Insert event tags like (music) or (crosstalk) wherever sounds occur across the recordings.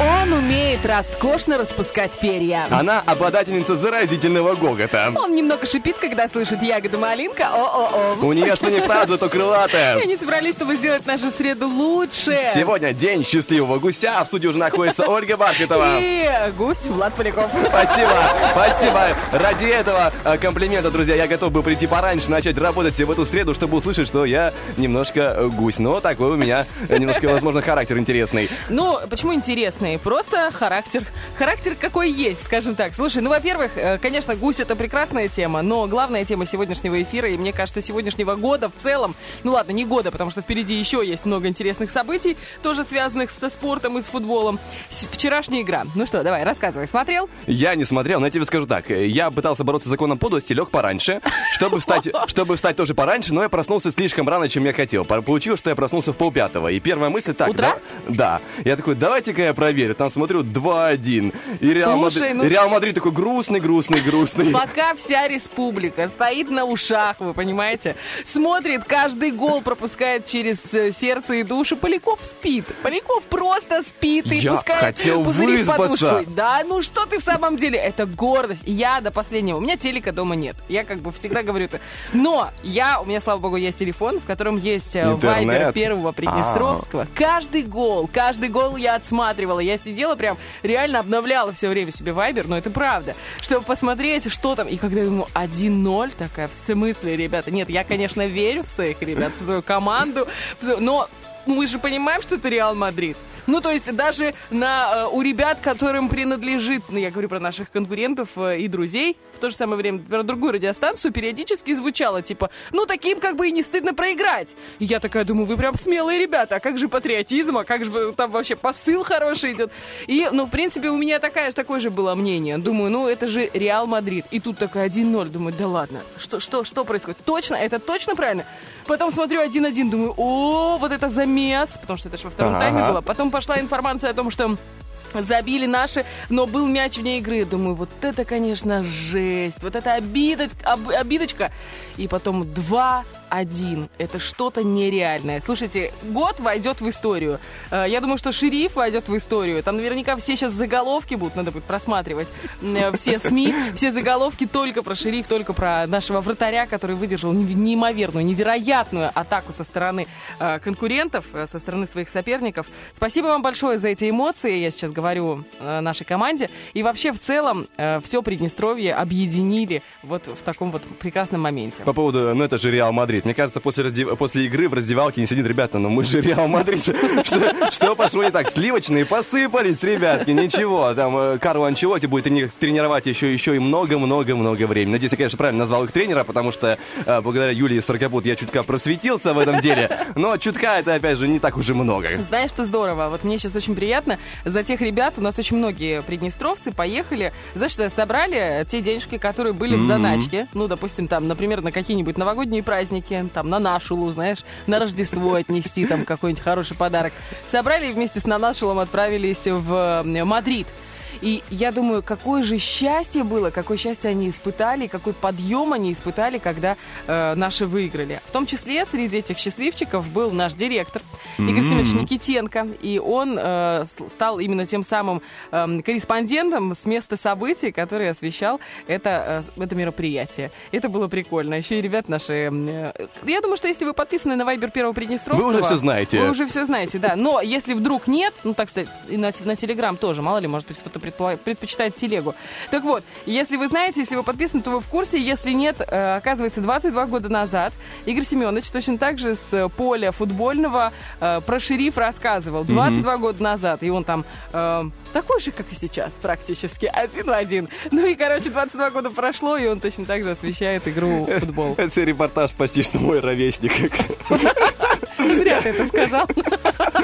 Он умеет роскошно распускать перья. Она обладательница заразительного гогота. Он немного шипит, когда слышит ягоду малинка. О-о-о. У нее что не фраза, то И крылатая. они собрались, чтобы сделать нашу среду лучше. Сегодня день счастливого гуся. а В студии уже находится Ольга Бархетова. И гусь Влад Поляков. Спасибо, спасибо. Ради этого э, комплимента, друзья, я готов был прийти пораньше, начать работать в эту среду, чтобы услышать, что я немножко э, гусь. Но такой у меня немножко, возможно, характер интересный. Ну, почему интересный? Просто характер. Характер какой есть, скажем так. Слушай, ну, во-первых, э, конечно, гусь это прекрасная тема, но главная тема сегодняшнего эфира, и мне кажется, сегодняшнего года в целом, ну ладно, не года, потому что впереди еще есть много интересных событий, тоже связанных со спортом и с футболом. С- Вчерашняя игра. Ну что, давай, рассказывай. Смотрел? Я не смотрел, но я тебе скажу так. Я пытался бороться с законом подлости, лег пораньше, чтобы встать, (laughs) чтобы встать тоже пораньше, но я проснулся слишком рано, чем я хотел. По- Получилось, что я проснулся в полпятого. И первая мысль так, Утра? да? Да. Я такой, давайте-ка я проверю. Там смотрю 2-1. И Реал, Слушай, Мадри- ну- Реал Мадрид такой грустный, грустный, грустный. Пока вся республика стоит на ушах, вы понимаете, смотрит, каждый гол пропускает через э, сердце и душу. Поляков спит. Поляков просто спит и Я пускает хотел пузыри выспаться. подушку. Да, ну что ты в самом деле? Это гордость. Я до последнего. У меня телека дома нет. Я как бы всегда говорю это. Но я, у меня, слава богу, есть телефон, в котором есть э, Интернет. А. вайбер первого Приднестровского. Каждый гол, каждый гол я отсматривала. Я сидела прям, реально обновляла все время себе вайбер, но это правда. Чтобы посмотреть, что там. И когда я думаю, 1-0, такая, в смысле, ребята? Нет, я, конечно, верю в своих ребят, в свою команду, но мы же понимаем, что это Реал Мадрид. Ну, то есть даже на, э, у ребят, которым принадлежит, ну, я говорю про наших конкурентов э, и друзей, то же самое время про другую радиостанцию периодически звучало, типа, ну, таким как бы и не стыдно проиграть. И я такая думаю, вы прям смелые ребята, а как же патриотизм, а как же там вообще посыл хороший идет. И, ну, в принципе, у меня такая, такое же было мнение. Думаю, ну, это же Реал Мадрид. И тут такая 1-0, думаю, да ладно, что, что, что происходит? Точно, это точно правильно? Потом смотрю 1-1, думаю, о, вот это замес, потому что это же во втором Ага. тайме было. Потом пошла информация о том, что забили наши, но был мяч вне игры. Думаю, вот это, конечно, жесть. Вот это обидочка. И потом 2-1. Это что-то нереальное. Слушайте, год войдет в историю. Э, Я думаю, что Шериф войдет в историю. Там наверняка все сейчас заголовки будут, надо будет просматривать. Э, Все СМИ, все заголовки только про Шериф, только про нашего вратаря, который выдержал не- неимоверную, невероятную атаку со стороны э, конкурентов, со стороны своих соперников. Спасибо вам большое за эти эмоции, я сейчас говорю нашей команде. И вообще в целом все Приднестровье объединили вот в таком вот прекрасном моменте. По поводу, ну это же Реал Мадрид. Мне кажется, после, раздев- после игры в раздевалке не сидит, ребята, ну мы же Реал Мадрид. (laughs) Что, что пошло не так? Сливочные посыпались, ребятки, ничего. Там э, Карло Анчелотти будет трени- тренировать еще, еще и много-много-много времени. Надеюсь, я, конечно, правильно назвал их тренера, потому что э, благодаря Юлии Старкопут я чутка просветился в этом деле. Но чутка это, опять же, не так уже много. Знаешь, что здорово? Вот мне сейчас очень приятно. За тех ребят, у нас очень многие приднестровцы поехали, знаешь, что собрали те денежки, которые были в заначке. Ну, допустим, там, например, на какие-нибудь новогодние праздники, там, на Нашулу, знаешь, на Рождество отнести там какой-нибудь хороший подарок. Собрали вместе с Нанашулом отправились в э, Мадрид. И я думаю, какое же счастье было, какое счастье они испытали, какой подъем они испытали, когда э, наши выиграли. В том числе среди этих счастливчиков был наш директор Игорь Семенович Никитенко. И он э, стал именно тем самым эм, корреспондентом с места событий, который освещал это, э, это мероприятие. Это было прикольно. Еще и ребят наши... э, я думаю, что если вы подписаны на Вайбер Первого Приднестровского... Вы уже всё знаете. Вы уже все знаете, да. Но если вдруг нет, ну так сказать, и на, на Телеграм тоже, мало ли, может быть, кто-то предпочитает телегу. Так вот, если вы знаете, если вы подписаны, то вы в курсе. Если нет, э, оказывается, 22 года назад Игорь Семенович точно так же с поля футбольного э, про шериф рассказывал. 22 года назад. И он там э, такой же, как и сейчас, практически, один в один. Ну и, короче, 22 года прошло, и он точно так же освещает игру в футбол. (laughs) Это репортаж почти что мой ровесник. (laughs) Зря ты это сказал.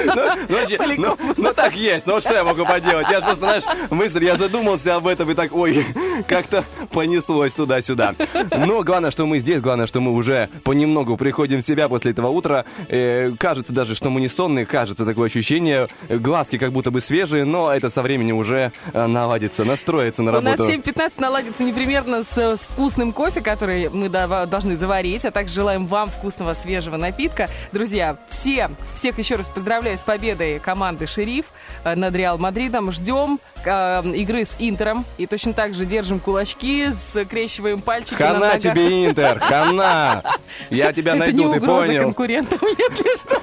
Ну, ну, ну, ну, так есть, ну что я могу поделать? Я же просто, знаешь, мысль, я задумался об этом и так, ой, как-то понеслось туда-сюда. Но главное, что мы здесь, главное, что мы уже понемногу приходим в себя после этого утра. Э, кажется даже, что мы не сонные, кажется такое ощущение. Глазки как будто бы свежие, но это со временем уже э, наладится, настроится на У нас работу. 7.15 наладится непримерно с, вкусным кофе, который мы должны заварить, а также желаем вам вкусного свежего напитка. Друзья, все, всех еще раз поздравляю с победой команды «Шериф» э, над Реал Мадридом. Ждем э, игры с Интером и точно так же держим кулачки, скрещиваем пальчики на Хана ногах. тебе, Интер, хана! Я (laughs) тебя Это найду, не ты угроза понял? конкурентам, (laughs) если что.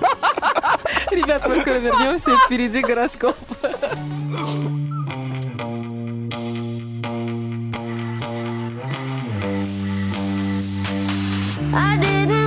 Ребят, мы скоро вернемся. Впереди гороскоп. I didn't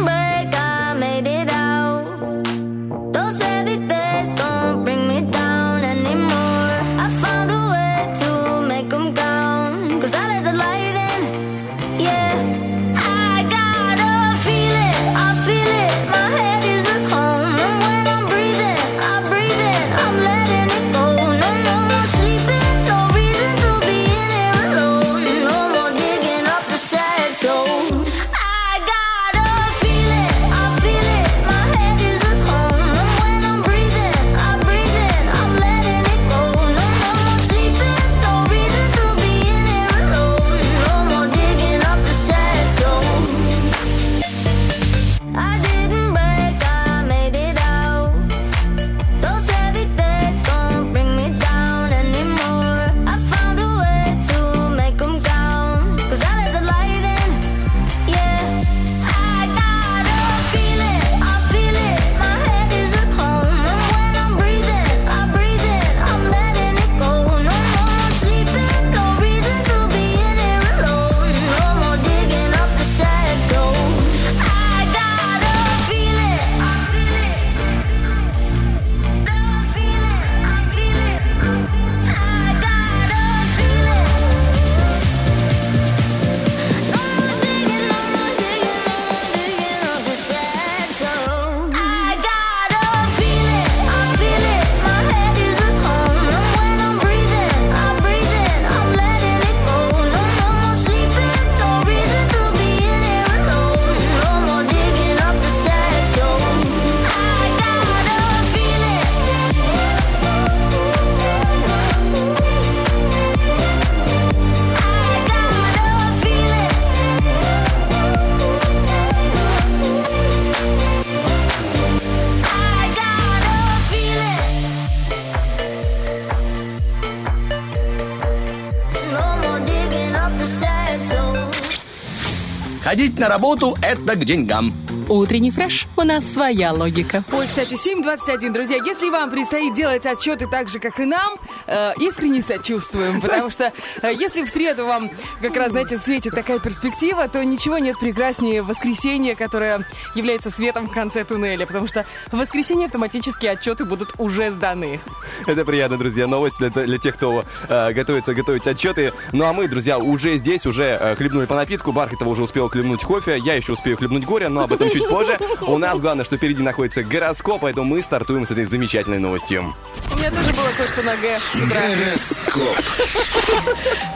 Ходить на работу – это к деньгам. Утренний фреш. У нас своя логика. Ой, кстати, 7.21, друзья. Если вам предстоит делать отчеты так же, как и нам, э, искренне сочувствуем. Потому что э, если в среду вам как раз, знаете, светит такая перспектива, то ничего нет прекраснее воскресенья, которое является светом в конце туннеля. Потому что в воскресенье автоматически отчеты будут уже сданы. Это приятно, друзья. Новость для, для тех, кто э, готовится готовить отчеты. Ну а мы, друзья, уже здесь, уже э, хлебнули по напитку. Бархатова уже успел хлебнуть кофе. Я еще успею хлебнуть горе, но об этом чуть позже. У нас главное, что впереди находится гороскоп, поэтому мы стартуем с этой замечательной новостью. У меня тоже было кое-что на Г. Гороскоп.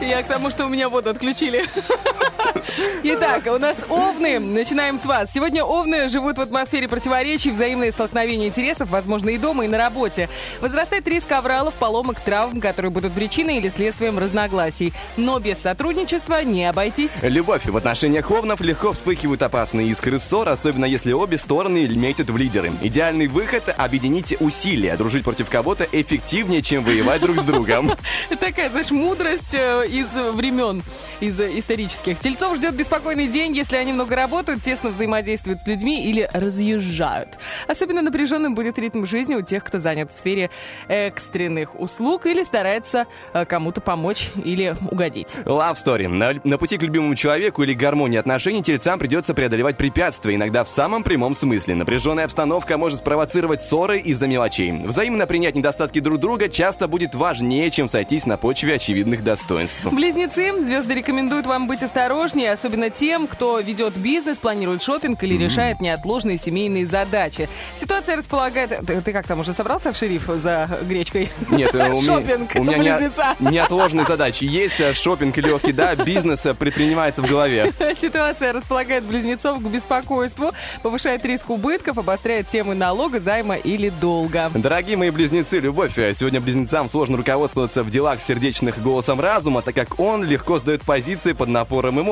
(laughs) Я к тому, что у меня воду отключили. (laughs) (laughs) Итак, у нас овны. Начинаем с вас. Сегодня овны живут в атмосфере противоречий, взаимные столкновения интересов, возможно, и дома, и на работе. Возрастает риск авралов, поломок, травм, которые будут причиной или следствием разногласий. Но без сотрудничества не обойтись. Любовь. В отношениях овнов легко вспыхивают опасные искры ссор, особенно если обе стороны метят в лидеры. Идеальный выход – объединить усилия. Дружить против кого-то эффективнее, чем воевать друг с другом. (laughs) Такая, знаешь, мудрость э, из времен, из исторических. Тельцов ждет беспокойный день, если они много работают, тесно взаимодействуют с людьми или разъезжают. Особенно напряженным будет ритм жизни у тех, кто занят в сфере экстренных услуг или старается э, кому-то помочь или угодить. Love Story. На, на пути к любимому человеку или гармонии отношений тельцам придется преодолевать препятствия, иногда в самом прямом смысле. Напряженная обстановка может спровоцировать ссоры из-за мелочей. Взаимно принять недостатки друг друга часто будет важнее, чем сойтись на почве очевидных достоинств. Близнецы, звезды рекомендуют вам быть осторожнее, особенно тем, кто ведет бизнес, планирует шопинг или решает неотложные семейные задачи. Ситуация располагает... Ты, ты как там уже собрался в шериф за гречкой? Нет, э, у меня, Шопинг у меня не- близнеца. неотложные задачи есть, а шопинг легкий, да, бизнес э, предпринимается в голове. Ситуация располагает близнецов к беспокойству, повышает риск убытков, обостряет темы налога, займа или долга. Дорогие мои близнецы, любовь. э, Сегодня близнецам сложно руководствоваться в делах сердечных голосом разума, так как он легко сдает позиции под напором эмоций.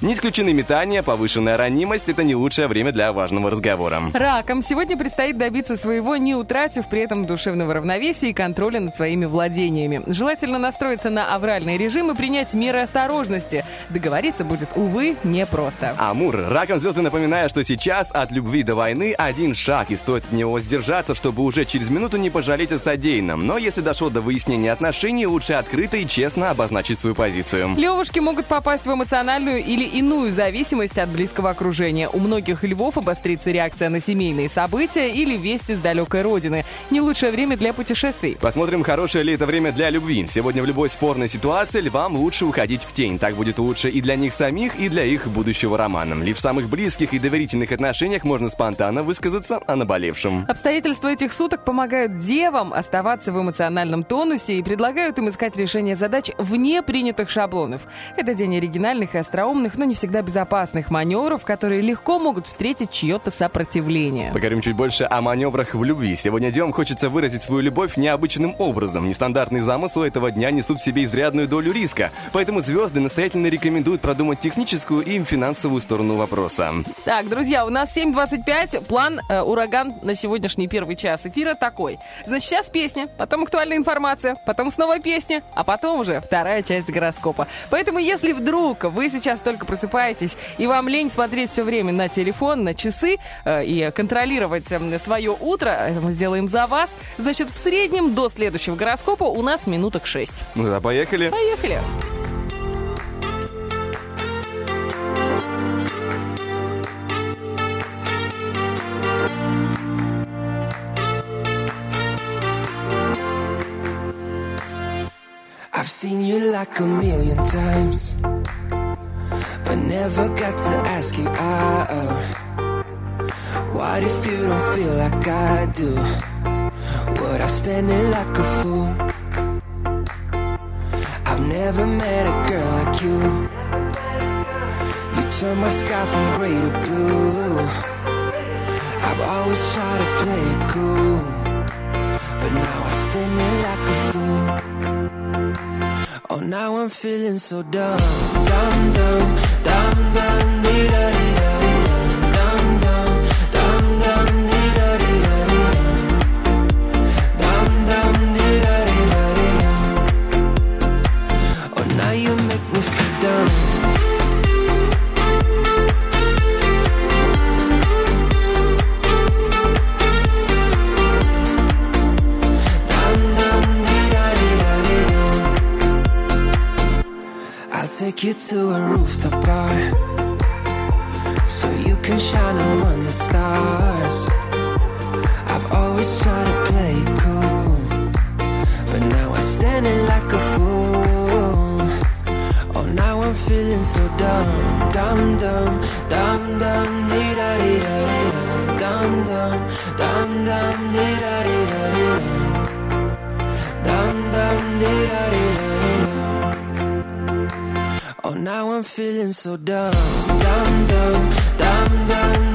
Не исключены метания, повышенная ранимость – это не лучшее время для важного разговора. Раком сегодня предстоит добиться своего, не утратив при этом душевного равновесия и контроля над своими владениями. Желательно настроиться на авральный режим и принять меры осторожности. Договориться будет, увы, непросто. Амур. Раком звезды напоминаю, что сейчас от любви до войны один шаг, и стоит от него сдержаться, чтобы уже через минуту не пожалеть о содеянном. Но если дошло до выяснения отношений, лучше открыто и честно обозначить свою позицию. Левушки могут попасть в эмоциональную или иную зависимость от близкого окружения. У многих львов обострится реакция на семейные события или вести с далекой родины. Не лучшее время для путешествий. Посмотрим, хорошее ли это время для любви. Сегодня в любой спорной ситуации львам лучше уходить в тень. Так будет лучше и для них самих, и для их будущего романа. Лишь в самых близких и доверительных отношениях можно спонтанно высказаться о наболевшем. Обстоятельства этих суток помогают девам оставаться в эмоциональном тонусе и предлагают им искать решение задач вне принятых шаблонов. Это день оригинальных и остроумных, но не всегда безопасных маневров, которые легко могут встретить чье-то сопротивление. Поговорим чуть больше о маневрах в любви. Сегодня девам хочется выразить свою любовь необычным образом. Нестандартные замыслы этого дня несут в себе изрядную долю риска. Поэтому звезды настоятельно рекомендуют продумать техническую и финансовую сторону вопроса. Так, друзья, у нас 7.25. План э, «Ураган» на сегодняшний первый час эфира такой. Значит, сейчас песня, потом актуальная информация, потом снова песня, а потом уже вторая часть гороскопа. Поэтому, если вдруг вы сейчас только просыпаетесь и вам лень смотреть все время на телефон, на часы э, и контролировать э, свое утро, это мы сделаем за вас, значит, в среднем до следующего гороскопа у нас минуток 6. Ну да, поехали. Поехали! I've seen you like a million times, but never got to ask you out. Oh, what if you don't feel like I do? Would I stand there like a fool? I've never met a girl like you. You turn my sky from gray to blue. I've always tried to play it cool, but now I stand there like a fool. Oh, now I'm feeling so dumb, dumb, dumb, bandandera take you to a rooftop bar So you can shine among the stars. I've always tried to play it cool But now I'm standing like a fool. Oh, now I'm feeling so dumb Dumb, dumb, dumb, dumb dee da dee da dee dum Dumb, dumb, dumb, dumb dee da dee da now I'm feeling so dumb, dumb, dumb, dumb, dumb,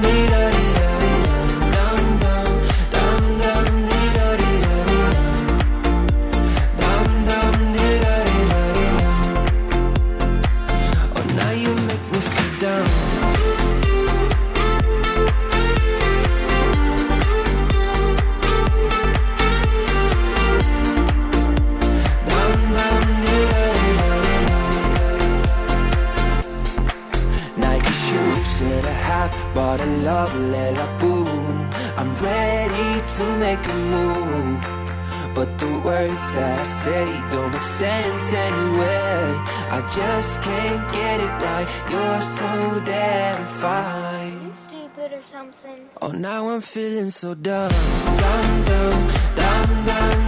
boom. I'm ready to make a move. But the words that I say don't make sense anyway. I just can't get it right. You're so damn fine. Stupid or something. Oh, now I'm feeling so dumb. Dumb, dumb, dumb, dumb,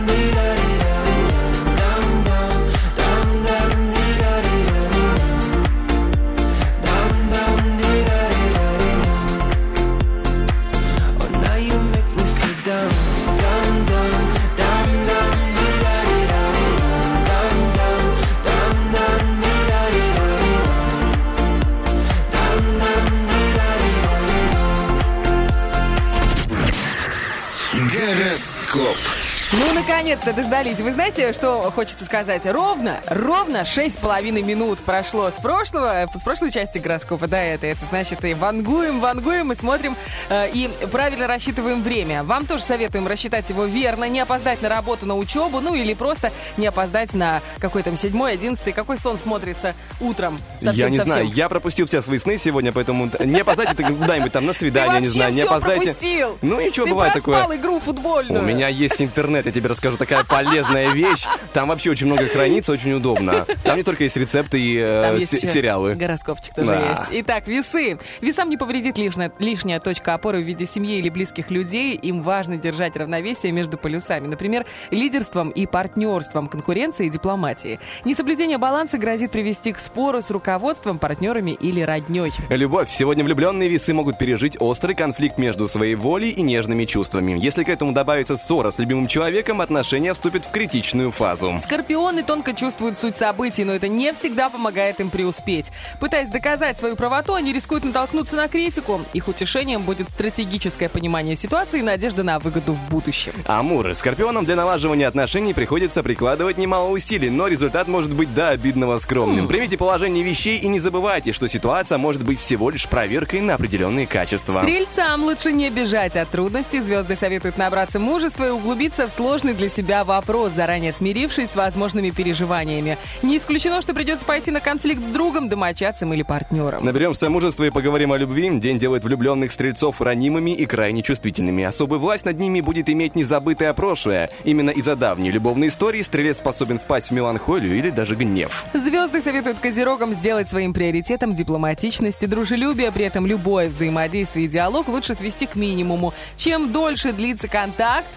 наконец-то дождались. Вы знаете, что хочется сказать? Ровно, ровно шесть с половиной минут прошло с прошлого, с прошлой части гороскопа до этой. Это значит, и вангуем, вангуем, и смотрим, э, и правильно рассчитываем время. Вам тоже советуем рассчитать его верно, не опоздать на работу, на учебу, ну или просто не опоздать на какой там седьмой, одиннадцатый. Какой сон смотрится утром? я не Совсем-совсем. знаю, я пропустил все свои сны сегодня, поэтому не опоздайте куда-нибудь там на свидание, не знаю, не опоздайте. Ну Ты бывает такое? игру футбольную. У меня есть интернет, я тебе расскажу, такая полезная вещь. Там вообще очень много хранится, очень удобно. Там не только есть рецепты и э, есть еще сериалы. Гороскопчик тоже Да. есть. Итак, весы. Весам не повредит лишняя, лишняя точка опоры в виде семьи или близких людей. Им важно держать равновесие между полюсами. Например, лидерством и партнерством, конкуренцией и дипломатией. Несоблюдение баланса грозит привести к спору с руководством, партнерами или родней. Любовь. Сегодня влюбленные весы могут пережить острый конфликт между своей волей и нежными чувствами. Если к этому добавится ссора с любимым человеком, отношения вступят в критичную фазу. Скорпионы тонко чувствуют суть событий, но это не всегда помогает им преуспеть. Пытаясь доказать свою правоту, они рискуют натолкнуться на критику. Их утешением будет стратегическое понимание ситуации и надежда на выгоду в будущем. Амуры. Скорпионам для налаживания отношений приходится прикладывать немало усилий, но результат может быть до обидного скромным. Примите положение вещей и не забывайте, что ситуация может быть всего лишь проверкой на определенные качества. Стрельцам лучше не бежать от трудностей. Звезды советуют набраться мужества и углубиться в сложный для себя вопрос, заранее смирившись с возможными переживаниями. Не исключено, что придется пойти на конфликт с другом, домочадцем или партнером. Наберемся мужества и поговорим о любви. День делает влюбленных стрельцов ранимыми и крайне чувствительными. Особую власть над ними будет иметь незабытое прошлое. Именно из-за давней любовной истории стрелец способен впасть в меланхолию или даже гнев. Звезды советуют козерогам сделать своим приоритетом дипломатичность и дружелюбие, при этом любое взаимодействие и диалог лучше свести к минимуму. Чем дольше длится контакт,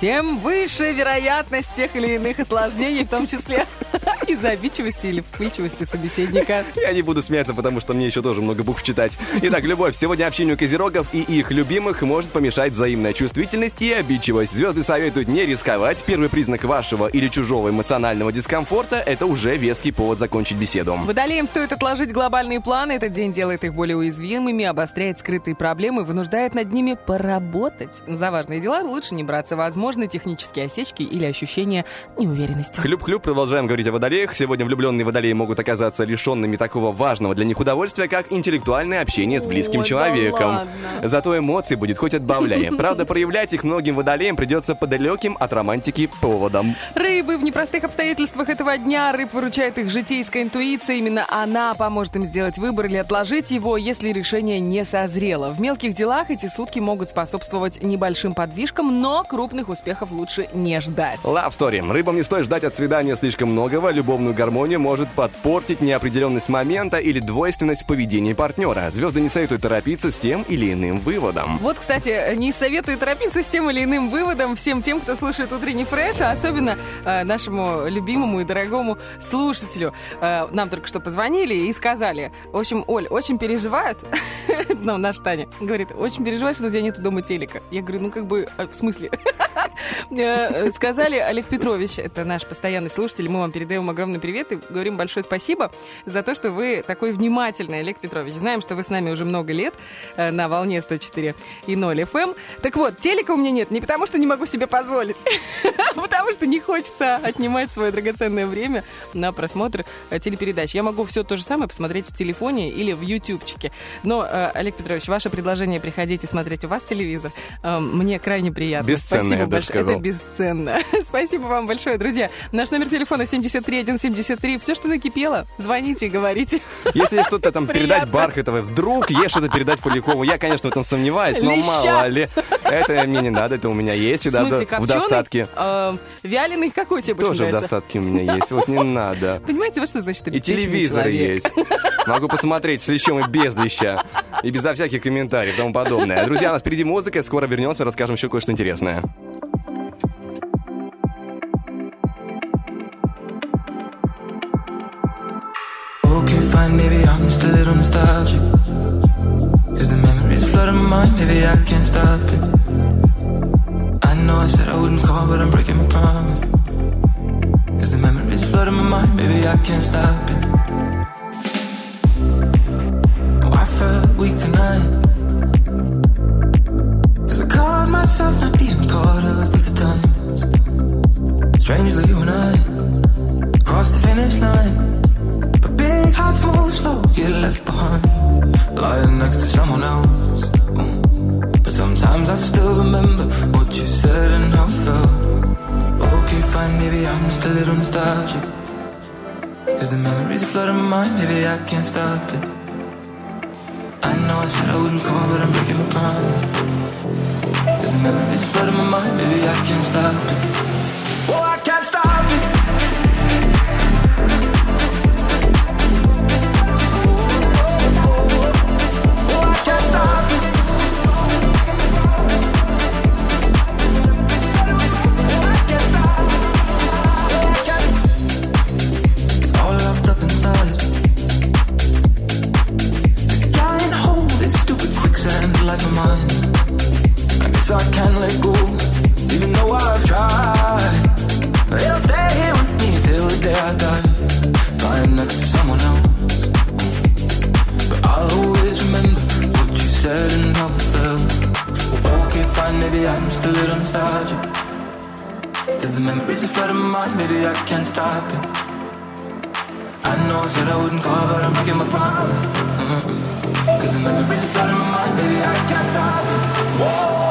тем выше вероятность тех или иных осложнений, в том числе (laughs) из обидчивости или вспыльчивости собеседника. Я не буду смеяться, потому что мне еще тоже много букв читать. Итак, любовь. Сегодня общению козерогов и их любимых может помешать взаимная чувствительность и обидчивость. Звезды советуют не рисковать. Первый признак вашего или чужого эмоционального дискомфорта – это уже веский повод закончить беседу. Водолеям стоит отложить глобальные планы. Этот день делает их более уязвимыми, обостряет скрытые проблемы, вынуждает над ними поработать. За важные дела лучше не браться. Возможны технические осечки или ощущение неуверенности. Хлюп-хлюп, продолжаем говорить о водолеях. Сегодня влюбленные водолеи могут оказаться лишенными такого важного для них удовольствия, как интеллектуальное общение с близким да человеком. ладно. Зато эмоций будет хоть отбавляй. Правда, проявлять их многим водолеям придется по далеким от романтики поводам. Рыбы в непростых обстоятельствах этого дня рыб выручает их житейская интуиция. Именно она поможет им сделать выбор или отложить его, если решение не созрело. В мелких делах эти сутки могут способствовать небольшим подвижкам, но крупных успехов лучше не ждать. Love Story. Рыбам не стоит ждать от свидания слишком многого. Любовную гармонию может подпортить неопределенность момента или двойственность в поведении партнера. Звезды не советуют торопиться с тем или иным выводом. Вот, кстати, не советую торопиться с тем или иным выводом всем тем, кто слушает утренний фреш, а особенно э, нашему любимому и дорогому слушателю. Э, нам только что позвонили и сказали, в общем, Оль, очень переживают, (laughs) ну, наш Таня говорит, очень переживают, что у тебя нету дома телека. Я говорю, ну, как бы, э, в смысле? (laughs) Э, Сказали, Олег Петрович, это наш постоянный слушатель, мы вам передаем огромный привет и говорим большое спасибо за то, что вы такой внимательный, Олег Петрович. Знаем, что вы с нами уже много лет э, на волне 104 и 0 FM. Так вот, телека у меня нет не потому, что не могу себе позволить, а (laughs) потому что не хочется отнимать свое драгоценное время на просмотр э, телепередач. Я могу все то же самое посмотреть в телефоне или в ютубчике. Но, э, Олег Петрович, ваше предложение приходить и смотреть у вас телевизор э, мне крайне приятно. Бесценное, Спасибо я даже сказал. это бесценно. (laughs) Спасибо вам большое, друзья. Наш номер телефона 73173. Все, что накипело, звоните и говорите. Если что-то там (laughs) передать Приятно. Бархатовой, вдруг есть что-то передать Полякову, я, конечно, в этом сомневаюсь, но Леща. мало ли. Это мне не надо, это у меня есть В всегда смысле, в достатке. Э, вяленый какой тебе больше Тоже в нравится? достатке у меня есть, вот не надо. (laughs) Понимаете, вот что значит И телевизор человек? есть. Могу посмотреть с лещом и без леща. И безо всяких комментариев и тому подобное. Друзья, у нас впереди музыка. Скоро вернемся, расскажем еще кое-что интересное. Okay, fine, maybe I'm just a little nostalgic. Cause the memories flood in my mind, maybe I can't stop it. I know I said I wouldn't call, but I'm breaking my promise. Cause the memories flood in my mind, maybe I can't stop it. Oh, I felt weak tonight. Cause I caught myself not being caught up with the times. Strangely, you and I crossed the finish line. Big hearts move slow, get left behind. Lying next to someone else. Mm. But sometimes I still remember what you said and how it felt. Okay, fine, maybe I'm just a little nostalgic. Cause the memories flood in my mind, maybe I can't stop it. I know I said I wouldn't come, but I'm breaking my promise. Cause the memories flood in my mind, maybe I can't stop it. Life of mine. I guess I can't let go, even though I've tried. But it'll stay here with me till the day I die. Next to someone else. But I'll always remember what you said and how it felt. Okay, fine, maybe I'm just a little nostalgic. Cause the memories are flooding my mind, maybe I can't stop it. I know I said I wouldn't call, but I'm breaking my promise. Mhm. Cause the memories are flooding my mind, baby, I can't stop it. Whoa,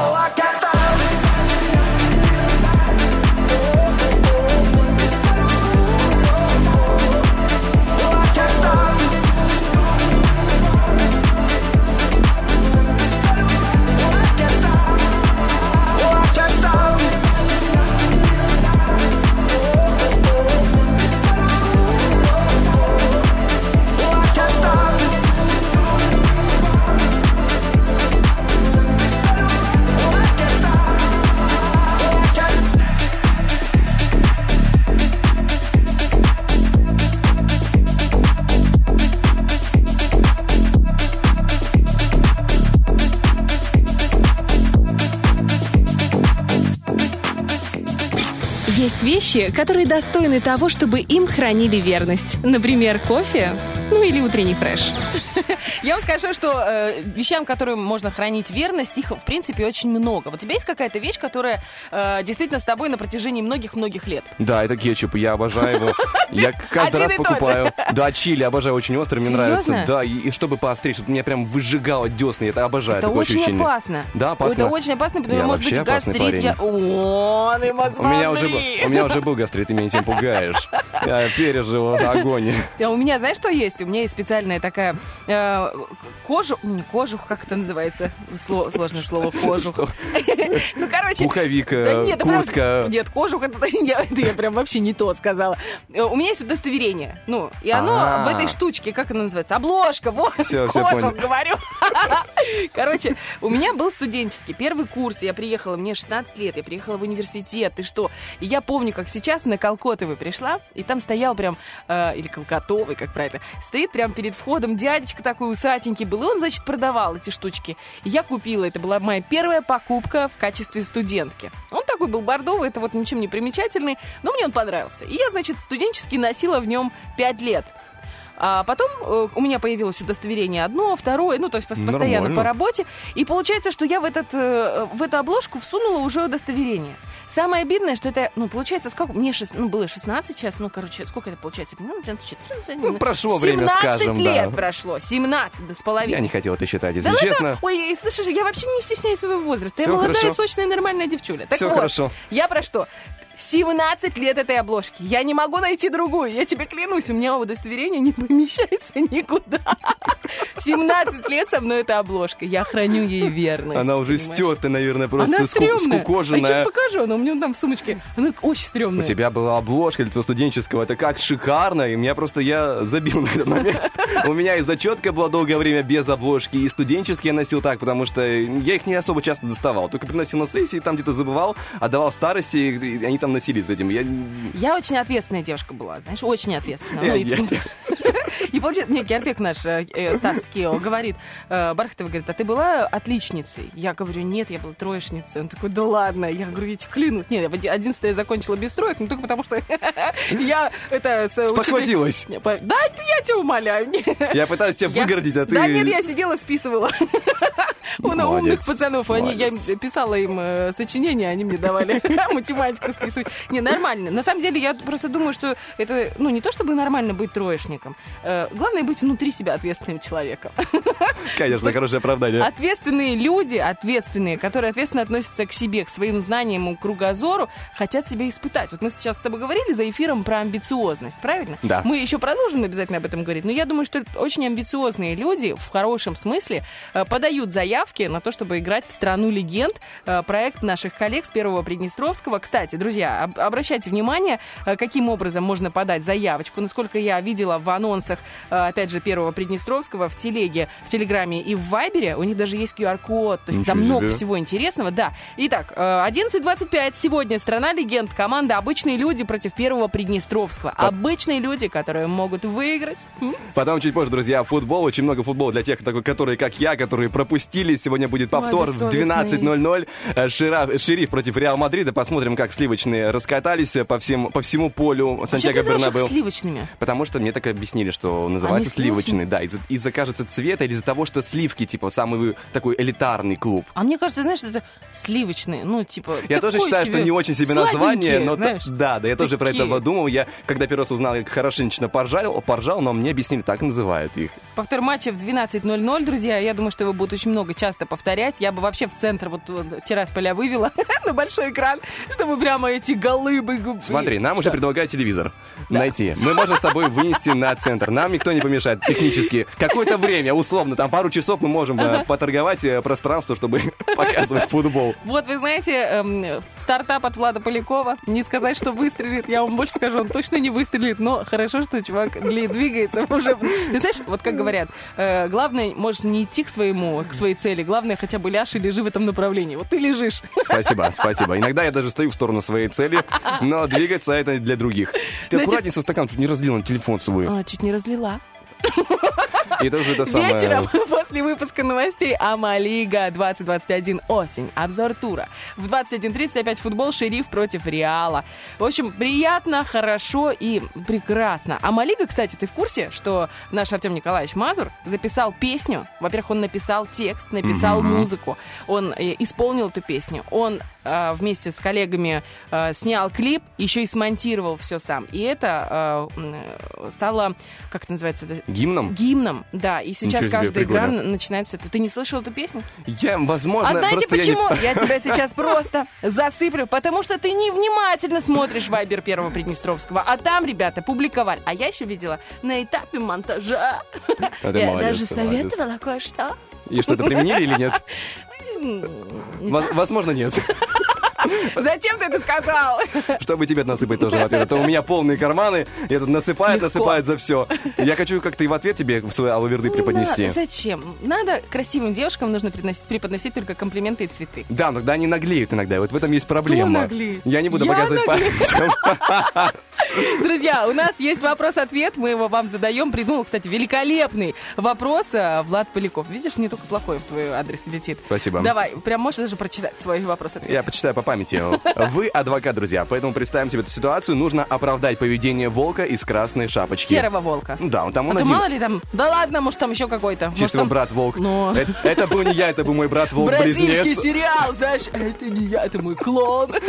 вещи, которые достойны того, чтобы им хранили верность. Например, кофе, ну или утренний фреш. Я вам скажу, что э, вещам, которым можно хранить верность, их, в принципе, очень много. Вот у тебя есть какая-то вещь, которая э, действительно с тобой на протяжении многих-многих лет? Да, это кетчуп, я обожаю его. Я (laughs) каждый раз покупаю. Да, чили обожаю, очень острый, мне нравится. Да, и, чтобы поострить, чтобы меня прям выжигало десны, это обожаю. Это очень опасно. Да, опасно. Это очень опасно, потому что может быть гастрит. Я... О, ты У меня, уже, у меня уже был гастрит, ты меня этим пугаешь. Я пережил огонь. А у меня, знаешь, что есть? У меня есть специальная такая э, кожу, не кожух, как это называется? Сло- сложное слово кожух. (laughs) Ну, короче. Пуховик, э, куртка. Нет, кожух, (laughs) это я, прям вообще не то сказала. Э, У меня есть удостоверение. Ну, и оно А. в этой штучке, как она называется? Обложка, вот, кожух, говорю. (laughs) Короче, у меня был студенческий первый курс, я приехала, мне 16 лет, я приехала в университет, ты что? И я помню, как сейчас на Колкотовой пришла, и там стоял прям, э, или Колкотовый, как правильно, стоит прям перед входом дядечка такой усатенький был, и он, значит, продавал эти штучки. И я купила, это была моя первая покупка в качестве студентки. Он такой был бордовый, это вот ничем не примечательный, но мне он понравился. И я, значит, студенческий носила в нем 5 лет. А потом э, у меня появилось удостоверение одно, второе, ну, то есть пос- постоянно Нормально. по работе. И получается, что я в, этот, э, в эту обложку всунула уже удостоверение. Самое обидное, что это, ну, получается, сколько? Мне шест- ну, было 16 сейчас, ну, короче, сколько это получается? Ну, 14, Ну, прошло время, 17 скажем, лет да. прошло, 17 да с половиной. Я не хотел это считать, если Да ладно? честно. Ой, и слышишь, я вообще не стесняюсь своего возраста. я Всё молодая, хорошо. сочная, нормальная девчуля. Так Всё вот, хорошо. я про что? 17 лет этой обложки. Я не могу найти другую. Я тебе клянусь, у меня удостоверение не (laughs) помещается никуда. 17 лет со мной эта обложка. Я храню ей верность. Она уже понимаешь? стерта, наверное, просто Она ску- стрёмная. А я скукоженная. сейчас покажу, она у меня там в сумочке. Она очень У стрёмная. тебя была обложка для твоего студенческого, это как шикарно, и меня просто, я забил на этот момент. У меня и зачетка была долгое время без обложки, и студенческий я носил так, потому что я их не особо часто доставал, только приносил на сессии, там где-то забывал, отдавал старости, и они там носились с этим. Я... Я очень ответственная девушка была, знаешь, очень ответственная. Ну, и я смысле- (laughs) И получается, мне Гербек наш, э, э, Стас Кио, говорит, э, Бархатова говорит, а ты была отличницей? Я говорю, нет, я была троечницей. Он такой, да ладно. Я говорю, я тебе клянусь. Нет, в 11 я закончила без троек, но только потому что (laughs) я это... учителем- Спохватилась. Да, я тебя умоляю. Я пытаюсь тебя выгородить, а ты... Да нет, я сидела, списывала. (laughs) У умных пацанов. Они, я писала им э, сочинения, они мне давали математику списывать. Не, нормально. На самом деле, я просто думаю, что это, ну, не то чтобы нормально быть троечником. Э, главное быть внутри себя ответственным человеком. Конечно, хорошее оправдание. Ответственные люди, ответственные, которые ответственно относятся к себе, к своим знаниям, и кругозору, хотят себя испытать. Вот мы сейчас с тобой говорили за эфиром про амбициозность, правильно? Да. Мы еще продолжим обязательно об этом говорить, но я думаю, что очень амбициозные люди, в хорошем смысле, э, подают заявки на то, чтобы играть в «Страну легенд», э, проект наших коллег с Первого Приднестровского. Кстати, друзья, об- обращайте внимание, э, каким образом можно подать заявочку. Насколько я видела в анонсах, э, опять же, Первого Приднестровского в телеге, в Телеграме и в Вайбере, у них даже есть QR-код, то есть Ничего там много себе. всего интересного, да. Итак, э, 11.25 сегодня «Страна легенд», команда «Обычные люди» против Первого Приднестровского. Обычные люди, которые могут выиграть. Потом чуть позже, друзья, футбол. Очень много футбола для тех, которые, как я, которые пропустили. Сегодня будет повтор в бессовестные. 12.00. Э, Шира- Шериф против Реал Мадрида. Посмотрим, как сливочные раскатались э, по, всем, по всему полю Сантьяго Бернабеу. сливочными? Потому что мне так объяснили, что называется Они сливочный. Да, из-за, из-за, кажется, цвета или из-за того, что сливки, типа, самый такой элитарный клуб. А мне кажется, знаешь, это сливочные, ну, типа... Я тоже считаю, что не очень себе название, но знаешь. да, да, я тоже про это Такие. подумал. Я, когда первый раз узнал, я хорошенечно поржал, поржал, но мне объяснили, так называют их. Повтор матча в 12.00, друзья. Я думаю, что его будут очень много часто повторять. Я бы вообще в центр вот э, террас-поля вывела (laughs) на большой экран, чтобы прямо эти голы бы... Смотри, нам уже предлагают телевизор найти. Мы можем с тобой вынести на центр. Нам никто не помешает технически. Какое-то время, условно, там пару часов мы можем э, поторговать э, пространство, чтобы (laughs) показывать футбол. Вот, вы знаете, эм, стартап от Влада Полякова. Не сказать, что выстрелит. Я вам больше скажу, он точно не выстрелит. Но хорошо, что чувак двигается уже. Ты знаешь, вот как говорят, э, главное, может, не идти к своему, к своей цели. Главное, хотя бы ляжь и лежи в этом направлении. Вот ты лежишь. Спасибо, спасибо. Иногда я даже стою в сторону своей цели, но двигаться это для других. Ты аккуратнее со стаканом, чуть не разлил на телефон свой. А, чуть не разлила. И тоже это самое... Вечером после выпуска новостей Амалига 2021 осень. Обзор тура. В 21.30 опять футбол Шериф против Реала. В общем, приятно, хорошо и прекрасно. Амалига, кстати, ты в курсе, что наш Артем Николаевич Мазур записал песню? Во-первых, он написал текст, написал музыку. Он э, исполнил эту песню. Он э, вместе с коллегами э, снял клип, еще и смонтировал все сам. И это э, э, стало, как это называется, Гимном? Гимном, да. И сейчас каждая игра начинается... Ты не слышал эту песню? Я, возможно, а знаете просто я не- почему? (laughs) Я, тебя сейчас просто засыплю. Потому что ты невнимательно смотришь Вайбер Первого Приднестровского. А там ребята публиковали. А я еще видела на этапе монтажа. А Я молодец, даже советовала кое-что. И что, это применили или нет? (laughs) Возможно, нет. (laughs) Зачем ты это сказал? (laughs) Чтобы тебе насыпать тоже в ответ. А то у меня полные карманы, я тут насыпает, насыпает за все. Я хочу как-то и в ответ тебе свои алаверды Не преподнести. надо. Зачем? Надо красивым девушкам нужно преподносить, только комплименты и цветы. Да, но тогда они наглеют иногда. Вот в этом есть проблема. Я не буду показывать пальцем. (laughs) Друзья, у нас есть вопрос-ответ, мы его вам задаем. Придумал, кстати, великолепный вопрос э, Влад Поляков. Видишь, не только плохой в твой адрес летит. Спасибо. Давай, прям можешь даже прочитать свой вопрос-ответ. Я почитаю по памяти. Знаете, вы адвокат, друзья, поэтому представим себе эту ситуацию. Нужно оправдать поведение волка из красной шапочки. Серого волка. Да, он там он А один. мало ли там, да ладно, может там еще какой-то. Может, Чисто там брат волк. Ну. Это, это был не я, это был мой брат Бразильский волк-близнец. сериал, знаешь, это не я, это мой клон. (laughs)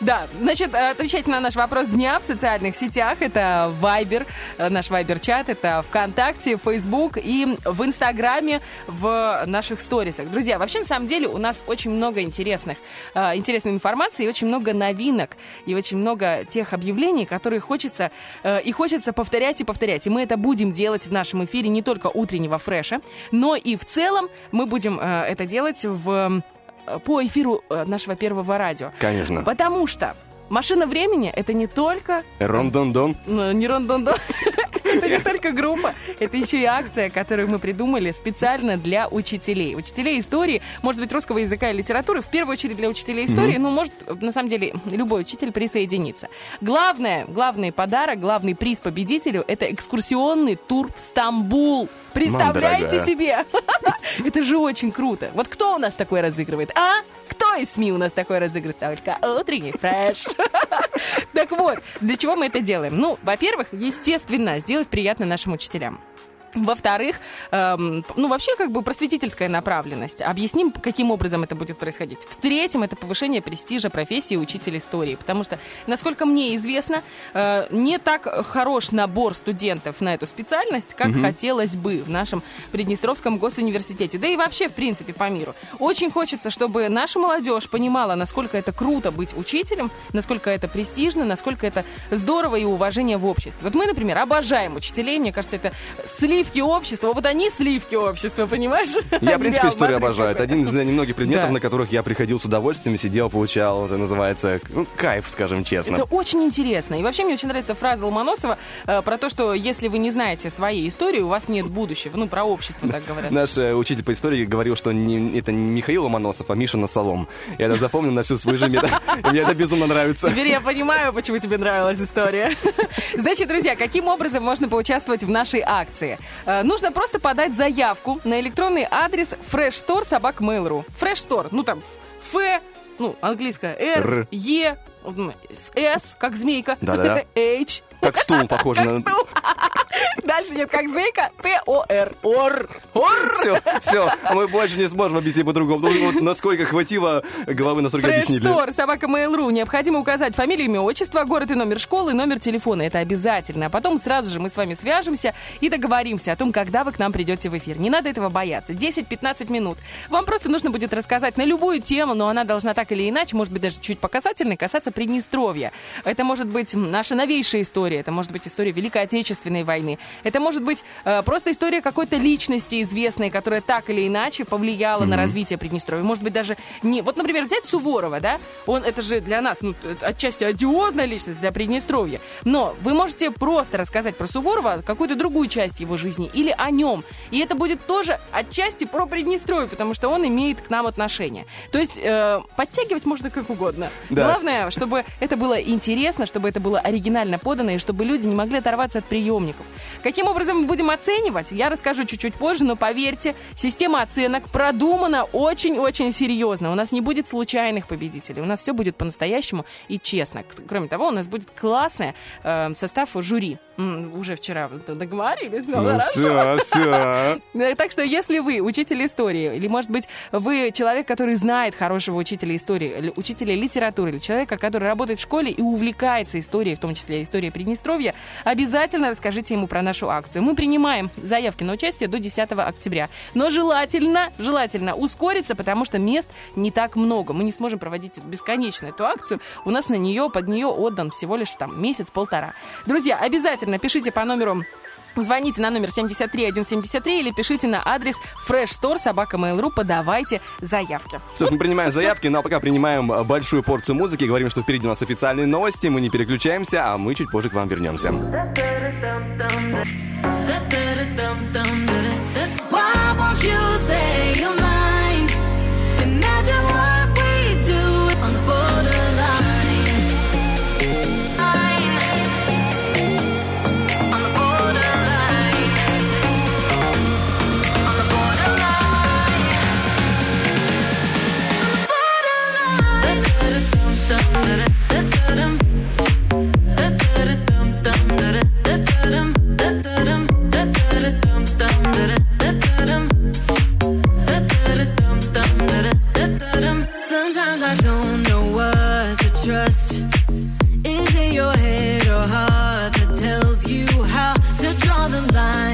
Да, значит, э, отвечайте на наш вопрос дня в социальных сетях. Это Viber, э, наш Viber-чат, это ВКонтакте, Facebook и в Инстаграме в наших сторисах. Друзья, вообще, на самом деле, у нас очень много интересных, э, интересной информации и очень много новинок, и очень много тех объявлений, которые хочется, э, и хочется повторять и повторять. И мы это будем делать в нашем эфире не только утреннего фреша, но и в целом мы будем э, это делать в, э, по эфиру э, нашего первого радио. Конечно. Потому что машина времени это не только Рондондон. ну, не рондондон. (laughs) Это не только группа, это еще и акция, которую мы придумали специально для учителей. Учителей истории, может быть, русского языка и литературы, в первую очередь для учителей истории, ну, может, на самом деле, любой учитель присоединиться. Главное, главный подарок, главный приз победителю – это экскурсионный тур в Стамбул. Представляете дорогая. себе? (laughs) Это же очень круто. Вот кто у нас такой разыгрывает, а? Кто из СМИ у нас такой разыгрывает? Только утренний фреш. (laughs) Так вот, для чего мы это делаем? Ну, во-первых, естественно, сделать приятно нашим учителям. Во-вторых, эм, ну вообще как бы просветительская направленность. Объясним, каким образом это будет происходить. В-третьем, это повышение престижа профессии учителя истории. Потому что, насколько мне известно, э, не так хорош набор студентов на эту специальность, как хотелось бы в нашем Приднестровском госуниверситете. Да и вообще, в принципе, по миру. Очень хочется, чтобы наша молодежь понимала, насколько это круто быть учителем, насколько это престижно, насколько это здорово и уважение в обществе. Вот мы, например, обожаем учителей. Мне кажется, это сливки общества. Вот они сливки общества, понимаешь? Я, в принципе, историю обожаю. Это один из немногих предметов, на которых я приходил с удовольствием, сидел, получал. Это называется ну, кайф, скажем честно. Это очень интересно. И вообще мне очень нравится фраза Ломоносова э, про то, что если вы не знаете своей истории, у вас нет будущего. Ну, про общество так говорят. Наш э, учитель по истории говорил, что не- это не Михаил Ломоносов, а Миша Насолом. Я это запомнил на всю свою жизнь. (laughs) Мне это безумно нравится. Теперь я понимаю, почему тебе нравилась история. (laughs) Значит, друзья, каким образом можно поучаствовать в нашей акции? Э, Нужно просто подать заявку на электронный адрес freshstore собак Mail.ru. Freshstore, ну там Ф, ну, английское Р. Е, С, как змейка, Да-да-да. (laughs) H, Как стул похож как на... стул. (laughs) Дальше нет, как змейка, Т-О-Р. Ор. Ор. Все, все, мы больше не сможем объяснить по-другому. Ну, вот насколько хватило головы, настолько объяснили. Фреш-стор, собака Mail.ru. Необходимо указать фамилию, имя, отчество, город и номер школы, номер телефона. Это обязательно. А потом сразу же мы с вами свяжемся и договоримся о том, когда вы к нам придете в эфир. Не надо этого бояться. 10-15 минут. Вам просто нужно будет рассказать на любую тему, но она должна так или иначе, может быть, даже чуть по касательной, касаться Приднестровья. Это может быть наша новейшая история, это может быть история Великой Отечественной войны. Это может быть э, просто история какой-то личности известной, которая так или иначе повлияла на развитие Приднестровья. Может быть, даже не... Вот, например, взять Суворова, да? Он, это же для нас, ну, отчасти одиозная личность для Приднестровья. Но вы можете просто рассказать про Суворова какую-то другую часть его жизни или о нем. И это будет тоже отчасти про Приднестровье, потому что он имеет к нам отношение. То есть э, подтягивать можно как угодно. Да. Главное, чтобы это было интересно, чтобы это было оригинально подано, и чтобы люди не могли оторваться от приемников. Каким образом мы будем оценивать, я расскажу чуть-чуть позже, но поверьте, система оценок продумана очень-очень серьезно. У нас не будет случайных победителей, у нас все будет по-настоящему и честно. Кроме того, у нас будет классный э, состав жюри. М, уже вчера договорились, ну, Ну, хорошо. все, все. (laughs) Э, Так что, если вы учитель истории, или, может быть, вы человек, который знает хорошего учителя истории, учителя литературы, или человека, который работает в школе и увлекается историей, в том числе историей Приднестровья, обязательно расскажите ему про нашу акцию. Мы принимаем заявки на участие до 10 октября. Но желательно, желательно ускориться, потому что мест не так много. Мы не сможем проводить бесконечно эту акцию. У нас на нее, под нее отдан всего лишь там месяц-полтора. Друзья, обязательно пишите по номеру Звоните на номер 73173 или пишите на адрес freshstore собака Mail.ru, подавайте заявки. Что ж, мы принимаем заявки, но пока принимаем э, большую порцию музыки. Говорим, что впереди у нас официальные новости. Мы не переключаемся, а мы чуть позже к вам вернемся. Why won't you say you're mine? Imagine what we Is it your head or heart that tells you how to draw the line?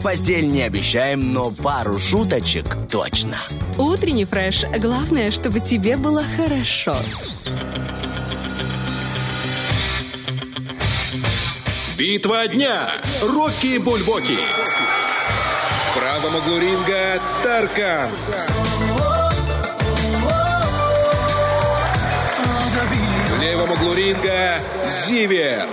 В постель не обещаем, но пару шуточек точно. Утренний фреш. Главное, чтобы тебе было хорошо. Битва дня. Рокки Бульбоки. В правом углу ринга Таркан. В левом углу ринга Зиверт.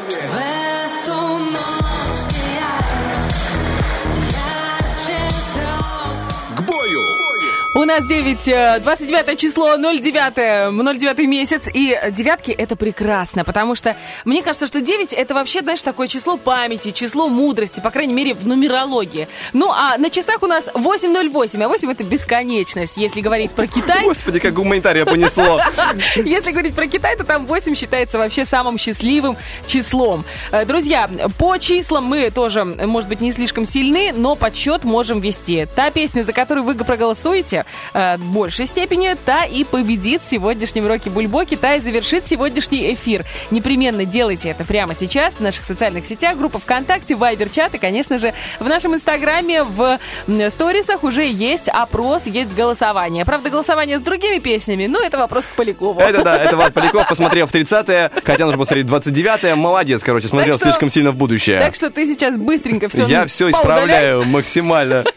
Нас 9, э, 29 число, 09, 09 месяц, и девятки это прекрасно, потому что мне кажется, что 9 это вообще, знаешь, такое число памяти, число мудрости, по крайней мере, в нумерологии. Ну, а на часах у нас 8.08, а 8 это бесконечность, если говорить про Китай. Господи, как гуманитария понесло. (laughs) Если говорить про Китай, то там 8 считается вообще самым счастливым числом. Э, Друзья, по числам мы тоже, может быть, не слишком сильны, но подсчет можем вести. Та песня, за которую вы проголосуете, э, большей степени, та и победит в сегодняшнем Роке Бульбоки, та и завершит сегодняшний эфир. Непременно делайте это прямо сейчас в наших социальных сетях, группа ВКонтакте, Вайбер, чат и, конечно же, в нашем Инстаграме, в сторисах уже есть опрос, есть голосование. Правда, голосование с другими песнями, но это вопрос к Полякову. Это да, это Влад Поляков посмотрел в 30-е, хотя нужно посмотреть 29-е. Молодец, короче, смотрел что- слишком сильно в будущее. Так что ты сейчас быстренько все Я (laughs) все исправляю максимально. (laughs)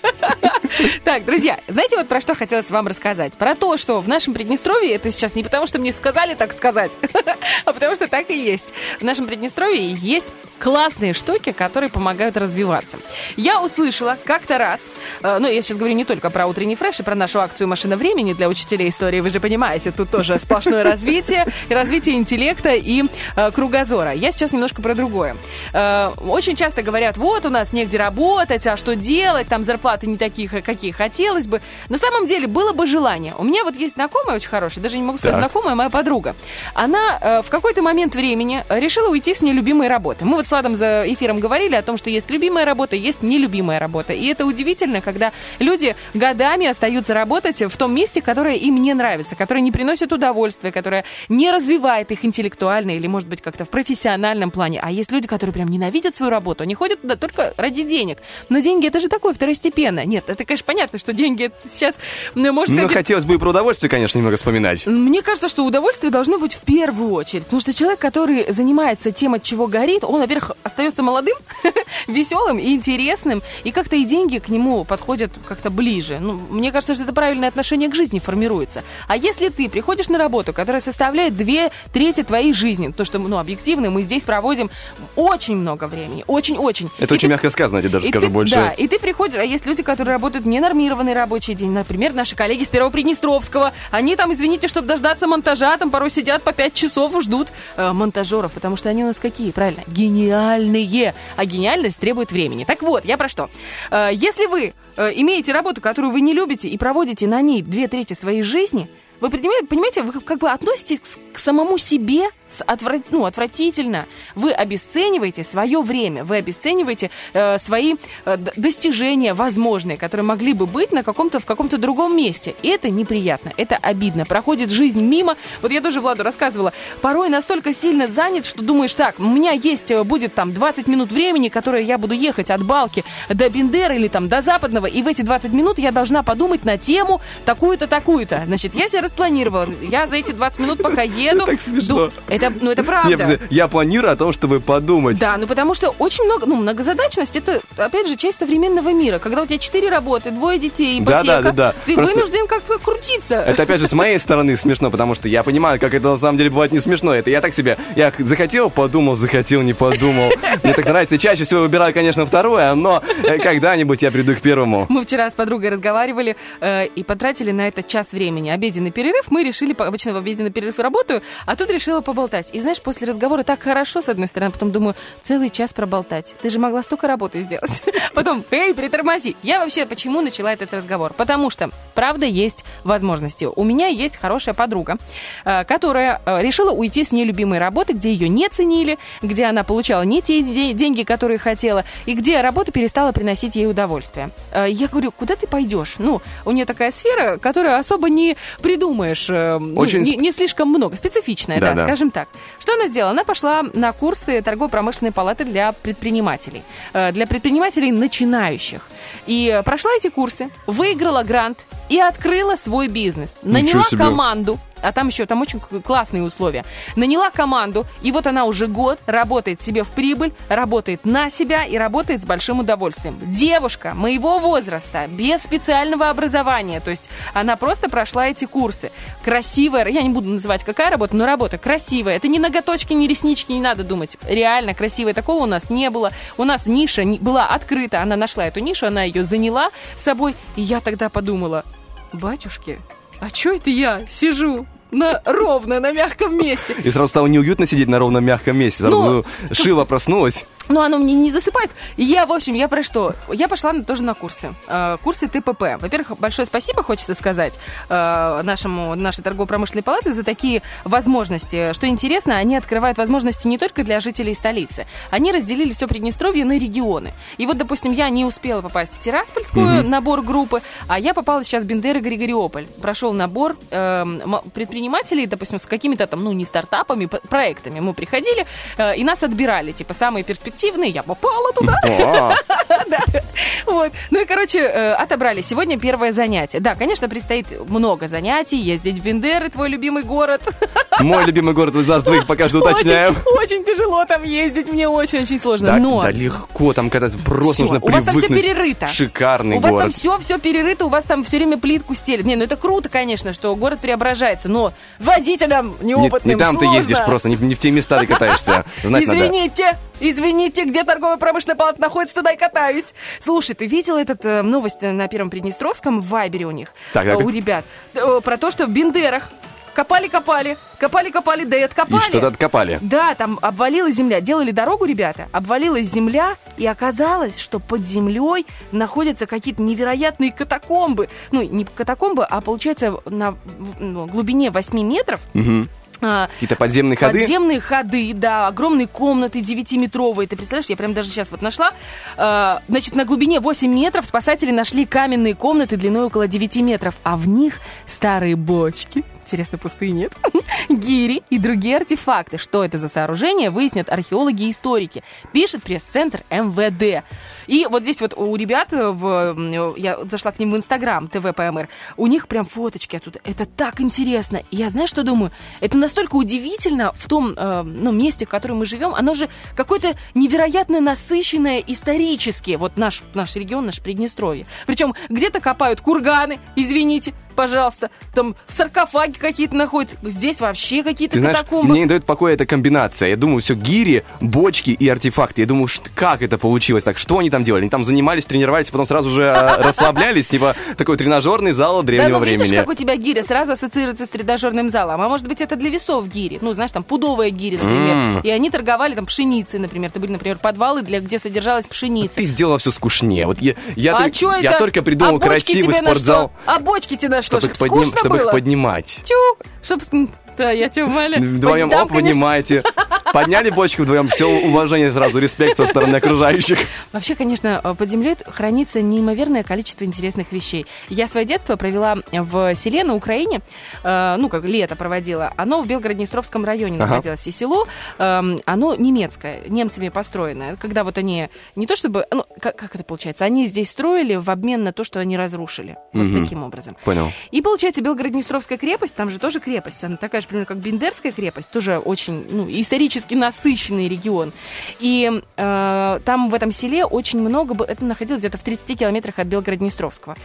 Так, друзья, знаете, вот про что хотелось вам рассказать? Про то, что в нашем Приднестровье, это сейчас не потому, что мне сказали так сказать, (laughs) а потому что так и есть. В нашем Приднестровье есть классные штуки, которые помогают развиваться. Я услышала как-то раз, э, ну, я сейчас говорю не только про утренний фреш и про нашу акцию «Машина времени» для учителей истории, вы же понимаете, тут тоже сплошное развитие, (laughs) развитие интеллекта и э, кругозора. Я сейчас немножко про другое. Э, очень часто говорят, вот у нас негде работать, а что делать, там зарплаты не такие, какие хотелось бы. На самом деле было бы желание. У меня вот есть знакомая очень хорошая, даже не могу сказать Так. знакомая, моя подруга. Она э, в какой-то момент времени решила уйти с нелюбимой работы. Мы вот с Владом за эфиром говорили о том, что есть любимая работа, есть нелюбимая работа. И это удивительно, когда люди годами остаются работать в том месте, которое им не нравится, которое не приносит удовольствия, которое не развивает их интеллектуально или, может быть, как-то в профессиональном плане. А есть люди, которые прям ненавидят свою работу, они ходят туда только ради денег. Но деньги это же такое второстепенно. Нет, это, конечно, понятно, что деньги сейчас, ну, может, Ну, хотелось бы и про удовольствие, конечно, немного вспоминать. мне кажется, что удовольствие должно быть в первую очередь. Потому что человек, который занимается тем, от чего горит, он, во-первых, остается молодым, (laughs) веселым и интересным, и как-то и деньги к нему подходят как-то ближе. Ну, мне кажется, что это правильное отношение к жизни формируется. А если ты приходишь на работу, которая составляет две трети твоей жизни, то, что, ну, объективно, мы здесь проводим очень много времени, очень-очень. Это И очень ты- мягко сказано, я тебе даже и скажу ты- больше. Да, и ты приходишь, а есть люди, которые работают ненормированный рабочий день. Например, наши коллеги с Первого Приднестровского. Они там, извините, чтобы дождаться монтажа, там порой сидят по 5 часов, ждут э, монтажеров, потому что они у нас какие, правильно? Гениальные. А гениальность требует времени. Так вот, я про что? Э, если вы э, имеете работу, которую вы не любите, и проводите на ней две трети своей жизни, Вы понимаете, вы как бы относитесь к самому себе с отвра- ну, отвратительно. Вы обесцениваете свое время, вы обесцениваете э, свои э, достижения возможные, которые могли бы быть на каком-то, в каком-то другом месте. И это неприятно, это обидно. Проходит жизнь мимо. Вот я тоже Владу рассказывала. Порой настолько сильно занят, что думаешь, так, у меня есть, э, будет там 20 минут времени, которые я буду ехать от Балки до Бендера или там до Западного, и в эти 20 минут я должна подумать на тему такую-то, такую-то. Значит, я себе распланировала. Я за эти 20 минут, пока еду... Ду- Это, ну, это правда. Не, подожди, я планирую о том, чтобы подумать. Да, ну потому что очень много, ну, многозадачность, это, опять же, часть современного мира. Когда у тебя четыре работы, двое детей, Да, ипотека, да, да, да. ты Просто- вынужден как-то крутиться. Это опять же с моей стороны смешно, потому что я понимаю, как это на самом деле бывает не смешно. Это я так себе, я захотел, подумал, захотел, не подумал. Мне так нравится. Чаще всего выбираю, конечно, второе, но э, когда-нибудь я приду к первому. Мы вчера с подругой разговаривали э, и потратили на это час времени. Обеденный перерыв. Мы решили, обычно в обеденный перерыв работаю, а тут решила поболтать. И знаешь, после разговора так хорошо, с одной стороны, потом думаю, целый час проболтать. Ты же могла столько работы сделать. (laughs) Потом, эй, притормози. Я вообще почему начала этот разговор? Потому что, правда, есть возможности. У меня есть хорошая подруга, э, которая э, решила уйти с нелюбимой работы, где ее не ценили, где она получала не те де- деньги, которые хотела, и где работа перестала приносить ей удовольствие. Э, Я говорю, куда ты пойдешь? Ну, у нее такая сфера, которую особо не придумаешь, ну, Очень не, не слишком много, специфичная, да, Да-да. скажем так. Что она сделала? Она пошла на курсы торгово-промышленной палаты для предпринимателей, э, для предпринимателей начинающих. И прошла эти курсы, выиграла грант и открыла свой бизнес. Наняла команду, а там еще там очень классные условия. Наняла команду, и вот она уже год работает себе в прибыль, работает на себя и работает с большим удовольствием. Девушка моего возраста, без специального образования, то есть она просто прошла эти курсы. Красивая, я не буду называть, какая работа, но работа красивая. Это не ноготочки, не реснички, не надо думать. Реально красивая. Такого у нас не было. У нас ниша была открыта, она нашла эту нишу, она ее заняла собой, и я тогда подумала, батюшки, а что это я сижу на ровно, на мягком месте? И сразу стало неуютно сидеть на ровном мягком месте. Сразу Ну, шила проснулась. Ну, оно мне не засыпает. И я, в общем, я про что? Я пошла тоже на курсы. Э, курсы ТПП. Во-первых, большое спасибо, хочется сказать, э, нашему, нашей торгово-промышленной палаты за такие возможности. Что интересно, они открывают возможности не только для жителей столицы. Они разделили все Приднестровье на регионы. И вот, допустим, я не успела попасть в Тираспольскую набор группы, а я попала сейчас в Бендер и Григориополь. Прошел набор э, м- предпринимателей, допустим, с какими-то там, ну, не стартапами, проектами. Мы приходили, э, и нас отбирали, типа, самые перспективные. Я попала туда. (laughs) Вот. Ну и, короче, э, отобрали. Сегодня первое занятие. Да, конечно, предстоит много занятий. Ездить в Бендеры, твой любимый город. (laughs) мой любимый город из нас двоих пока что уточняем. Очень, тяжело там ездить. Мне очень-очень сложно. Но да легко там кататься, просто нужно у вас там привыкнуть. перерыто. Шикарный у вас там город. все, все перерыто, у вас там все время плитку стелят. Не, ну это круто, конечно, что город преображается, но водителям Не, неопытным не там ты сложно. ездишь просто, не, не в те места ты катаешься. Знать надо. Извините, извините, где торгово-промышленная палата находится, туда и катаюсь. Слушай, ты видел этот э, новость на Первом Приднестровском в Вайбере у них? Так, так. Э, У ребят. Э, Про то, что в Бендерах копали-копали, копали-копали, да и откопали. И что-то откопали. Да, там обвалилась земля. Делали дорогу, ребята, обвалилась земля, и оказалось, что под землей находятся какие-то невероятные катакомбы. Ну, не катакомбы, а получается на ну, глубине 8 метров. Мгм. Какие-то подземные ходы. Подземные ходы, да, огромные комнаты 9-метровые. Ты представляешь, я прям даже сейчас вот нашла. А, значит, на глубине 8 метров спасатели нашли каменные комнаты длиной около 9 метров, а в них старые бочки. Интересно, пустые нет? (laughs) Гири и другие артефакты. Что это за сооружение, выяснят археологи и историки. Пишет пресс-центр МВД. И вот здесь вот у ребят, в, м, я зашла к ним в Инстаграм, ТВПМР, у них прям фоточки оттуда. Это так интересно. И я, знаешь, что думаю? Это настолько удивительно в том э, ну, месте, в котором мы живем. Оно же какое-то невероятно насыщенное исторически. Вот наш, наш регион, наш Приднестровье. Причем где-то копают курганы, извините, пожалуйста. Там саркофаги какие-то находят. Здесь вообще какие-то Ты знаешь, катакомбы. мне не дает покоя эта комбинация. Я думаю, все гири, бочки и артефакты. Я думаю, как это получилось так? Что они там там делали? Они там занимались, тренировались, потом сразу же э, (laughs) расслаблялись, типа такой тренажерный зал Да, древнего ну видишь, времени. как у тебя гиря сразу ассоциируется с тренажерным залом. А может быть, это для весов гири. Ну, знаешь, там пудовая гири, например. И они торговали там пшеницей, например. Это были, например, подвалы, для, где содержалась пшеница. Ты сделала все скучнее. Вот я, я, а только- я только придумал а красивый спортзал? А бочки тебе на что? чтобы, Чтоб их, подним- чтобы их поднимать. Тю, чтоб... Да, я тебя умоляю. Вдвоем, оп, конечно, поднимаете. Подняли бочку вдвоем, все, уважение сразу, респект со стороны окружающих. Вообще, конечно, э, под землей хранится неимоверное количество интересных вещей. Я свое детство провела в селе на Украине, э, ну, как лето проводила. Оно в Белгород-Днестровском районе Ага. находилось. И село, эм, оно немецкое, немцами построенное. Когда вот они, не то чтобы, ну, как, как это получается, они здесь строили в обмен на то, что они разрушили. Вот таким образом. Понял. И получается, Белгород-Днестровская крепость, там же тоже крепость, она такая же, примерно, как Бендерская крепость, тоже очень ну, исторически насыщенный регион. И э, там в этом селе очень много это находилось где-то в 30 километрах от Белгород-Днестровского.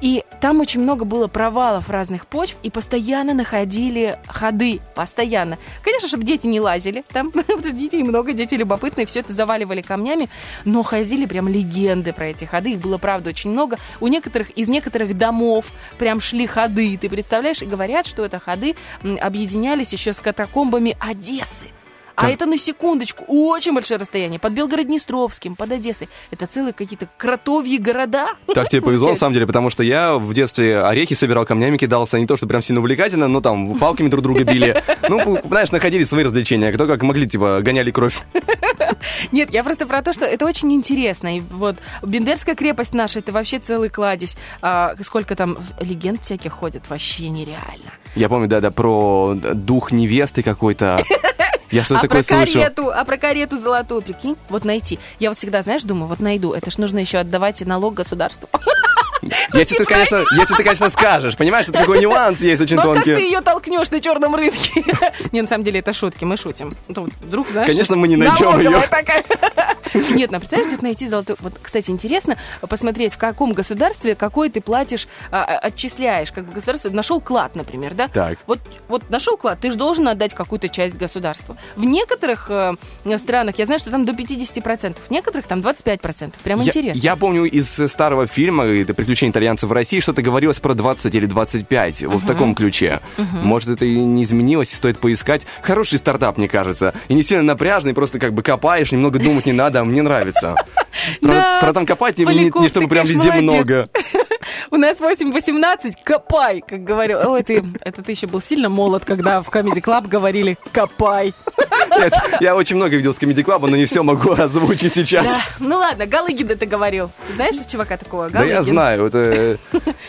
И там очень много было провалов разных почв, и постоянно находили ходы, постоянно. Конечно, чтобы дети не лазили там, (laughs) детей много, дети любопытные, все это заваливали камнями, но ходили прям легенды про эти ходы, их было, правда, очень много. У некоторых, из некоторых домов прям шли ходы, ты представляешь, и говорят, что это ходы м, объединялись еще с катакомбами Одессы. А это на секундочку, очень большое расстояние. Под Белгород-Днестровским, под Одессой. Это целые какие-то кротовьи города. Так тебе повезло, на самом деле, потому что я в детстве орехи собирал, камнями кидался. Не то, что прям сильно увлекательно, но там палками друг друга били. Ну, знаешь, находили свои развлечения. Кто как могли, типа, гоняли кровь. Нет, я просто про то, что это очень интересно. И вот Бендерская крепость наша, это вообще целый кладезь. А, сколько там легенд всяких ходит, вообще нереально. Я помню, да-да, про дух невесты какой-то. Я что-то а такое про слышал. карету, а про карету золотую, прикинь, вот найти. Я вот всегда, знаешь, думаю, вот найду. Это ж нужно еще отдавать налог государству. (laughs) (laughs) Если ты, конечно, если ты, конечно, скажешь. Понимаешь, что такой нюанс есть очень Ну а как ты тонкий. ее толкнешь на черном рынке? (laughs) Не, на самом деле это шутки, мы шутим. Ну, Вдруг, знаешь, Конечно, мы не найдем (laughs) такая. Нет, ну представляешь, где-то найти золотую... Вот, кстати, интересно посмотреть, в каком государстве какой ты платишь, а, а, отчисляешь. Как бы государство нашел клад, например, да? Так. Вот, вот нашел клад, ты же должен отдать какую-то часть государству. В некоторых э, странах, я знаю, что там до 50%, в некоторых там 25%. Прям интересно. я помню из старого фильма «Это приключения итальянцев в России» что-то говорилось про 20 или 25, вот в таком ключе. Может, это и не изменилось, стоит поискать. Хороший стартап, мне кажется. И не сильно напряжный, просто как бы копаешь, немного думать не надо, а мне нравится. (laughs) Про, там копать, не, чтобы прям везде много. (laughs) У нас 8-18, копай, как говорил. Ой, ты, это ты еще был сильно молод, когда в Comedy Club говорили «копай». Я очень много видел с Comedy Club, но не все могу (laughs) озвучить сейчас. Ну ладно, Галыгин это говорил. Знаешь чувака такого? Да я Галыгин. знаю, это э,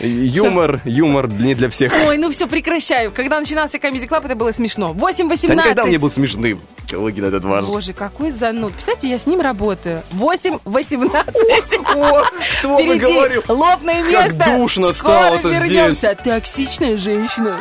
(laughs) юмор, юмор не для всех. Ой, ну все, прекращаю. Когда начинался Comedy Club, это было смешно. 8-18. Да никогда он не был смешным. Логин этот ваш. Боже, какой зануд. Представляете, я с ним работаю. 8-18. (laughs) О, кто бы Впереди лобное Как место. душно Скоро стало-то здесь. вернемся. Токсичная женщина.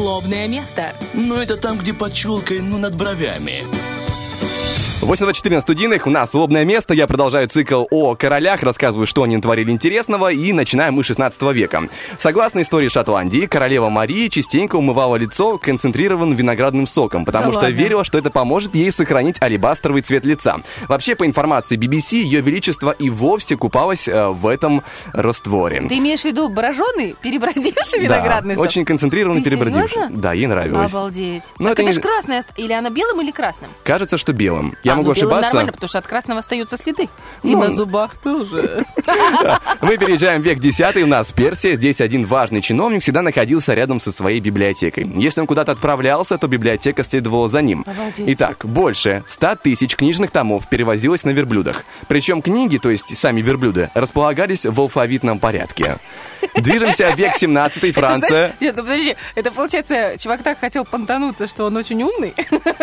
Злобное место. Ну, это там, где под челкой, ну, над бровями. 8.24 на студийных, у нас злобное место, я продолжаю цикл о королях, рассказываю, что они творили интересного, и начинаем мы 16 века. Согласно истории Шотландии, королева Мария частенько умывала лицо концентрированным виноградным соком, потому Да что ладно? верила, что это поможет ей сохранить алебастровый цвет лица. Вообще, по информации BBC, ее величество и вовсе купалось э, в этом растворе. Ты имеешь в виду броженый, перебродивший Да, виноградный сок? очень концентрированный, Ты перебродивший. серьезно? Да, ей нравилось. Обалдеть. Но так это это, не- ж красное. Или она белым или красным? Кажется, что белым. Я А, могу ну, ошибаться. нормально, потому что от красного остаются следы. И Ну, на зубах тоже. (laughs) Мы переезжаем в век 10 у нас Персия. Здесь один важный чиновник всегда находился рядом со своей библиотекой. Если он куда-то отправлялся, то библиотека следовала за ним. Обалдеть. Итак, больше 100 тысяч книжных томов перевозилось на верблюдах. Причем книги, то есть сами верблюды, располагались в алфавитном порядке. Движемся век 17 Франция. Знаешь, нет, ну подожди, это получается, чувак так хотел понтануться, что он очень умный.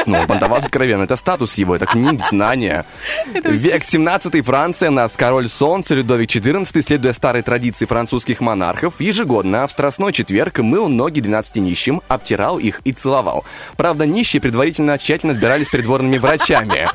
Ну, он понтовался откровенно. Это статус его, это книги, (laughs) знания. Век 17 Франция, нас король солнца Людовик XIV, следуя старой традиции французских монархов, ежегодно в Страстной четверг мыл ноги 12 нищим, обтирал их и целовал. Правда, нищие предварительно тщательно отбирались придворными врачами.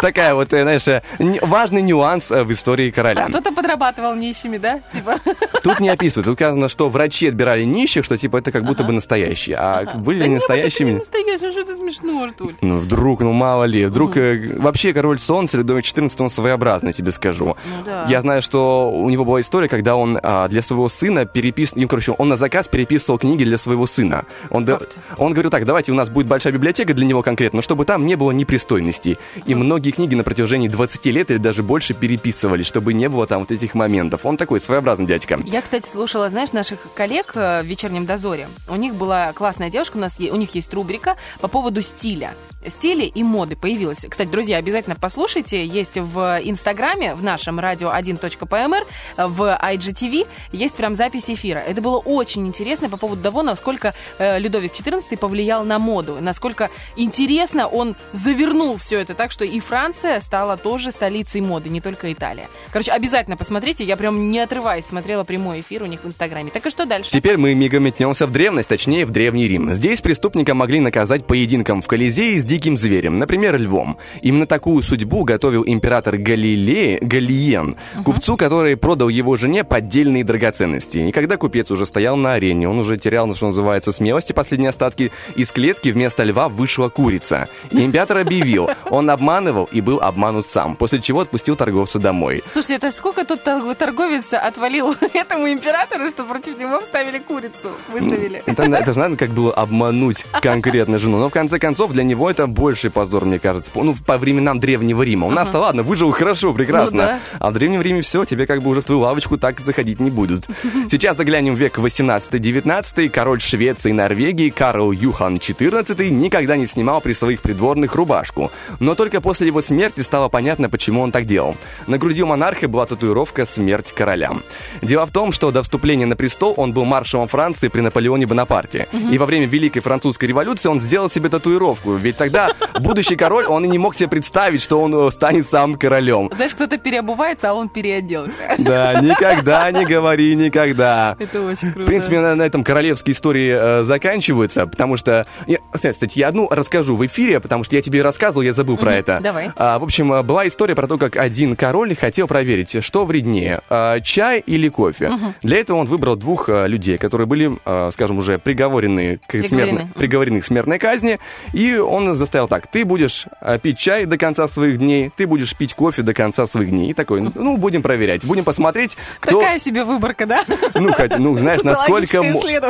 Такая вот, э, знаешь, э, важный нюанс э, в истории короля. А кто-то подрабатывал нищими, да? Типа, Тут не описывают. Тут сказано, что врачи отбирали нищих, что типа это как будто бы настоящие. А были да ли не, не настоящими? настоящий, ну что это смешно, Артур? Ну, вдруг, ну мало ли. Вдруг э, вообще король солнца Людовик XIV, он своеобразный, тебе скажу. Ну да. Я знаю, что у него была история, когда он а, для своего сына переписывал, ну, короче, он на заказ переписывал книги для своего сына. Он, да- он говорил так, давайте у нас будет большая библиотека для него конкретно, чтобы там не было непристойностей. И многие книги на протяжении 20 лет или даже больше переписывали, чтобы не было там вот этих моментов. Он такой своеобразный дядька. Я, кстати, слушала, знаешь, наших коллег э, в вечернем дозоре. У них была классная девушка, у нас у них есть рубрика по поводу стиля. Стиля и моды появилась. Кстати, друзья, обязательно послушайте. Есть в Инстаграме, в нашем радио 1.пмр, в IGTV, есть прям запись эфира. Это было очень интересно по поводу того, насколько э, Людовик XIV повлиял на моду, насколько интересно он завернул все это так, что и Франция стала тоже столицей моды, не только Италия. Короче, обязательно посмотрите, я прям не отрываясь смотрела прямой эфир у них в Инстаграме. Так и что дальше? Теперь мы мигом метнемся в древность, точнее в Древний Рим. Здесь преступника могли наказать поединком в Колизее с диким зверем, например, львом. Именно такую судьбу готовил император Галилея, Галиен, купцу, который продал его жене поддельные драгоценности. И когда купец уже стоял на арене, он уже терял, что называется, смелости, последние остатки, из клетки вместо льва вышла курица. И император объявил, он обманывал и был обманут сам, после чего отпустил торговца домой. Слушайте, это сколько тут тор- торговец отвалил (laughs) этому императору, что против него вставили курицу, выставили. Это, это же надо как было обмануть (laughs) конкретно жену. Но в конце концов для него это больший позор, мне кажется. По- Ну, по временам Древнего Рима. У нас-то ладно, выжил хорошо, прекрасно. Ну да. А в Древнем Риме все, тебе как бы уже в твою лавочку так заходить не будут. (laughs) Сейчас заглянем в век 18-19. Король Швеции и Норвегии Карл Юхан XIV никогда не снимал при своих придворных рубашку. Но только после его смерти стало понятно, почему он так делал. На груди у монарха была татуировка «Смерть королям». Дело в том, что до вступления на престол он был маршалом Франции при Наполеоне Бонапарте. И во время Великой Французской революции он сделал себе татуировку. Ведь тогда будущий король, он и не мог себе представить, что он э, станет сам королем. Знаешь, кто-то переобувается, а он переоделся. Да, никогда не говори никогда. Это очень круто. В принципе, на, на этом королевские истории э, заканчиваются, потому что... Я, кстати, я одну расскажу в эфире, потому что я тебе рассказывал, я забыл про это. давай. А, в общем, э, была история про то, как один король хотел проверить, что вреднее, э, чай или кофе. Для этого он выбрал двух э, людей, которые были, э, скажем, уже приговорены к, Приговорены. смертной, Мгм. приговорены к смертной казни, и он заставил так, ты будешь э, пить чай до конца своих дней, ты будешь пить кофе до конца своих дней. И такой, ну, будем проверять, будем посмотреть, кто... Такая себе выборка, да? Ну, хоть, ну, знаешь, насколько,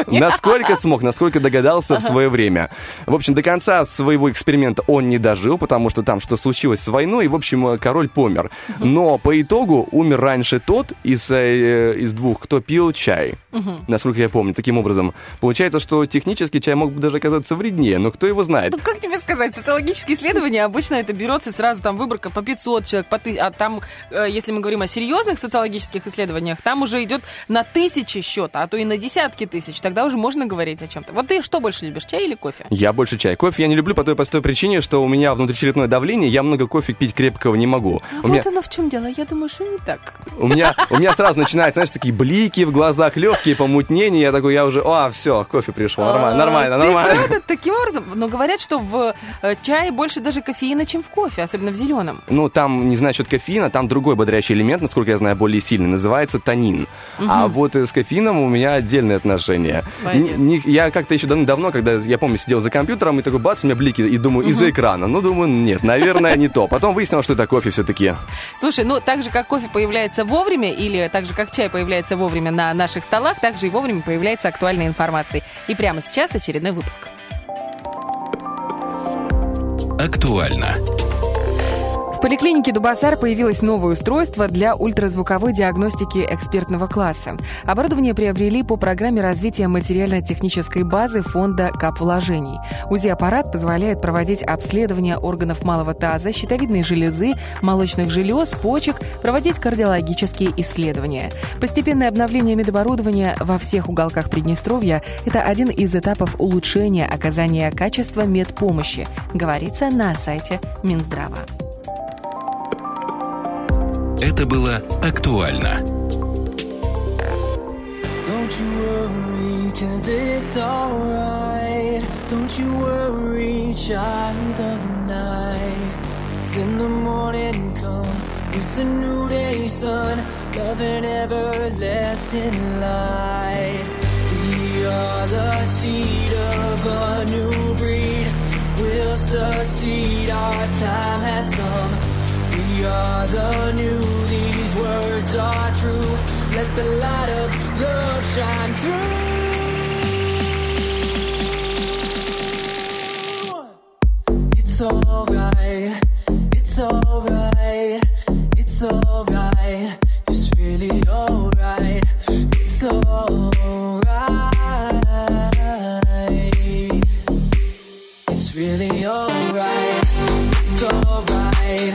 насколько смог, насколько догадался в свое время. В общем, до конца своего эксперимента он не дожил, потому что там что случилось с войной, и, в общем, э, король помер. Но по итогу умер раньше тот из, э, из двух, кто пил чай. Насколько я помню, таким образом. Получается, что технически чай мог бы даже оказаться вреднее, но кто его знает. Ну, как тебе сказать, социологические исследования обычно это берется сразу там выборка по 500 человек, по ты... а там, э, если мы говорим о серьезных социологических исследованиях, там уже идет на тысячи счет, а то и на десятки тысяч. Тогда уже можно говорить о чем-то. Вот ты что больше любишь, чай или кофе? Я больше чай. Кофе я не люблю по той простой причине, что у меня внутричерепное давление, я много кофе пить крепкого не могу. А у вот меня, оно в чем дело. Я думаю, что не так. у меня, у меня сразу начинаются, знаешь, такие блики в глазах, легкие помутнения. Я такой, я уже, а, все, кофе пришел, нормально, нормально, нормально. правда таким образом? Но говорят, что в э, чае больше даже кофеина, чем в кофе, особенно в зеленом. Ну, там, не знаю, насчет кофеина, там другой бодрящий элемент, насколько я знаю, более сильный, называется танин. А вот э, с кофеином у меня отдельные отношения. Я как-то еще давно, когда, я помню, сидел за компьютером, и такой бац, у меня блики, и думаю, из-за экрана. Ну, думаю, нет, наверное, не то. Потом выяснилось, что это кофе все-таки. Слушай, ну так же, как кофе появляется вовремя, или так же, как чай появляется вовремя на наших столах, так же и вовремя появляется актуальная информация. И прямо сейчас очередной выпуск. Актуально. Поликлинике Дубасар появилось новое устройство для ультразвуковой диагностики экспертного класса. Оборудование приобрели по программе развития материально-технической базы фонда капвложений. УЗИ-аппарат позволяет проводить обследование органов малого таза, щитовидной железы, молочных желез, почек, проводить кардиологические исследования. Постепенное обновление медоборудования во всех уголках Приднестровья – это один из этапов улучшения оказания качества медпомощи, говорится на сайте Минздрава. Это было актуально. Don't you worry, cause it's alright. Don't you worry, child of the night. Cause in the morning come with the new day sun, love and everlasting light. We are the seed of a new breed. We'll succeed, our time has come. Are the new, these words are true. Let the light of love shine through. It's alright, it's alright, it's alright. It's really alright, it's alright. It's really alright, it's alright,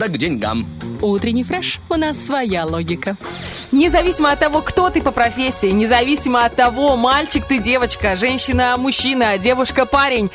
это к деньгам. Утренний фреш. У нас своя логика. Независимо от того, кто ты по профессии, независимо от того, мальчик ты, девочка, женщина, мужчина, девушка, парень,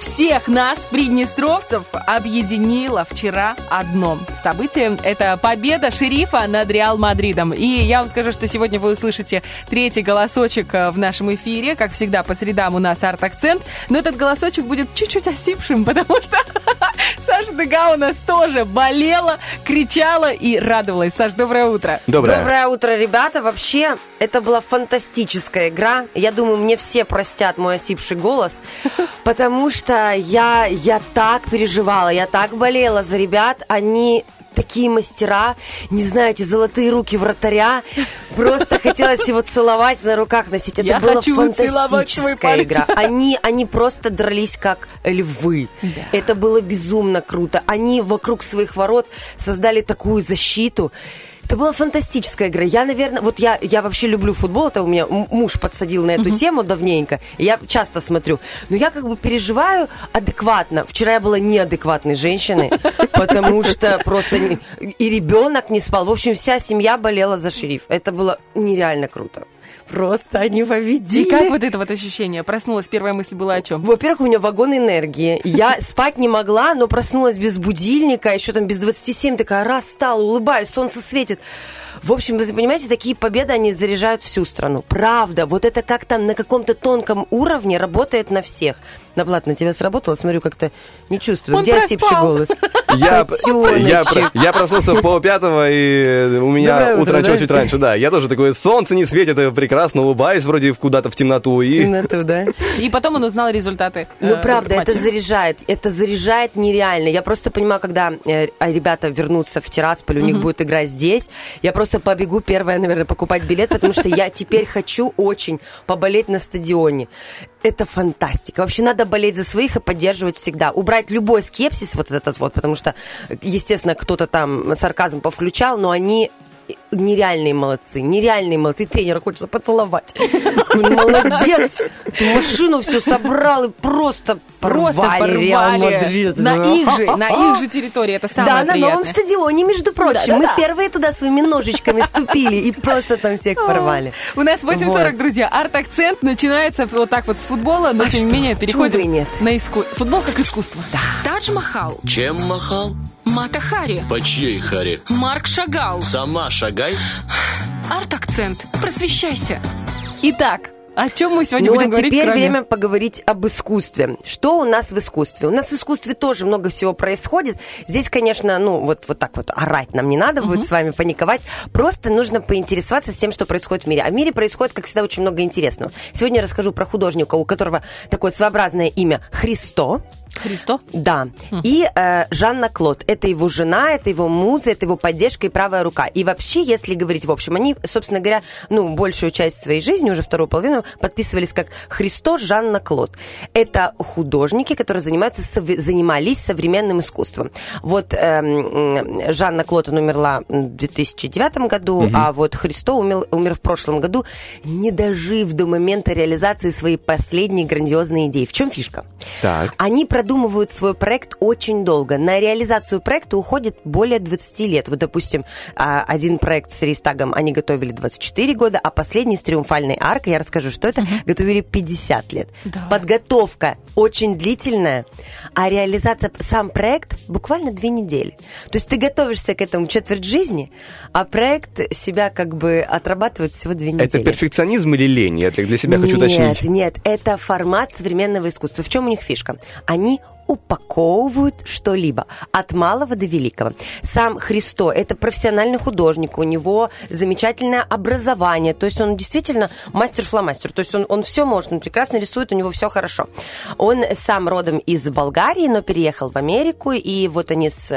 всех нас, приднестровцев, объединило вчера одно событие. Это победа шерифа над Реал Мадридом. И я вам скажу, что сегодня вы услышите третий голосочек э, в нашем эфире. Как всегда, по средам у нас арт-акцент. Но этот голосочек будет чуть-чуть осипшим, (laughs) потому что (laughs) Саша Дега у нас тоже болела, кричала и радовалась. Саш, доброе утро. Доброе. Доброе утро, ребята. Вообще, это была фантастическая игра. Я думаю, мне все простят мой осипший голос, (laughs) потому что я, я так переживала, я так болела за ребят. Они такие мастера, не знаю, эти золотые руки вратаря. Просто хотелось его целовать, на руках носить. Это Я была фантастическая игра. Они, они просто дрались как львы. Это было безумно круто. Они вокруг своих ворот создали такую защиту. Это была фантастическая игра. Я, наверное, вот я, я вообще люблю футбол, это у меня муж подсадил на эту тему давненько, и я часто смотрю. Но я как бы переживаю адекватно. Вчера я была неадекватной женщиной, (laughs) потому что просто и ребенок не спал. В общем, вся семья болела за шериф. Это было нереально круто. Просто они победили. И как вот это вот ощущение? Проснулась, первая мысль была о чем? Во-первых, у меня вагон энергии. Я (laughs) спать не могла, но проснулась без будильника, еще там без 27, такая раз стала, улыбаюсь, солнце светит. В общем, вы понимаете, такие победы, они заряжают всю страну. Правда, вот это как там на каком-то тонком уровне работает на всех. На Влад, на тебя сработало? Смотрю, как-то не чувствую. Он Где осипший голос? (laughs) Я, я, я проснулся в полпятого, и у меня Доброе утро, утро началось да? чуть раньше, да. Я тоже такой, солнце не светит, я прекрасно улыбаюсь, вроде в- куда-то в темноту, и... Темноту, да? И потом он узнал результаты. Ну, э, правда, это заряжает. Это заряжает нереально. Я просто понимаю, когда э, а ребята вернутся в Тирасполь, у них будет игра здесь, я просто побегу первая, наверное, покупать билет, потому что я теперь хочу очень поболеть на стадионе. Это фантастика. Вообще надо болеть за своих и поддерживать всегда. Убрать любой скепсис вот этот вот, потому что, естественно, кто-то там сарказм повключал, но они нереальные молодцы, нереальные молодцы. И тренера хочется поцеловать. Молодец! Ты машину все собрал и просто Просто порвали на их же, на их же (laughs) территории. Это самое Да, на новом стадионе, между прочим. Мы первые туда своими ножичками ступили и просто там всех порвали. У нас 8.40, Вот. друзья. Арт-акцент начинается вот так вот с футбола, но А тем не менее переходим на иску... Футбол как искусство. Тадж-Махал, Чем махал? Мата Хари, По чьей харе? Марк Шагал. Сама шагай. Арт-акцент. Просвещайся. Итак, о чем мы сегодня Ну, будем а говорить, теперь кроме- время поговорить об искусстве. Что у нас в искусстве? У нас в искусстве тоже много всего происходит. Здесь, конечно, ну, вот, вот так вот орать нам не надо будет с вами паниковать. Просто нужно поинтересоваться тем, что происходит в мире. А в мире происходит, как всегда, очень много интересного. Сегодня я расскажу про художника, у которого такое своеобразное имя Христо. Христо? Да. И э, Жанна Клод. Это его жена, это его муза, это его поддержка и правая рука. И вообще, если говорить в общем, они, собственно говоря, ну, большую часть своей жизни, уже вторую половину, подписывались как Христо Жанна Клод. Это художники, которые занимаются, сов- занимались современным искусством. Вот м, Жанна Клод, она умерла в 2009 году, а вот Христо умер, умер в прошлом году, не дожив до момента реализации своей последней грандиозной идеи. В чем фишка? Так. Они продумывают свой проект очень долго. На реализацию проекта уходит более 20 лет. Вот, допустим, а, один проект с Рейстагом они готовили 24 года, а последний с Триумфальной аркой, я расскажу, что это, готовили 50 лет. Да. Подготовка очень длительная, а реализация, сам проект буквально две недели. То есть ты готовишься к этому четверть жизни, а проект себя как бы отрабатывает всего две недели. Это перфекционизм или лень? Я для себя хочу нет, уточнить. Нет, это формат современного искусства. В чем у них фишка? Они упаковывают что-либо от малого до великого. Сам Христо – это профессиональный художник, у него замечательное образование, то есть он действительно мастер-фломастер, то есть он, он все может, он прекрасно рисует, у него все хорошо. Он сам родом из Болгарии, но переехал в Америку, и вот они с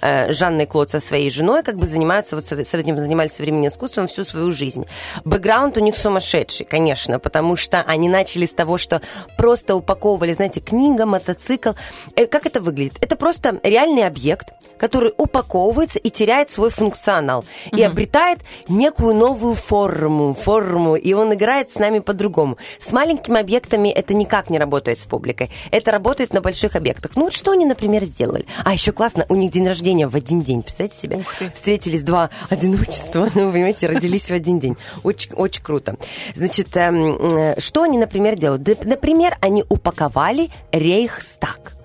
э, Жанной Клод, со своей женой, как бы занимаются, вот с этим занимались современным искусством всю свою жизнь. Бэкграунд у них сумасшедший, конечно, потому что они начали с того, что просто упаковывали, знаете, книга, мотоцикл, Как это выглядит? Это просто реальный объект, который упаковывается и теряет свой функционал. И обретает некую новую форму, форму, и он играет с нами по-другому. С маленькими объектами это никак не работает с публикой. Это работает на больших объектах. Ну вот что они, например, сделали? А, еще классно, у них день рождения в один день, представляете себе? Встретились два одиночества, (laughs) ну, вы понимаете, родились в один день. Очень, очень круто. Значит, эм, э, что они, например, делают? Например, они упаковали Рейхстаг.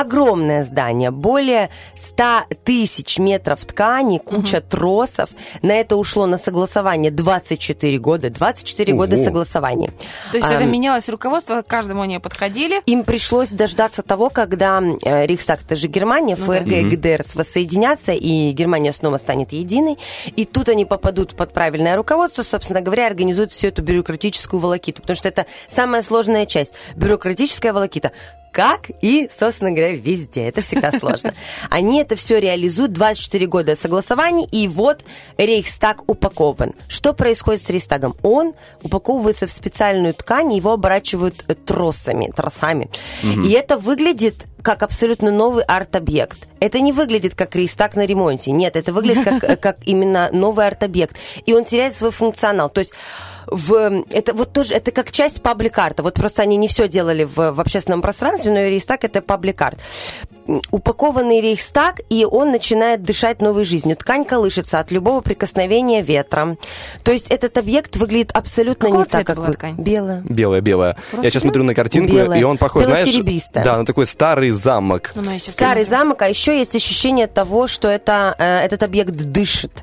Огромное здание, более 100 тысяч метров ткани, куча тросов. На это ушло на согласование 24 года. 24 года Ого. согласования. То есть это Ам, менялось руководство, к каждому они подходили. им пришлось дождаться того, когда э, Рейхстаг, это же Германия, ФРГ и ГДР воссоединятся, и Германия снова станет единой. И тут они попадут под правильное руководство, собственно говоря, организуют всю эту бюрократическую волокиту. Потому что это самая сложная часть. Бюрократическая волокита. Как и, собственно говоря, везде. Это всегда сложно. (laughs) Они это все реализуют 24 года согласований, и вот Рейхстаг упакован. Что происходит с Рейхстагом? Он упаковывается в специальную ткань, его оборачивают тросами, тросами. И это выглядит как абсолютно новый арт-объект. Это не выглядит как Рейхстаг на ремонте. Нет, это выглядит как, (laughs) как именно новый арт-объект. И он теряет свой функционал. То есть в, это вот тоже, это как часть паблик-арта. Вот просто они не все делали в, в общественном пространстве, но и Рейхстаг это паблик-арт. Упакованный Рейхстаг, и он начинает дышать новой жизнью. Ткань колышется от любого прикосновения ветра. То есть этот объект выглядит абсолютно Какого не так, как была вы. ткань? Белая. Белая, белая. Я сейчас смотрю на картинку, Белая. и он похож, знаешь, да, на такой старый замок. Ну, Старый замок, а еще есть ощущение того, что это, э, этот объект дышит.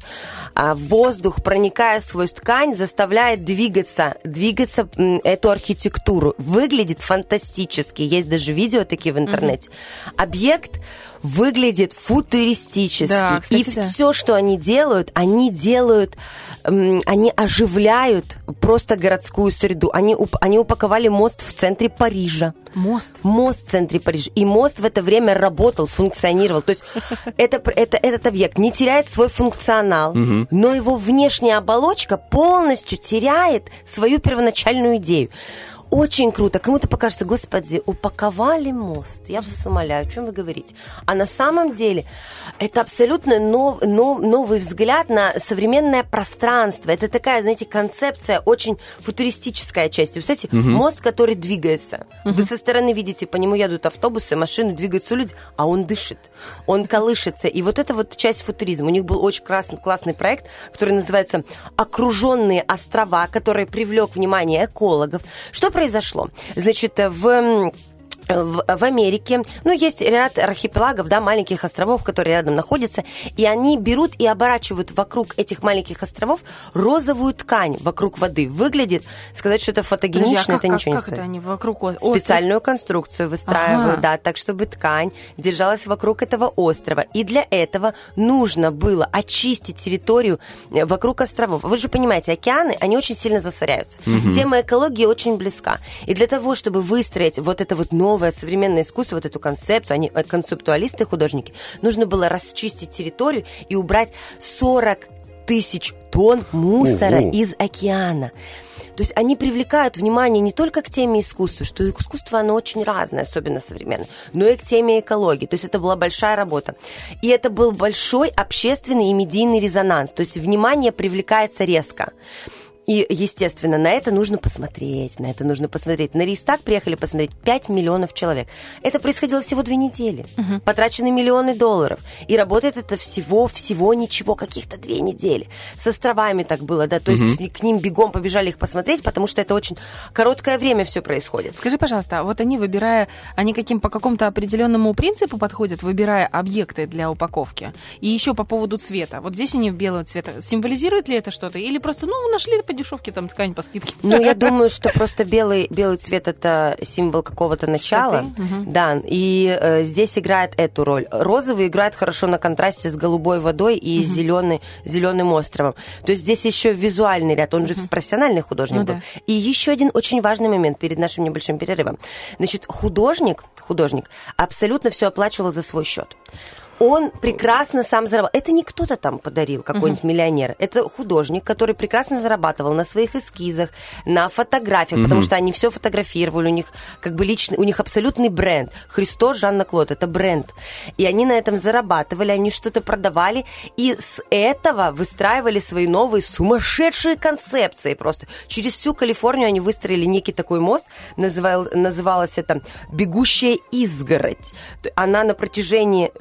А воздух, проникая сквозь ткань, заставляет двигаться, двигаться эту архитектуру. Выглядит фантастически. Есть даже видео такие в интернете. Объект выглядит футуристически. Да, кстати, И да. все, что они делают, они делают, они оживляют просто городскую среду. Они, уп- они упаковали мост в центре Парижа. Мост. Мост в центре Парижа. И мост в это время работал, функционировал. То есть (laughs) это, это, этот объект не теряет свой функционал, но его внешняя оболочка полностью теряет свою первоначальную идею. Очень круто. Кому-то покажется, господи, упаковали мост. Я вас умоляю, о чем вы говорите? А на самом деле это абсолютно нов- нов- новый взгляд на современное пространство. Это такая, знаете, концепция очень футуристическая часть. Вы Представляете, мост, который двигается. Вы со стороны видите, по нему едут автобусы, машины, двигаются люди, а он дышит, он колышется. И вот это вот часть футуризма. У них был очень красный, классный проект, который называется «Окруженные острова», который привлек внимание экологов. Что произошло? Значит, в в, в Америке, ну, есть ряд архипелагов, да, маленьких островов, которые рядом находятся, и они берут и оборачивают вокруг этих маленьких островов розовую ткань вокруг воды. Выглядит, сказать, что это Подожди, фотогенично, а как, это как- ничего как не это стоит. они вокруг острова? Специальную конструкцию выстраивают, Ага. да, так, чтобы ткань держалась вокруг этого острова. И для этого нужно было очистить территорию э, вокруг островов. Вы же понимаете, океаны, они очень сильно засоряются. Тема экологии очень близка. И для того, чтобы выстроить вот это вот новое современное искусство, вот эту концепцию, они э, концептуалисты, художники, нужно было расчистить территорию и убрать 40 тысяч тонн мусора Ого. из океана. То есть они привлекают внимание не только к теме искусства, что искусство, оно очень разное, особенно современное, но и к теме экологии. То есть это была большая работа. И это был большой общественный и медийный резонанс. То есть внимание привлекается резко. И, естественно, на это нужно посмотреть, на это нужно посмотреть. На Рейстаг приехали посмотреть 5 миллионов человек. Это происходило всего две недели. Потрачены миллионы долларов. И работает это всего, всего ничего, каких-то две недели. С островами так было, да, то есть к ним бегом побежали их посмотреть, потому что это очень короткое время все происходит. Скажи, пожалуйста, а вот они, выбирая, они каким, по какому-то определенному принципу подходят, выбирая объекты для упаковки? И еще по поводу цвета. Вот здесь они в белого цвета. Символизирует ли это что-то? Или просто, ну, нашли по дешевке там ткань по скидке? Ну, я (laughs) думаю, что просто белый, белый цвет это символ какого-то начала. Мгм. Да, и э, здесь играет эту роль. Розовый играет хорошо на контрасте с голубой водой и зеленый, зеленым островом. То есть здесь еще визуальный ряд, он же профессиональный художник Ну был. да. И еще один очень важный момент перед нашим небольшим перерывом. Значит, художник, художник абсолютно все оплачивал за свой счет. Он прекрасно сам зарабатывал. Это не кто-то там подарил, какой-нибудь миллионер. Это художник, который прекрасно зарабатывал на своих эскизах, на фотографиях, потому что они все фотографировали, у них как бы личный, у них абсолютный бренд. Христо Жанна Клод, это бренд. И они на этом зарабатывали, они что-то продавали, и с этого выстраивали свои новые сумасшедшие концепции просто. Через всю Калифорнию они выстроили некий такой мост, называл, называлось это «Бегущая изгородь». Она на протяжении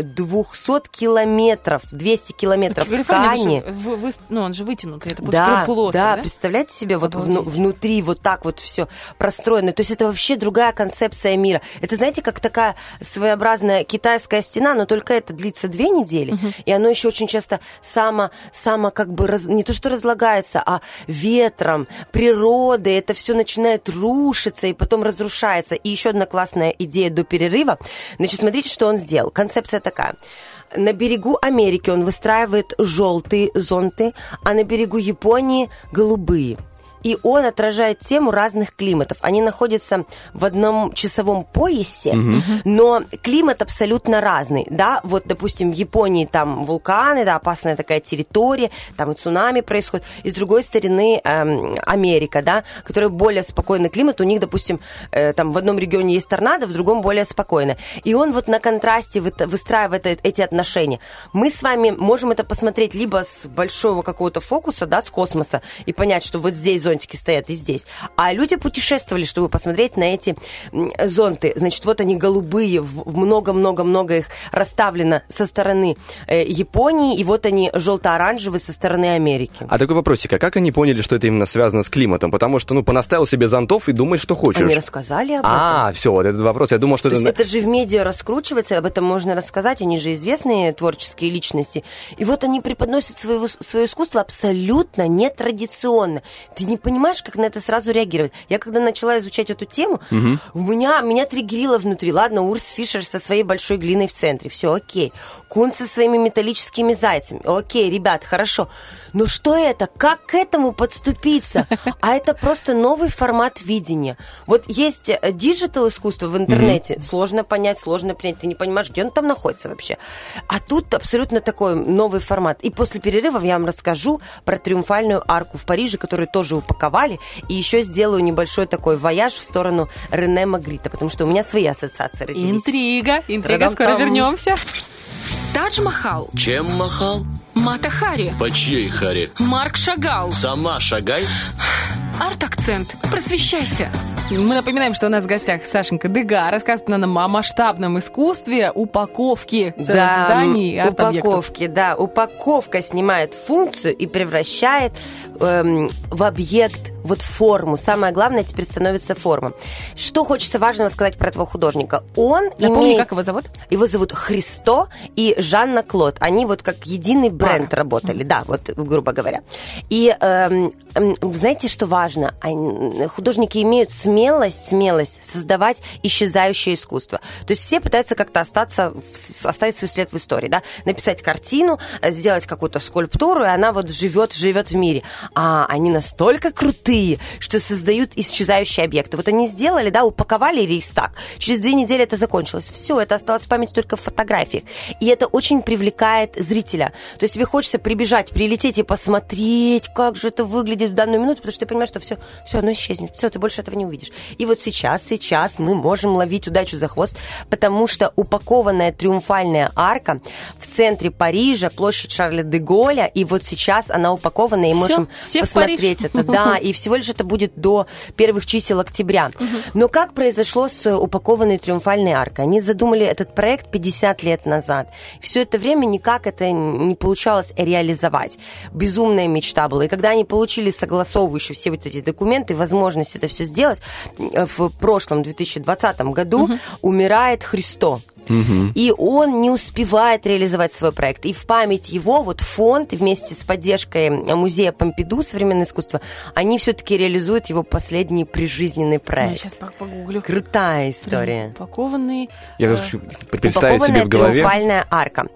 200 километров, 200 километров ткани. же вы- вы- ну, он же вытянутый, это Да, полуостров, да, да? представляете себе, вот Обалдеть. внутри вот так вот все простроено. То есть это вообще другая концепция мира. Это, знаете, как такая своеобразная китайская стена, но только это длится две недели, и оно еще очень часто само, само как бы раз- не то что разлагается, а ветром, природой, это все начинает рушиться и потом разрушается. И еще одна классная идея до перерыва. Значит, смотрите, что он сделал. Концепция такая. На берегу Америки он выстраивает желтые зонты, а на берегу Японии голубые. И он отражает тему разных климатов. Они находятся в одном часовом поясе, но климат абсолютно разный. Да, вот, допустим, в Японии там вулканы, да, опасная такая территория, там и цунами происходит. И с другой стороны эм, Америка, да, которая более спокойный климат. У них, допустим, э, там в одном регионе есть торнадо, в другом более спокойно. И он вот на контрасте вы- выстраивает эти отношения. Мы с вами можем это посмотреть либо с большого какого-то фокуса, да, с космоса, и понять, что вот здесь зонтики стоят и здесь. А люди путешествовали, чтобы посмотреть на эти зонты. Значит, вот они голубые, много-много-много их расставлено со стороны э, Японии, и вот они желто-оранжевые со стороны Америки. А такой вопросик, а как они поняли, что это именно связано с климатом? Потому что, ну, понаставил себе зонтов и думай, что хочешь. Они рассказали об этом. А, все, вот этот вопрос. Я думал, что То это... это же в медиа раскручивается, об этом можно рассказать, они же известные творческие личности. И вот они преподносят своего, свое искусство абсолютно нетрадиционно. Ты не понимаешь, как на это сразу реагировать. Я когда начала изучать эту тему, у меня, меня триггерило внутри. Ладно, Урс Фишер со своей большой глиной в центре, все окей. Кунс со своими металлическими зайцами, окей, ребят, хорошо. Но что это? Как к этому подступиться? (laughs) А это просто новый формат видения. Вот есть digital искусство в интернете, сложно понять, сложно принять, ты не понимаешь, где он там находится вообще. А тут абсолютно такой новый формат. И после перерывов я вам расскажу про триумфальную арку в Париже, которую тоже упаковали, и еще сделаю небольшой такой вояж в сторону Рене Магрита, потому что у меня свои ассоциации родились. Интрига, интрига, Та-дам-там. скоро вернемся. Тадж-Махал, Чем махал? Мата Хари, По чьей харе? Марк Шагал, Сама шагай. арт-акцент. Просвещайся. Мы напоминаем, что у нас в гостях Сашенька Дега рассказывает нам о масштабном искусстве упаковки целых Да, зданий и упаковки, да. Упаковка снимает функцию и превращает эм, в объект вот форму. Самое главное теперь становится форма. Что хочется важного сказать про этого художника? Он Напомни, имеет... как его зовут? Его зовут Христо и Жанна Клод. Они вот как единый бренд работали, да, вот грубо говоря. И эм, знаете, что важно? Художники имеют смелость, смелость создавать исчезающее искусство. То есть все пытаются как-то остаться, оставить свой след в истории, да, написать картину, э, сделать какую-то скульптуру, и она вот живет, живет в мире. А они настолько крутые, что создают исчезающие объекты. Вот они сделали, да, упаковали рейстаг. Через две недели это закончилось. Все, это осталось в памяти только в фотографиях. И это очень привлекает зрителя. То есть тебе хочется прибежать, прилететь и посмотреть, как же это выглядит в данную минуту, потому что ты понимаешь, что все, все, оно исчезнет. Все, ты больше этого не увидишь. И вот сейчас, сейчас мы можем ловить удачу за хвост, потому что упакованная триумфальная арка в центре Парижа, площадь Шарля де Голля, и вот сейчас она упакована, и Всё, можем посмотреть это. Да, (laughs) и всего лишь это будет до первых чисел октября. Но как произошло с упакованной триумфальной аркой? Они задумали этот проект 50 лет назад. Все это время никак это не получалось реализовать. Безумная мечта была. И когда они получили согласовывающие все вот эти документы, возможность это все сделать, в прошлом 2020 году умирает Христо. И он не успевает реализовать свой проект. И в память его вот фонд вместе с поддержкой музея Помпиду современное искусство, они все-таки реализуют его последний прижизненный Я проект. сейчас погуглю. Крутая история. Упакованный. Я э, хочу представить себе в голове. триумфальная арка.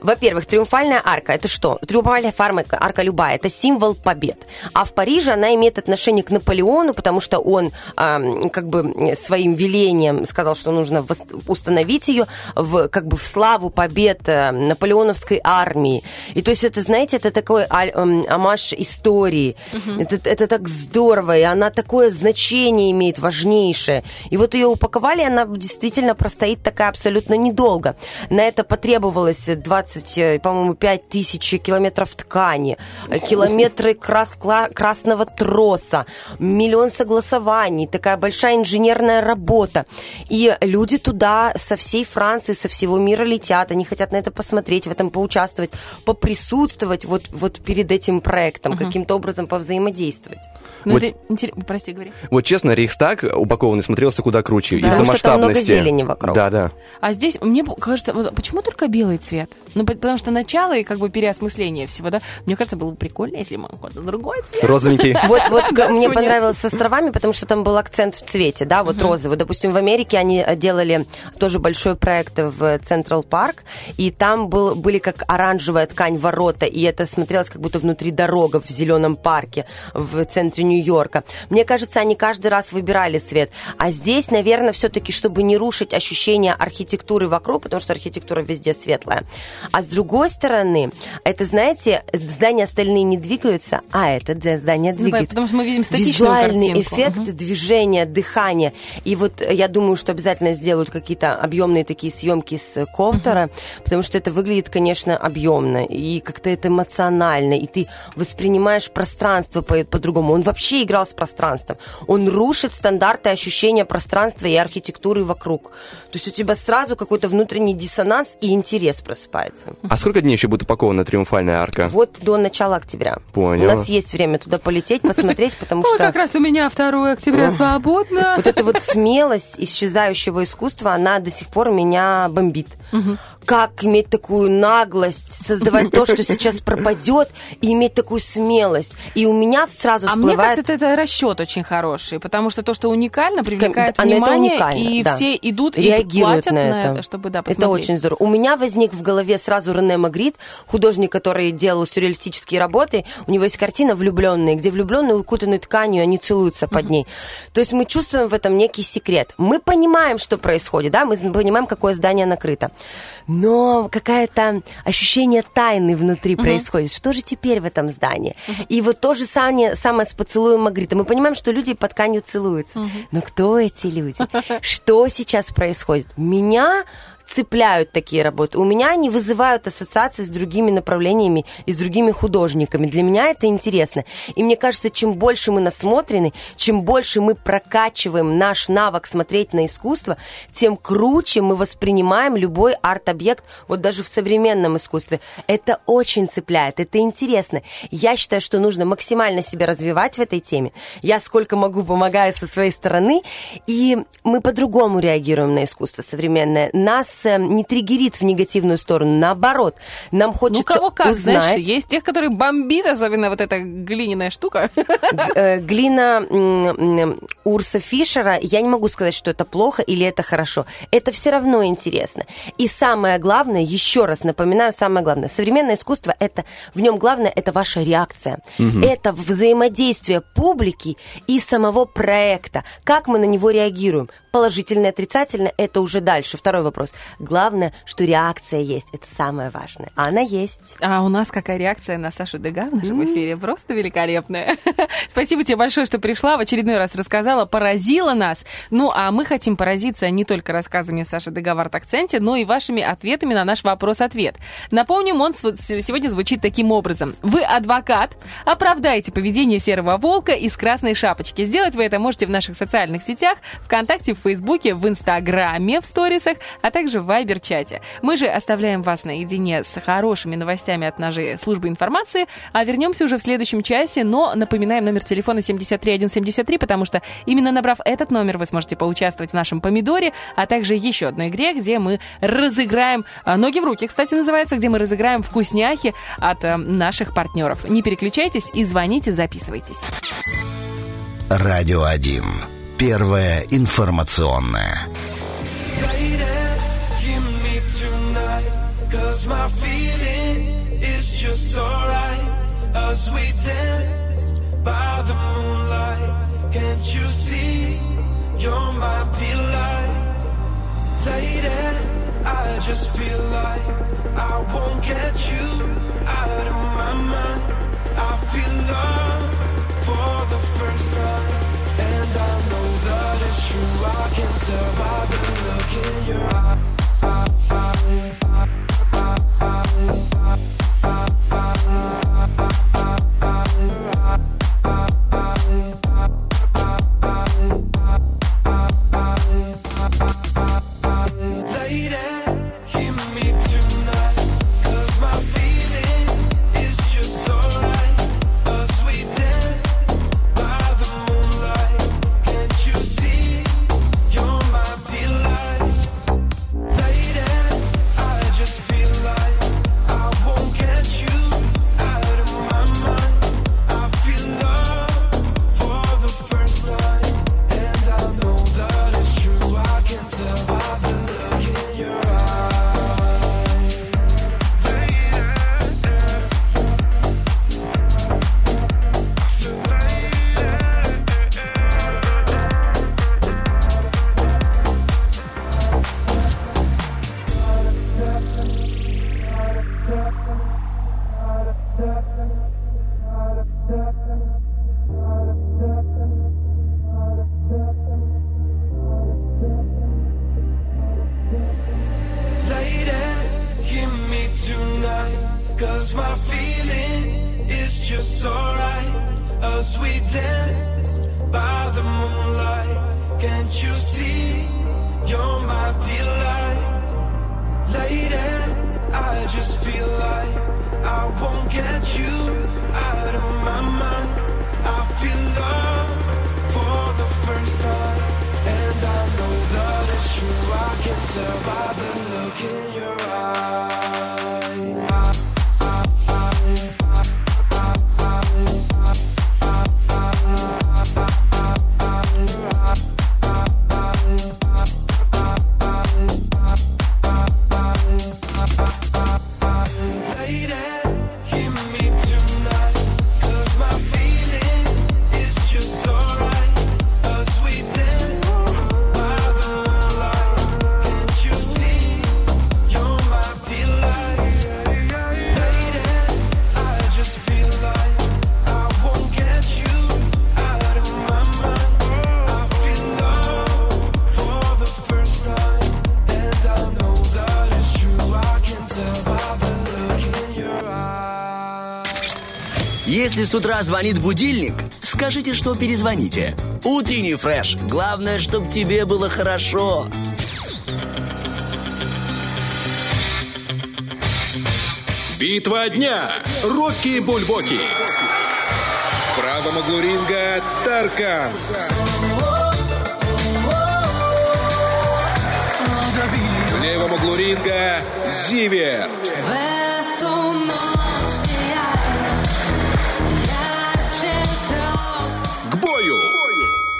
Во-первых, триумфальная арка это что? Триумфальная фарма, арка любая, это символ побед. А в Париже она имеет отношение к Наполеону, потому что он ам, как бы своим велением сказал, что нужно вос- установить ее. В, как бы в славу побед э, наполеоновской армии. И то есть это, знаете, это такой эм, амаш истории. Это, это так здорово, и она такое значение имеет важнейшее. И вот ее упаковали, она действительно простоит такая абсолютно недолго. На это потребовалось 20, э, по-моему, 5 тысяч километров ткани, э, километры крас- красного троса, миллион согласований, такая большая инженерная работа. И люди туда со всей Франции, со всего мира летят, они хотят на это посмотреть, в этом поучаствовать, поприсутствовать вот, вот перед этим проектом, каким-то образом повзаимодействовать. Ну, Вот- это интересно. Прости, говори. Вот честно, Рейхстаг упакованный смотрелся куда круче. Да. Из-за Потому что там много масштабности. зелени вокруг. Да, да. А здесь, мне кажется, вот почему только белый цвет? Ну, потому что начало и как бы переосмысление всего, да? Мне кажется, было бы прикольно, если бы какой-то другой цвет. Розовенький. (laughs) Вот, вот мне понравилось с островами, потому что там был акцент в цвете, да, вот розовый. Допустим, в Америке они э, делали тоже большой проект в Централ Парк, и там был, были как оранжевая ткань ворота, и это смотрелось как будто внутри дорога в зеленом парке в центре Нью-Йорка. Мне кажется, они каждый раз выбирали цвет. А здесь, наверное, все-таки, чтобы не рушить ощущение архитектуры вокруг, потому что архитектура везде светлая. А с другой стороны, это, знаете, здания остальные не двигаются, а это здание Ну, двигается. потому что мы видим статичную Визуальный картинку. эффект Мгм. движения, дыхания. И вот я думаю, что обязательно сделают какие-то объемные такие съемки с э, коптера, потому что это выглядит, конечно, объемно и как-то это эмоционально, и ты воспринимаешь пространство по- по-другому. Он вообще играл с пространством. Он рушит стандарты ощущения пространства и архитектуры вокруг. То есть у тебя сразу какой-то внутренний диссонанс и интерес просыпается. А сколько дней еще будет упакована триумфальная арка? Вот до начала октября. Понял. У нас есть время туда полететь, посмотреть, потому (laughs) что... как раз у меня 2 октября (laughs) свободно. Вот эта вот смелость исчезающего искусства, она до сих пор меня бомбит. Как иметь такую наглость, создавать то, что сейчас (laughs) пропадет, и иметь такую смелость. И у меня сразу А мне всплывает... кажется, это расчет очень хороший, потому что то, что уникально, привлекает А, ну, это внимание, и да. все идут реагируют и платят на это. чтобы да, это посмотреть. очень здорово. У меня возник в голове сразу Рене Магрит, художник, который делал сюрреалистические работы. У него есть картина «Влюбленные», где влюбленные укутаны тканью, они целуются под ней. То есть мы чувствуем в этом некий секрет. Мы понимаем, что происходит, да, мы понимаем, какое здание накрыто. Но какое-то ощущение тайны внутри происходит. Что же теперь в этом здании? И вот то же самое, самое с поцелуем Магрита. Мы понимаем, что люди под тканью целуются. Но кто эти люди? (laughs) Что сейчас происходит? Меня цепляют такие работы. У меня они вызывают ассоциации с другими направлениями и с другими художниками. Для меня это интересно. И мне кажется, чем больше мы насмотрены, чем больше мы прокачиваем наш навык смотреть на искусство, тем круче мы воспринимаем любой арт-объект, вот даже в современном искусстве. Это очень цепляет, это интересно. Я считаю, что нужно максимально себя развивать в этой теме. Я сколько могу помогаю со своей стороны, и мы по-другому реагируем на искусство современное. Нас э, не триггерит в негативную сторону, наоборот. Нам Ну, хочется кого как, узнать. знаешь, есть тех, которые бомбит, особенно вот эта глиняная штука. Э, Глина Урса Фишера, я не могу сказать, что это плохо или это хорошо. Это все равно интересно. И самое главное, еще раз напоминаю, самое главное, современное искусство, это, в нем главное, это ваша реакция. Это взаимодействие публики и самого проекта. Как мы на него реагируем? Положительно, отрицательно, это уже дальше. Второй вопрос. Главное, что реакция есть. Это самое важное. А она есть. А у нас какая реакция на Сашу Дега в нашем эфире? Просто великолепная. (laughs) Спасибо тебе большое, что пришла, в очередной раз рассказала, поразила нас. Ну, а мы хотим поразиться не только рассказами Саши Дега в арт-акценте, но и вашими ответами на наш вопрос-ответ. Напомним, он сегодня звучит таким образом. Вы адвокат, оправдаете поведение серого волка из красной шапочки. Сделать вы это можете в наших социальных сетях, ВКонтакте, в Фейсбуке, в Инстаграме, в сторисах, а также в Вайбер-чате. Мы же оставляем вас наедине с хорошими новостями от нашей службы информации, а вернемся уже в следующем часе, но напоминаем номер телефона 73173, потому что именно набрав этот номер вы сможете поучаствовать в нашем помидоре, а также еще одной игре, где мы разыграем а, ноги в руки, кстати, называется, где мы разыграем вкусняхи от а, наших партнеров. Не переключайтесь и звоните, записывайтесь. Радио 1. Первое информационное. Cause my feeling is just so right. As we dance by the moonlight, can't you see you're my delight? Lady, I just feel like I won't get you out of my mind. I feel love for the first time, and I know that it's true. I can tell by the look in your eye eyes. Feeling is just alright. A sweet dance by the moonlight. Can't you see? You're my delight. Lady, I just feel like I won't get you out of my mind. I feel love for the first time. And I know that it's true. I can tell by the look in your eye. Если с утра звонит будильник, скажите, что перезвоните. Утренний фреш. Главное, чтобы тебе было хорошо. Битва дня. Рокки Бульбоки. В правом углу ринга Таркан. В левом углу ринга Зиверт.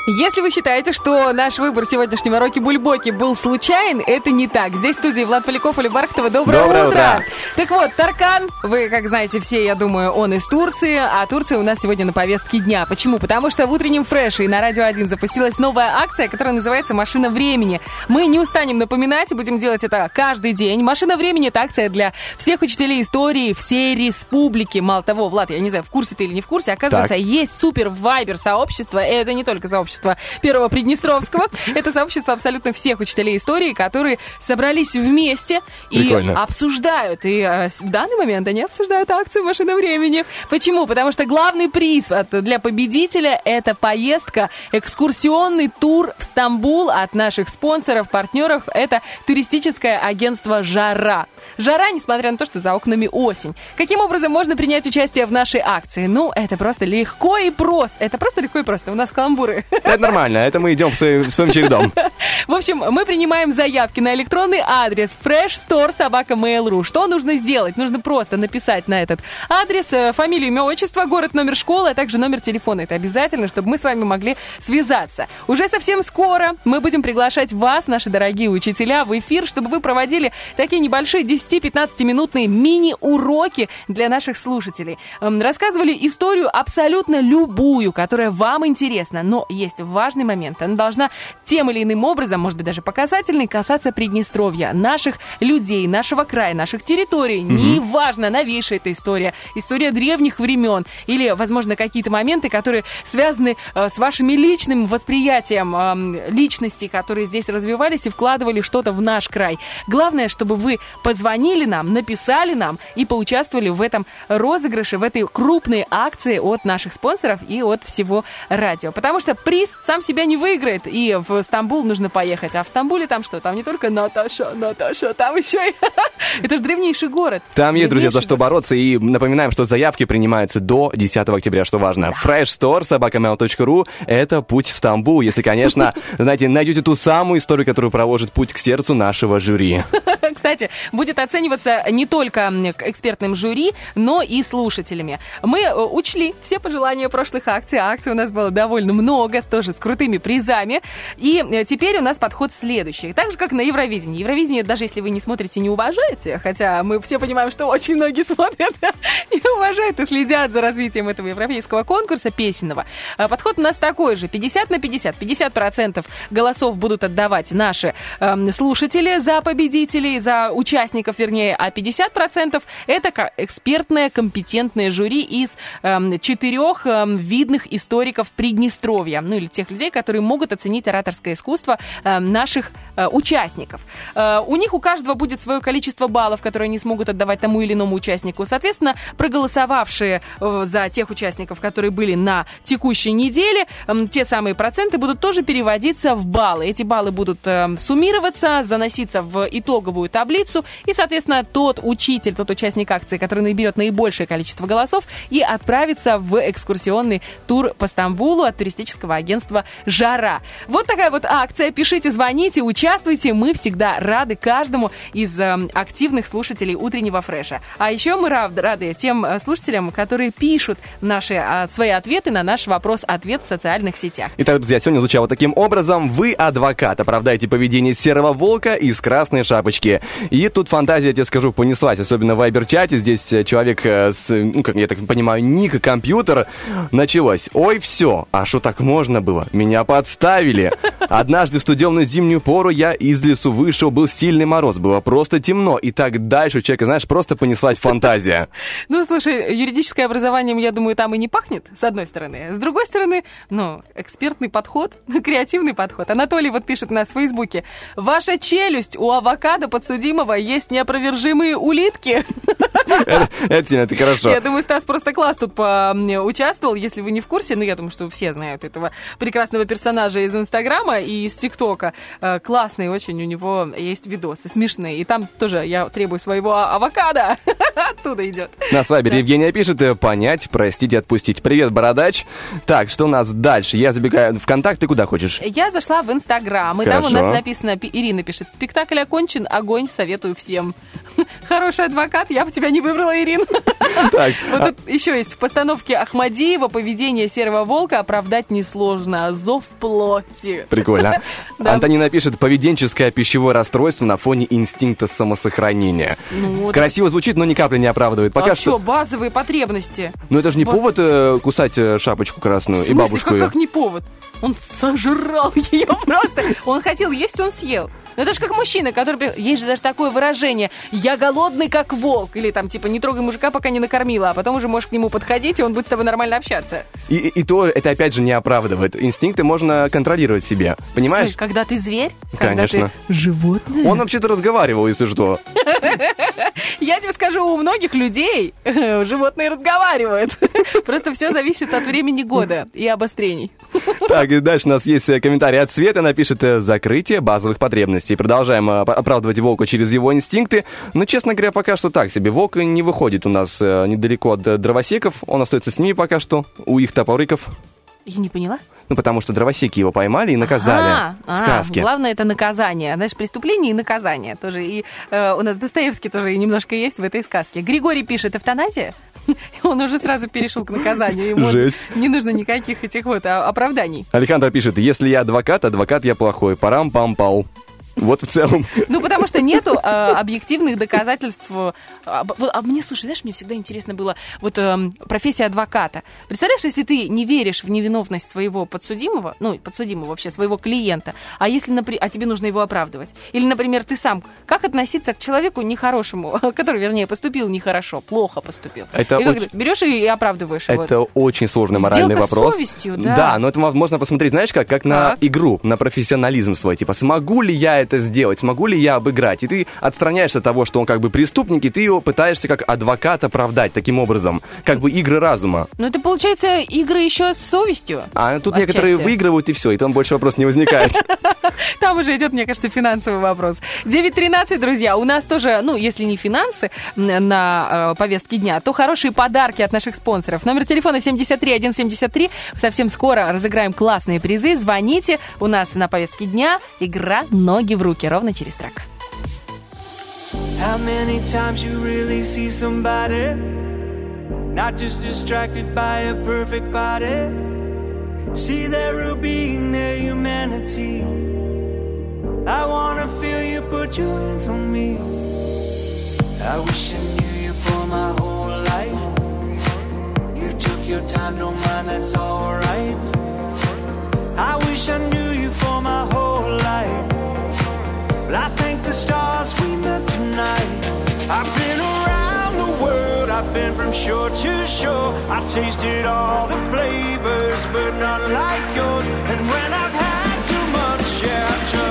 Если вы считаете, что наш выбор сегодняшнего Роки Бульбоки был случайен, это не так. Здесь в студии Влад Поляков, Оля Бархтова. Доброе, Доброе утро. Так вот, Таркан, вы, как знаете все, я думаю, он из Турции, а Турция у нас сегодня на повестке дня. Почему? Потому что в утреннем фреше и на Радио 1 запустилась новая акция, которая называется «Машина времени». Мы не устанем напоминать и будем делать это каждый день. «Машина времени» — это акция для всех учителей истории всей республики. Мало того, Влад, я не знаю, в курсе ты или не в курсе, оказывается, Так. есть супер вайбер сообщество, и это не только сообщество Первого Приднестровского, это сообщество абсолютно всех учителей истории, которые собрались вместе и обсуждают. И э, в данный момент они обсуждают акцию «Машина времени». Почему? Потому что главный приз от- для победителя – это поездка, экскурсионный тур в Стамбул от наших спонсоров, партнеров. Это туристическое агентство «Жара». Жара, несмотря на то, что за окнами осень. Каким образом можно принять участие в нашей акции? Ну, это просто легко и просто. Это просто легко и просто. У нас каламбуры. (laughs) (laughs) Это нормально, это мы идем своим, своим чередом. В общем, мы принимаем заявки на электронный адрес freshstore.mail.ru. Что нужно сделать? Нужно просто написать на этот адрес, э, фамилию, имя, отчество, город, номер школы, а также номер телефона. Это обязательно, чтобы мы с вами могли связаться. Уже совсем скоро мы будем приглашать вас, наши дорогие учителя, в эфир, чтобы вы проводили такие небольшие 10-15-минутные мини-уроки для наших слушателей. Эм, Рассказывали историю абсолютно любую, которая вам интересна, но есть важный момент. Она должна тем или иным образом, может быть, даже показательный, касаться Приднестровья, наших людей, нашего края, наших территорий. Неважно, новейшая эта история, история древних времен или, возможно, какие-то моменты, которые связаны э, с вашими личным восприятием эм, личностей, которые здесь развивались и вкладывали что-то в наш край. Главное, чтобы вы позвонили нам, написали нам и поучаствовали в этом розыгрыше, в этой крупной акции от наших спонсоров и от всего радио. Потому что приз сам себя не выиграет, и в Стамбул нужно поехать. А в Стамбуле там что? Там не только Наташа, Наташа, там еще и... (laughs) Это же древнейший город. Там есть, друзья, за что бороться. И напоминаем, что заявки принимаются до 10 октября, что важно. Fresh Store, собакамейл.ру — это путь в Стамбул. Если, конечно, (laughs) знаете, найдете ту самую историю, которая проложит путь к сердцу нашего жюри. (laughs) Кстати, будет оцениваться не только экспертным жюри, но и слушателями. Мы э, учли все пожелания прошлых акций. а Акций у нас было довольно много, тоже с крутыми призами. И э, теперь у нас подход следующий. Так же, как на Евровидении. Евровидение, даже если вы не смотрите, не уважаете, хотя мы все понимаем, что очень многие смотрят (laughs) и уважают и следят за развитием этого европейского конкурса песенного. А Подход у нас такой же. 50 на 50. 50% голосов будут отдавать наши эм, слушатели за победителей, за участников, вернее, а 50% это экспертное компетентное жюри из эм, четырех эм, видных историков Приднестровья, ну или тех людей, которые могут оценить ораторское искусство эм, наших э, участников. Э, у них у каждого будет свое количество баллов, которые они смогут отдавать тому или иному участнику. Соответственно, проголосовавшие э, за тех участников, которые были на текущей неделе, те самые проценты будут тоже переводиться в баллы. Эти баллы будут суммироваться, заноситься в итоговую таблицу, и, соответственно, тот учитель, тот участник акции, который наберет наибольшее количество голосов, и отправится в экскурсионный тур по Стамбулу от туристического агентства «Жара». Вот такая вот акция. Пишите, звоните, участвуйте. Мы всегда рады каждому из эм, активных слушателей утреннего фреша. А еще мы рады тем э, слушателям, которые пишут наши а, свои ответы на наш вопрос-ответ в социальных сетях. Итак, друзья, сегодня звучало таким образом. Вы адвокат, оправдаете поведение серого волка из красной шапочки. И тут фантазия, я тебе скажу, понеслась, особенно в вайбер-чате. Здесь э, человек э, с, ну, как я так понимаю, ник, компьютер. Началось. Ой, все, а что так можно было? Меня подставили. Однажды в студенную зимнюю пору я из лесу вышел, был сильный мороз, было просто темно. И так дальше у человека, знаешь, просто понеслась фантазия. Ну, слушай, юридическое образование, я думаю, там и не пахнет, с одной стороны. С другой стороны, ну, экспертный подход, (laughs) креативный подход. Анатолий вот пишет на Фейсбуке. Ваша челюсть, у авокадо подсудимого есть неопровержимые улитки. Это, Тина, это хорошо. Я думаю, Стас просто класс тут участвовал, если вы не в курсе, ну, я думаю, что все знают этого прекрасного персонажа из Инстаграма и из ТикТока. Э, Классный очень, у него есть видосы смешные. И там тоже я требую своего а- авокадо. (laughs) Оттуда идет. На Вайбере Евгения пишет, э, понять, простить, отпустить. Привет, бородач. Так, что у нас дальше? Я забегаю в контакт, ты куда хочешь? Я зашла в Инстаграм, и там у нас написано, Пи- Ирина пишет, спектакль окончен, огонь, советую всем. (laughs) Хороший адвокат, я бы тебя не выбрала, Ирин. (laughs) (laughs) Вот тут еще есть в постановке Ахмадиева поведение серого волка оправдать несложно. Зов плоти. Прикольно. Да. Антонина пишет, поведенческое пищевое расстройство на фоне инстинкта самосохранения. Ну. Красиво звучит, но ни капли не оправдывает. Пока а что... базовые потребности? Ну это же не повод э, кусать э, шапочку красную и бабушку как, как не повод? Он сожрал ее просто. Он хотел есть, он съел. Ну, это же как мужчина, который... Есть же даже такое выражение «я голодный, как волк». Или там, типа, не трогай мужика, пока не накормила, а потом уже можешь к нему подходить, и он будет с тобой нормально общаться. И, и- и то это опять же не оправдывает. Инстинкты можно контролировать себе. Понимаешь? Слышь, когда ты зверь, когда Конечно. ты животное. Он вообще-то разговаривал, если что. (laughs) Я тебе скажу, у многих людей животные разговаривают. (laughs) Просто все зависит от времени года и обострений. Так, и дальше у нас есть э, комментарий от Света. Она пишет э, «Закрытие базовых потребностей». Продолжаем э, оправдывать волка через его инстинкты. Но, честно говоря, пока что так себе. Волк не выходит у нас э, недалеко от э, дровосеков. Он остается с ними пока что, у их топорыков. Я не поняла. Ну, потому что дровосеки его поймали и наказали А, в а, сказке. главное это наказание. Знаешь, преступление и наказание тоже. И э, у нас Достоевский тоже немножко есть в этой сказке. Григорий пишет эвтаназия. (laughs) Он уже сразу перешел к наказанию. Ему Жесть. не нужно никаких этих вот а, оправданий. Александр пишет, если я адвокат, адвокат я плохой. Парам-пам-пау. Вот в целом. Ну, потому что нету э, объективных доказательств. э, А, а мне, слушай, знаешь, мне всегда интересно было вот эм, профессия адвоката. Представляешь, если ты не веришь в невиновность своего подсудимого, ну, подсудимого вообще, своего клиента, а если, напри- а тебе нужно его оправдывать? Или, например, ты сам, как относиться к человеку нехорошему, (laughs) который, вернее, поступил нехорошо, плохо поступил? Это и очень- берешь и оправдываешь его? Это очень сложный моральный Сделка с вопрос. совестью, да. но это мо- можно посмотреть, знаешь, как, как на Так. игру, на профессионализм свой. Типа, смогу ли я это сделать, смогу ли я обыграть? И ты отстраняешься от того, что он как бы преступник, и ты его пытаешься как адвокат оправдать таким образом. Как бы игры разума. Ну, это, получается, игры еще с совестью. А тут Отчасти. некоторые выигрывают, и все, и там больше вопрос не возникает. (laughs) Там уже идет, мне кажется, финансовый вопрос. 9.13, друзья, у нас тоже, ну, если не финансы на э, повестке дня, то хорошие подарки от наших спонсоров. Номер телефона 73173. Совсем скоро разыграем классные призы. Звоните. У нас на повестке дня игра «Ноги в руки» ровно через трек. How many times you really see somebody not just distracted by a perfect body? See their being, their humanity. I wanna feel you put your hands on me. I wish I knew you for my whole life. You took your time, don't mind, that's alright. I wish I knew you for my whole life. I thank the stars we met tonight. I've been around the world, I've been from shore to shore. I've tasted all the flavors, but none like yours. And when I've had too much, yeah,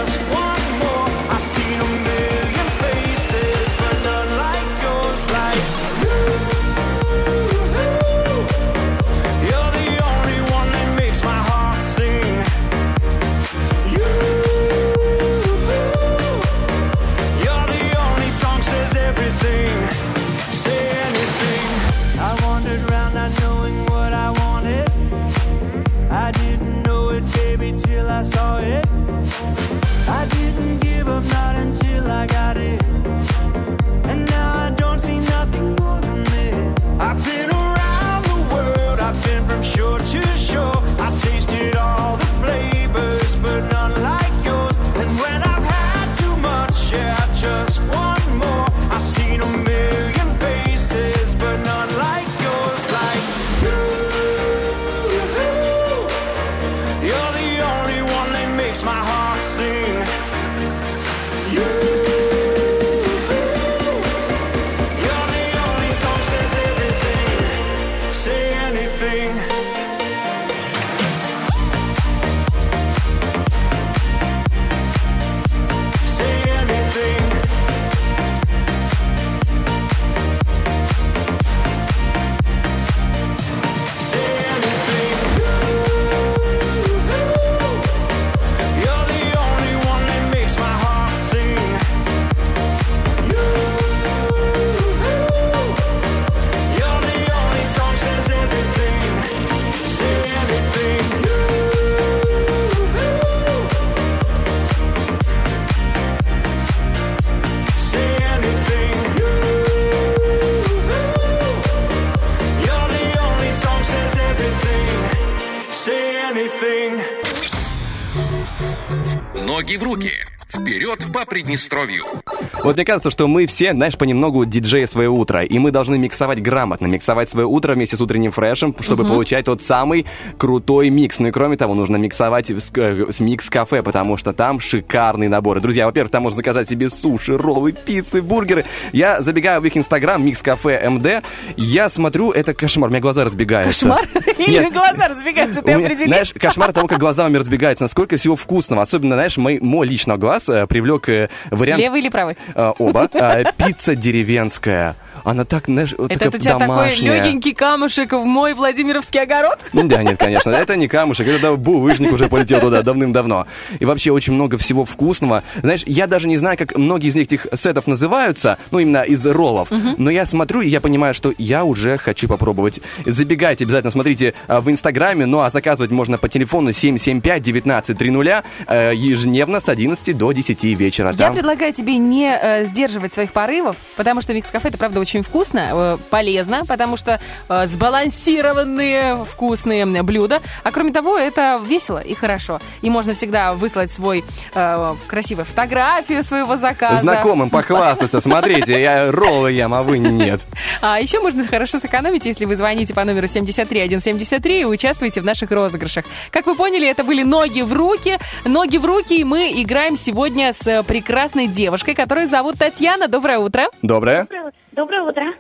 Приднестровью. Вот мне кажется, что мы все, знаешь, понемногу диджеи свое утро, и мы должны миксовать грамотно, миксовать свое утро вместе с утренним фрешем, чтобы Мгм. получать тот самый крутой микс. Ну и кроме того, нужно миксовать с, э, с микс-кафе, потому что там шикарные наборы. Друзья, во-первых, там можно заказать себе суши, роллы, пиццы, бургеры. Я забегаю в их инстаграм, микс-кафе МД, я смотрю, это кошмар, у меня глаза разбегаются. Кошмар? (laughs) Или глаза разбегаются, ты У меня, определи. Знаешь, кошмар того, как глаза у меня разбегаются, насколько всего вкусного. Особенно, знаешь, мой, мой личный глаз э, привлек э, вариант... Левый или правый? Э, оба. Э, пицца деревенская. Она так, знаешь, вот Это такая у тебя такой домашняя. легенький камушек в мой Владимировский огород? Ну Да, нет, конечно, это не камушек, это булыжник уже полетел туда давным-давно. И вообще очень много всего вкусного. Знаешь, я даже не знаю, как многие из них этих сетов называются, ну именно из роллов, но я смотрю и я понимаю, что я уже хочу попробовать. Забегайте, обязательно смотрите а, в Инстаграме, ну а заказывать можно по телефону 775-1930 э, ежедневно с 11 до 10 вечера. Я Там предлагаю тебе не э, сдерживать своих порывов, потому что микс кафе это правда очень вкусно, э, полезно, потому что э, сбалансированные вкусные блюда. А кроме того, это весело и хорошо. И можно всегда выслать свой э, красивую фотографию своего заказа. знакомым похвастаться. Смотрите, я роллы ем, а вы нет. А еще можно хорошо сэкономить, если вы звоните по номеру 73173 и участвуете в наших розыгрышах. Как вы поняли, это были ноги в руки. Ноги в руки, и мы играем сегодня с прекрасной девушкой, которую зовут Татьяна. Доброе утро. Доброе. Доброе утро.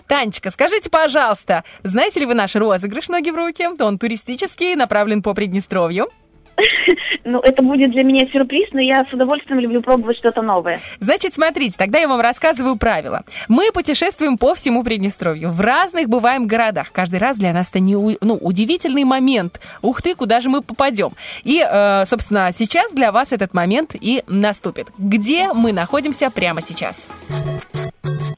Танечка, скажите, пожалуйста, знаете ли вы наш розыгрыш «Ноги в руки»? Он туристический, направлен по Приднестровью. (laughs) Ну, это будет для меня сюрприз, но я с удовольствием люблю пробовать что-то новое. Значит, смотрите, тогда я вам рассказываю правила. Мы путешествуем по всему Приднестровью, в разных бываем городах. Каждый раз для нас это не, у- ну, удивительный момент. Ух ты, куда же мы попадем? И, э, собственно, сейчас для вас этот момент и наступит. Где мы находимся прямо сейчас?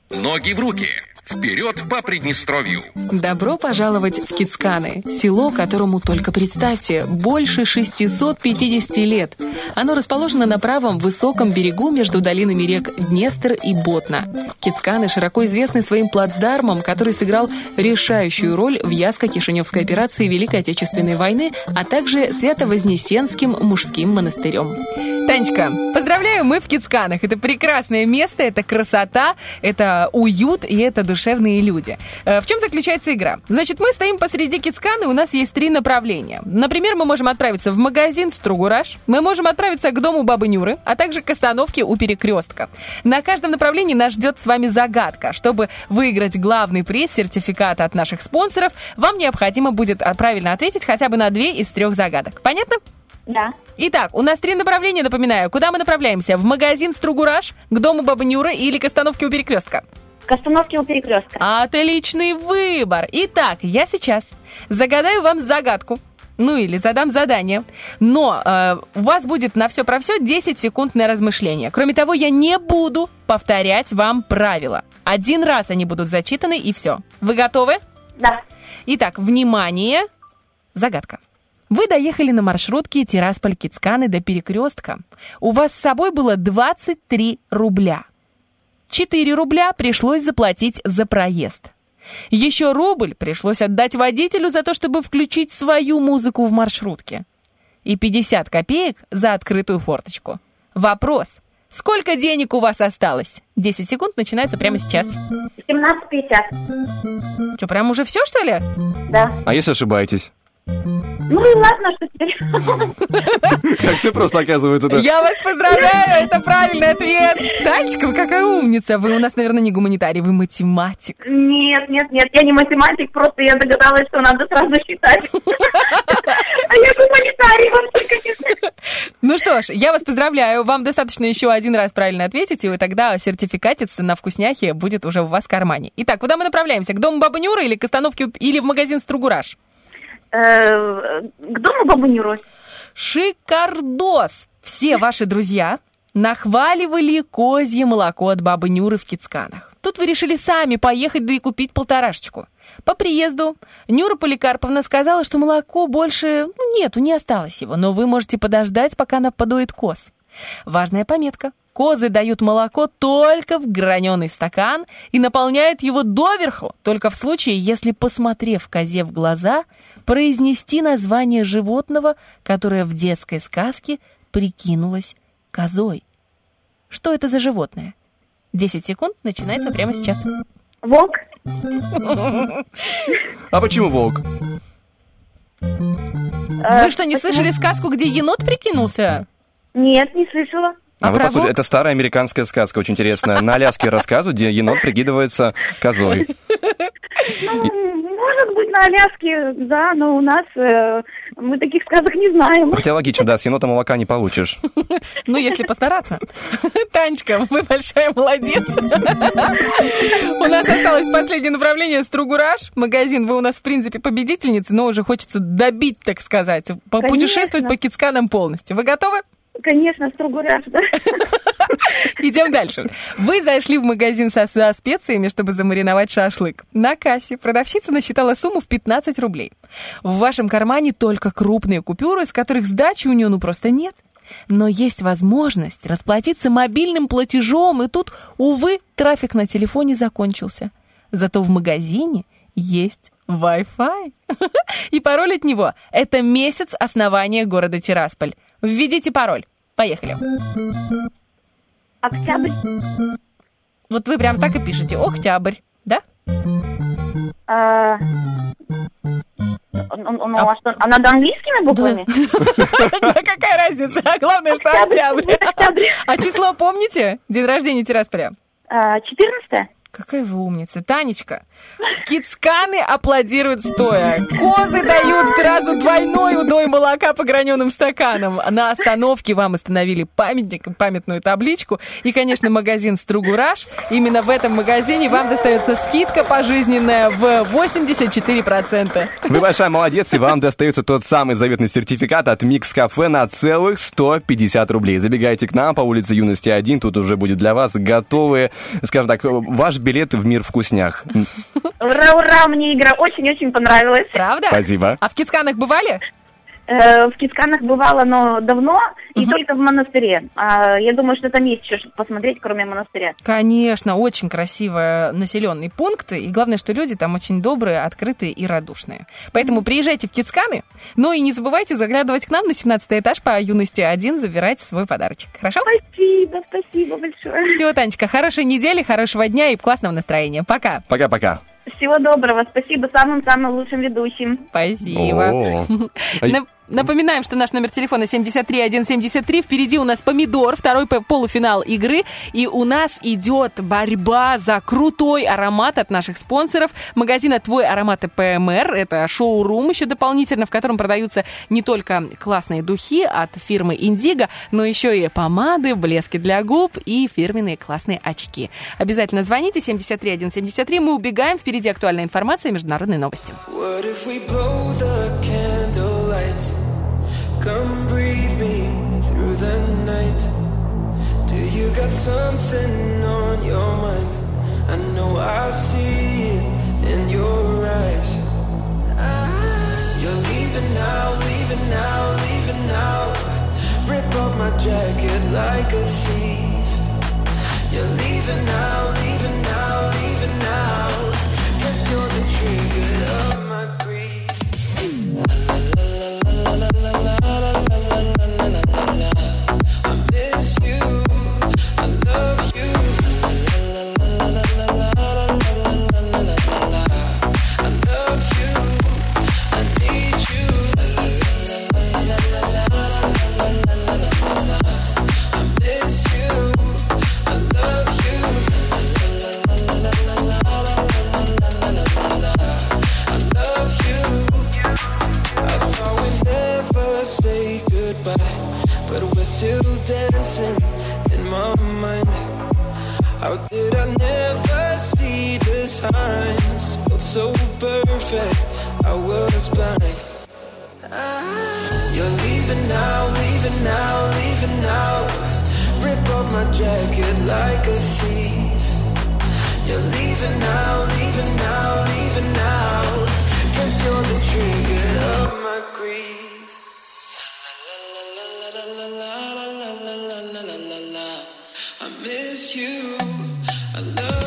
Ноги в руки. Вперед по Приднестровью. Добро пожаловать в Кицканы, село, которому только представьте, больше 650 лет. Оно расположено на правом высоком берегу между долинами рек Днестр и Ботна. Кицканы широко известны своим плацдармом, который сыграл решающую роль в Яско-Кишиневской операции Великой Отечественной войны, а также Свято-Вознесенским мужским монастырем. Танечка, поздравляю, мы в Кицканах. Это прекрасное место, это красота, это уют и это душевные люди. Э, В чем заключается игра? Значит, мы стоим посреди Кицкана, и у нас есть три направления. Например, мы можем отправиться в магазин Стругураж, мы можем отправиться к дому Бабы Нюры, а также к остановке у перекрестка. На каждом направлении нас ждет с вами загадка. Чтобы выиграть главный приз, сертификат от наших спонсоров, вам необходимо будет а, правильно ответить хотя бы на две из трех загадок. Понятно? Да. Итак, у нас три направления, напоминаю. Куда мы направляемся? В магазин Стругураж, к дому Бабы Нюры или к остановке у перекрестка? К остановке у перекрестка. Отличный выбор. Итак, я сейчас загадаю вам загадку. Ну или задам задание. Но э, у вас будет на все про все 10 секунд на размышление. Кроме того, я не буду повторять вам правила. Один раз они будут зачитаны и все. Вы готовы? Да. Итак, внимание. Загадка. Вы доехали на маршрутке Тирасполь-Кицканы до перекрестка. У вас с собой было 23 рубля. 4 рубля пришлось заплатить за проезд. Еще рубль пришлось отдать водителю за то, чтобы включить свою музыку в маршрутке. И 50 копеек за открытую форточку. Вопрос. Сколько денег у вас осталось? 10 секунд начинаются прямо сейчас. 17.50. Что, прям уже все, что ли? Да. А если ошибаетесь? Ну и ладно, что теперь. (laughs) Как все просто оказывается. да. Я вас поздравляю, это правильный ответ. Танечка, вы какая умница. Вы у нас, наверное, не гуманитарий, вы математик. Нет, нет, нет, я не математик, просто я догадалась, что надо сразу считать. (laughs) А я гуманитарий, вам только не. Ну что ж, я вас поздравляю. Вам достаточно еще один раз правильно ответить, и вы тогда сертификатец на вкусняхе будет уже у вас в кармане. Итак, куда мы направляемся? К дому Бабы Нюры или к остановке или в магазин Стругураж? Э, К дому бабы Нюры. Шикардос! Все ваши друзья нахваливали козье молоко от бабы Нюры в Кицканах. Тут вы решили сами поехать да и купить полторашечку. По приезду Нюра Поликарповна сказала, что молоко больше ну, нету, не осталось его, но вы можете подождать, пока она подоит коз. Важная пометка. Козы дают молоко только в граненый стакан и наполняют его доверху, только в случае, если, посмотрев козе в глаза, произнести название животного, которое в детской сказке прикинулось козой. Что это за животное? 10 секунд начинается прямо сейчас. Волк. А почему волк? Вы что, не слышали сказку, где енот прикинулся? Нет, не слышала. А, А вы, послушайте, это старая американская сказка, очень интересная. На Аляске рассказывают, где енот прикидывается козой. Ну, может быть, на Аляске, да, но у нас э, Мы таких сказок не знаем. Хотя логично, да, с енота молока не получишь. (laughs) Ну, если постараться. (laughs) Танечка, вы большая молодец. (laughs) У нас осталось последнее направление Стругураж. Магазин. Вы у нас, в принципе, победительница, но уже хочется добить, так сказать. Путешествовать по Кицканам полностью. Вы готовы? Конечно, Стругуряж, да. (laughs) Идем дальше. Вы зашли в магазин со, со специями, чтобы замариновать шашлык. На кассе продавщица насчитала сумму в 15 рублей. В вашем кармане только крупные купюры, с которых сдачи у нее ну просто нет. Но есть возможность расплатиться мобильным платежом, и тут, увы, трафик на телефоне закончился. Зато в магазине есть Wi-Fi. (laughs) И пароль от него – это месяц основания города Тирасполь. Введите пароль. Поехали. Октябрь. Вот вы прям так и пишете. Октябрь, да? А, ну, а что, а надо английскими буквами? (laughs) Да какая разница? А Главное, что октябрь. А число помните? День рождения Тирасполя. А, 14 Какая вы умница. Танечка, кицканы аплодируют стоя. Козы дают сразу двойной удой молока по граненым стаканам. На остановке вам установили памятник, памятную табличку. И, конечно, магазин Стругураж. Именно в этом магазине вам достается скидка пожизненная в 84%. Вы большая молодец, и вам достается тот самый заветный сертификат от Микс Кафе на целых 150 рублей. Забегайте к нам по улице Юности 1, тут уже будет для вас готовые, скажем так, ваш билет в мир вкуснях. Ура, ура, мне игра очень-очень понравилась. Правда? Спасибо. А в Кицканах бывали? Э, В Кицканах бывало, но давно, и только в монастыре. А, Я думаю, что там есть еще что посмотреть, кроме монастыря. Конечно, очень красивый населенный пункт, и главное, что люди там очень добрые, открытые и радушные. Поэтому приезжайте в Кицканы, ну и не забывайте заглядывать к нам на 17 этаж по юности 1, забирать свой подарочек. Хорошо? Спасибо, спасибо большое. Все, Танечка, хорошей недели, хорошего дня и классного настроения. Пока. Пока-пока. Всего доброго, спасибо самым-самым лучшим ведущим. Спасибо. (laughs) Напоминаем, что наш номер телефона 73173. Впереди у нас помидор, второй полуфинал игры. И у нас идет борьба за крутой аромат от наших спонсоров. Магазина «Твой аромат ПМР». Это шоу-рум еще дополнительно, в котором продаются не только классные духи от фирмы «Индиго», но еще и помады, блески для губ и фирменные классные очки. Обязательно звоните 73173. Мы убегаем. Впереди актуальная информация и международные новости. What if we blow the? Come breathe me through the night. Do you got something on your mind? I know I see it in your eyes. You're leaving now, leaving now, leaving now. Rip off my jacket like a thief. You're leaving now, leaving now, leaving now. Guess you're the trigger still dancing in my mind. How did I never see the signs? Felt so perfect, I was blind. You're leaving now, leaving now, leaving now. Rip off my jacket like a thief. You're leaving now, leaving now, leaving now. Cause you're the trigger la la la la la la la la. I miss you. I love.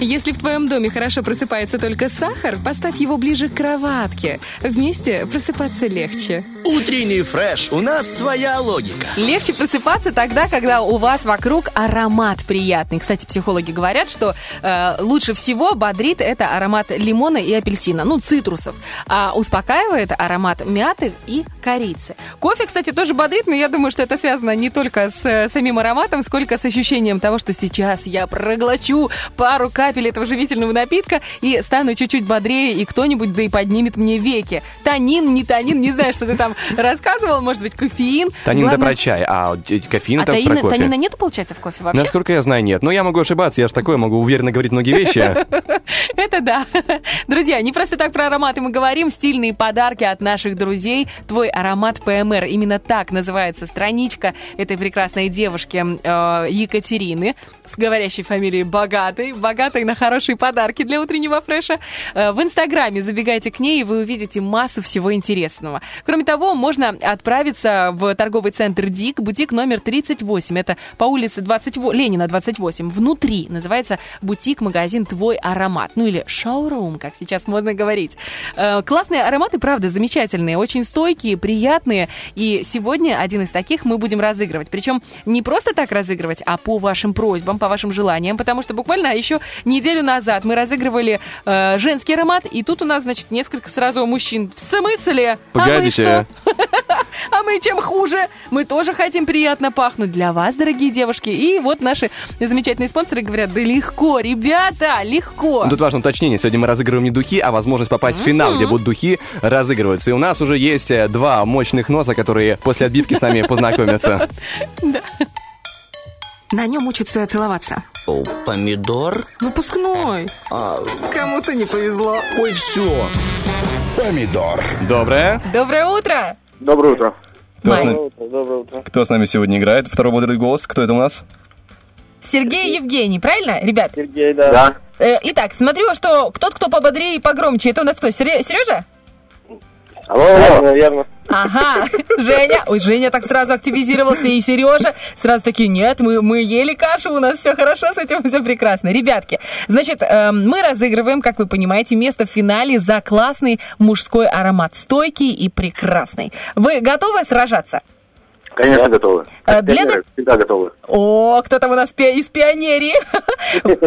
Если в твоем доме хорошо просыпается только сахар, поставь его ближе к кроватке. Вместе просыпаться легче. Утренний фреш. У нас своя логика. Легче просыпаться тогда, когда у вас вокруг аромат приятный. Кстати, психологи говорят, что э, лучше всего бодрит это аромат лимона и апельсина, ну, цитрусов. А успокаивает аромат мяты и корицы. Кофе, кстати, тоже бодрит, но я думаю, что это связано не только с э, самим ароматом, сколько с ощущением того, что сейчас я проглочу пару капель этого живительного напитка и стану чуть-чуть бодрее, и кто-нибудь да и поднимет мне веки. Танин, не танин, не знаю, что ты там рассказывал, может быть, кофеин. Танин это Главное- про чай, а кофеин а это таина, про кофе. танина нету, получается, в кофе вообще? Насколько я знаю, нет. Но я могу ошибаться, я же такой, могу уверенно говорить многие вещи. (laughs) Это да. (laughs) Друзья, не просто так про ароматы мы говорим. Стильные подарки от наших друзей. Твой аромат ПМР. Именно так называется страничка этой прекрасной девушки э, Екатерины с говорящей фамилией Богатой. Богатой на хорошие подарки для утреннего фреша. Э, в Инстаграме забегайте к ней, и вы увидите массу всего интересного. Кроме того, можно отправиться в торговый центр ДИК, бутик номер 38. Это по улице 28, Ленина 28. Внутри называется бутик-магазин «Твой аромат». Ну или шоурум, как сейчас модно говорить. Э, Классные ароматы, правда, замечательные, очень стойкие, приятные. И сегодня один из таких мы будем разыгрывать. Причем не просто так разыгрывать, а по вашим просьбам, по вашим желаниям. Потому что буквально еще неделю назад мы разыгрывали э, женский аромат, и тут у нас, значит, несколько сразу мужчин. В смысле? Погодите. А мы что? А мы чем хуже? Мы тоже хотим приятно пахнуть для вас, дорогие девушки. И вот наши замечательные спонсоры говорят, да легко, ребята, легко. Тут важно уточнение. Сегодня мы разыгрываем не духи, а возможность попасть в финал, где будут духи разыгрываться. И у нас уже есть э, два мощных носа, которые после отбивки с нами (laughs) познакомятся. На нем учатся целоваться. О, помидор? Выпускной. Кому-то не повезло. Ой, все. Помидор. Доброе. Доброе утро. Доброе утро. Кто с, Май. нами, Доброе утро. кто с нами сегодня играет? Второй бодрый голос. Кто это у нас? Сергей Евгений, правильно, ребят? Сергей, да. Да. Э, итак, смотрю, что тот, кто пободрее и погромче, это у нас кто? Сере- Сережа? Алло, верно, верно. Ага, (laughs) Женя. Ой, Женя так сразу активизировался, и Сережа сразу такие, нет, мы, мы ели кашу, у нас все хорошо с этим, (laughs) все прекрасно. Ребятки, значит, эм, мы разыгрываем, как вы понимаете, место в финале за классный мужской аромат, стойкий и прекрасный. Вы готовы сражаться? Конечно, готовы. Э, для Пионеры Всегда готовы. О, кто там у нас пе- из пионерии.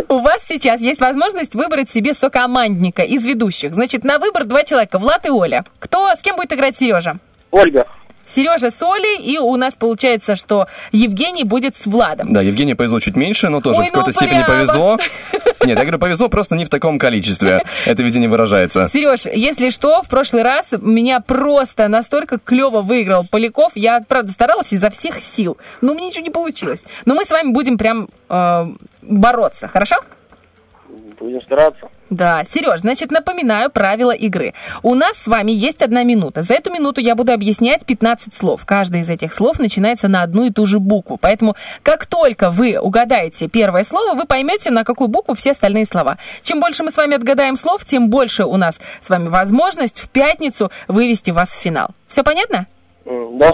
(laughs) У вас сейчас есть возможность выбрать себе сокомандника из ведущих. Значит, на выбор два человека, Влад и Оля. Кто, с кем будет играть Сережа? Ольга. Сережа с Олей, и у нас получается, что Евгений будет с Владом. Да, Евгении повезло чуть меньше, но тоже Ой, в какой-то ну степени прямо. повезло. (laughs) Нет, я говорю, повезло, просто не в таком количестве. Это везде не выражается. Сереж, если что, в прошлый раз меня просто настолько клево выиграл Поляков. Я, правда, старалась изо всех сил. Но мне ничего не получилось. Но мы с вами будем прям э, бороться, хорошо? Будем стараться. Да, Сереж, значит, напоминаю правила игры. У нас с вами есть одна минута. За эту минуту я буду объяснять 15 слов. Каждое из этих слов начинается на одну и ту же букву. Поэтому, как только вы угадаете первое слово, вы поймете, на какую букву все остальные слова. Чем больше мы с вами отгадаем слов, тем больше у нас с вами возможность в пятницу вывести вас в финал. Все понятно? М, Да.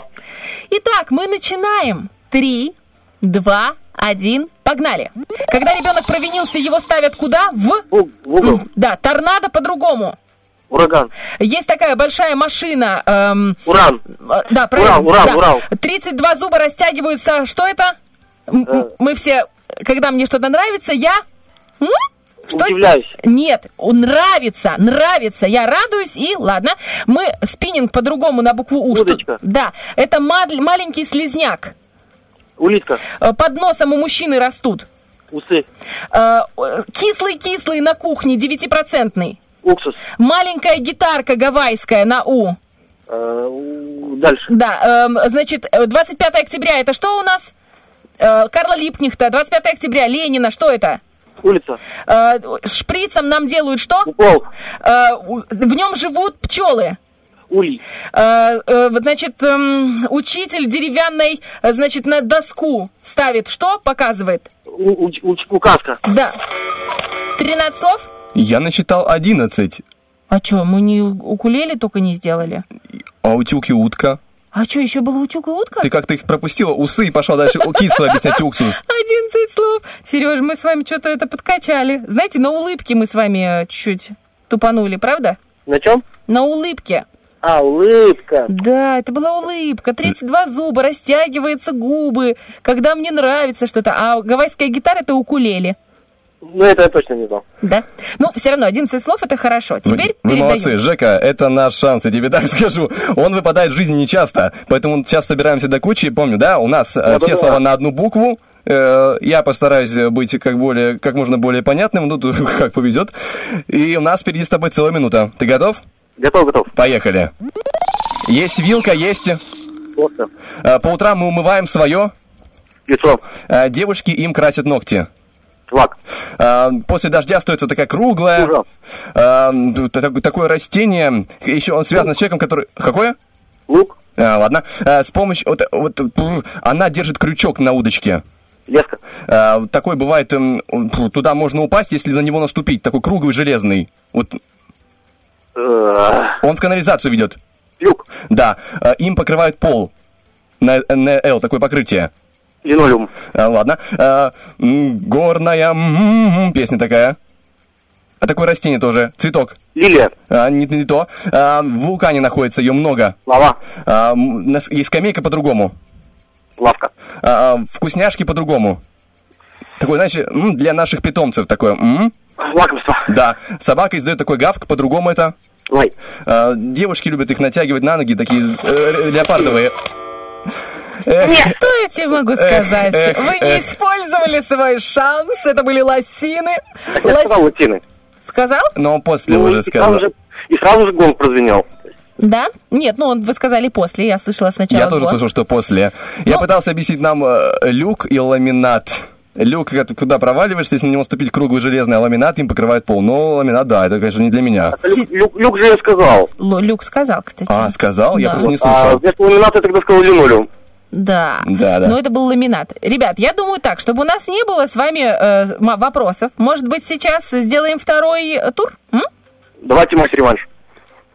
Итак, мы начинаем. Три, два, один, погнали. Когда ребенок провинился, его ставят куда? В? В угол. Да, торнадо по-другому. Ураган. Есть такая большая машина. эм, Уран. э, да, правильно. Урал, Урал, да. Урал. 32 зуба растягиваются. Что это? М, Мы все, когда мне что-то нравится, я... М? Что? Удивляюсь. Нет, нравится, нравится. Я радуюсь и ладно. Мы спиннинг по-другому на букву У. Что- Удочка. Да, это мад- маленький слизняк. Улитка. Э, Под носом у мужчины растут. Усы. Э, Кислый-кислый на кухне, девятипроцентный. Уксус. Маленькая гитарка гавайская на У. Э, Дальше. Да, эм, значит, э, 25 октября это что у нас? Карла Липкнехта, 25 октября, Ленина, что это? Улица. Э, шприцем нам делают что? Укол. В нем живут пчелы. Улей. Э, э, вот, значит, эм, учитель деревянной, э, значит, на доску ставит что? Показывает. У- у- Указка. Да. 13 слов? Я насчитал 11. А что, мы не укулеле только не сделали? А утюг и утка? А что, еще было утюг и утка? Ты как-то их пропустила, усы, и пошла дальше у кисло объяснять уксус. (laughs) 11 слов. Сереж, мы с вами что-то это подкачали. Знаете, на улыбке мы с вами чуть-чуть тупанули, правда? На чем? На улыбке. А, улыбка. Да, это была улыбка. 32 зуба, растягиваются губы, когда мне нравится что-то. А гавайская гитара это укулеле. Ну, это я точно не знал. Да? Ну, все равно, 11 слов это хорошо. Теперь Вы передаем. молодцы, Жека, это наш шанс, я тебе так (laughs) скажу. Он выпадает в жизни нечасто, поэтому сейчас собираемся до кучи. Помню, да, у нас э, все Да-да-да. слова на одну букву. Э, Я постараюсь быть как, более, как можно более понятным, ну, тут (laughs) как повезет. И у нас впереди с тобой целая минута. Ты готов? Готов, готов. Поехали. Есть вилка, есть. Просто. Э, По утрам мы умываем свое. Лицо. Э, Девушки им красят ногти. Лак. Э, После дождя остается такая круглая. Так- Такое растение. Еще он связан с человеком, который... Какое? Лук. А, ладно. А, с помощью... Вот, вот, она держит крючок на удочке. Леска. А, такой бывает... Туда можно упасть, если на него наступить. Такой круглый, железный. Вот он в канализацию ведет. Люк. Да. А, Им покрывают пол. На, L такое покрытие. Линолеум. А, ладно. А, горная песня такая. А такое растение тоже. Цветок. Лилия. А, не, не то. А, в вулкане находится, ее много. Лава. А, есть скамейка по-другому. Лавка. А, вкусняшки по-другому. Такой, знаешь, м, для наших питомцев такое. м. Лакомство. Да. Собака издает такой гавк, по-другому это. Лай. А, девушки любят их натягивать на ноги, такие э, леопардовые. Эх, Что я тебе могу сказать? эх, Вы не эх. использовали свой шанс. Это были лосины. Так я Лос- сказал латины. Сказал? Но после Ну, уже и, сразу сказал. же, и сразу же гонг прозвенел. Да? Нет, ну он- вы сказали после. Я слышала сначала. Я тоже гон. слышал, что после. Я пытался объяснить нам э, люк и ламинат. Люк, когда ты куда проваливаешься, если на него ступить круглый железный, а ламинат им покрывает пол. Но ламинат, да, это, конечно, не для меня. Люк, люк, люк же я сказал. Л- Люк сказал, кстати. А, сказал? Я Да. просто не А слышал. вместо ламината я тогда сказал линолеум. Да. Да, да. Но это был ламинат. Ребят, я думаю так, чтобы у нас не было с вами э, вопросов, может быть, сейчас сделаем второй э, тур? М? Давайте матч-реванш.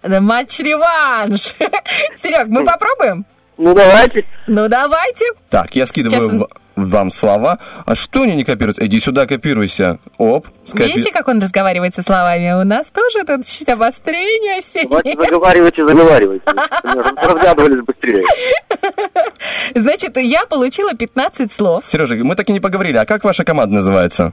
Да, Матч-реванш. (laughs) Серег, мы попробуем? Ну, давайте. Ну, давайте. Так, я скидываю Сейчас вам слова. А что они не копируются? Иди сюда, копируйся. Оп. скопи- Видите, как он разговаривает со словами? У нас тоже тут чуть обострение осеннее. заговаривайте, заговаривайте. Разглядывались быстрее. (laughs) Значит, я получила 15 слов. Сережа, мы так и не поговорили. А как ваша команда называется?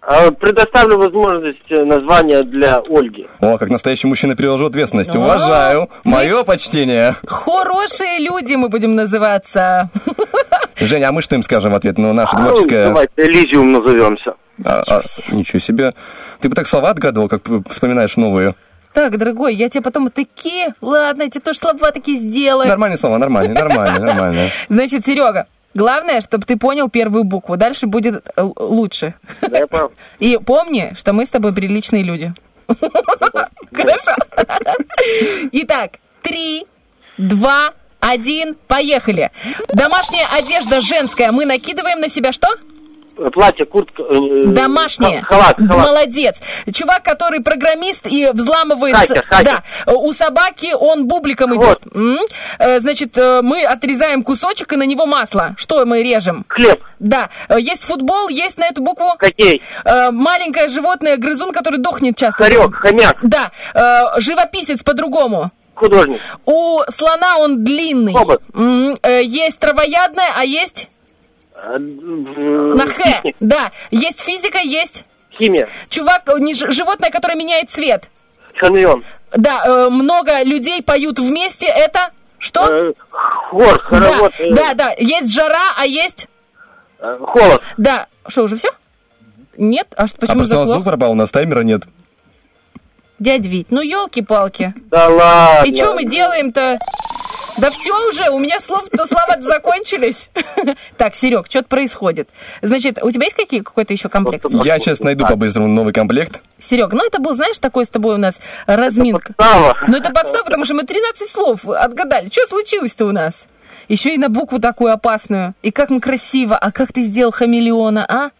А, Предоставлю возможность э, названия для Ольги. О, как настоящий мужчина переложил ответственность. О, Уважаю. Мое почтение. Хорошие люди мы будем называться. (laughs) Женя, а мы что им скажем в ответ? Ну, наша творческая... давайте Элизиум назовемся. А, а, ничего себе. Ты бы так слова отгадывал, как вспоминаешь новые. Так, дорогой, я тебе потом такие... Ладно, я тебе тоже слова такие сделаю. Нормальные слова, нормальные, нормальные, нормальные. (laughs) Значит, Серега, главное, чтобы ты понял первую букву. Дальше будет э, лучше. Да, я понял. (laughs) И помни, что мы с тобой приличные люди. (laughs) Хорошо. Итак, три, два, один, поехали. Домашняя одежда женская. Мы накидываем на себя что? Платье, куртка. э, Домашняя. Халат, халат. Молодец. Чувак, который программист и взламывает... Хакер, хакер. Да. У собаки он бубликом Вот. идет. М? Э, Значит, э, мы отрезаем кусочек и на него масло. Что мы режем? Хлеб. Да. Э, Есть футбол, есть на эту букву... Хоккей. Маленькое животное, грызун, который дохнет часто. Хорек, хомяк. Да. Живописец по-другому. Художник. У слона он длинный. Хобот. Э, есть травоядное, а есть э, на Х. хищник, Да. Есть физика, есть Химия. чувак, э, не ж- животное, которое меняет цвет. Хамелеон. Да, э, много людей поют вместе. Это что? Э, Хор, да, хоровод. э, да, да. Есть жара, а есть... э, Холод. Да. Что, уже все? Нет? А что, А почему просто у нас звук заглох? пропал, у нас таймера нет. Дядь Вить, ну елки-палки. Да ладно. И что мы делаем-то? Да все уже, у меня слов-то слова закончились. (laughs) Так, Серег, что-то происходит. Значит, у тебя есть какие, какой-то еще комплект? Я сейчас найду по-быстрому новый комплект. Серег, ну это был, знаешь, такой с тобой у нас разминка. Ну это подстава, потому что мы 13 слов отгадали. Что случилось-то у нас? Еще и на букву такую опасную. И как мы красиво. А как ты сделал хамелеона, а?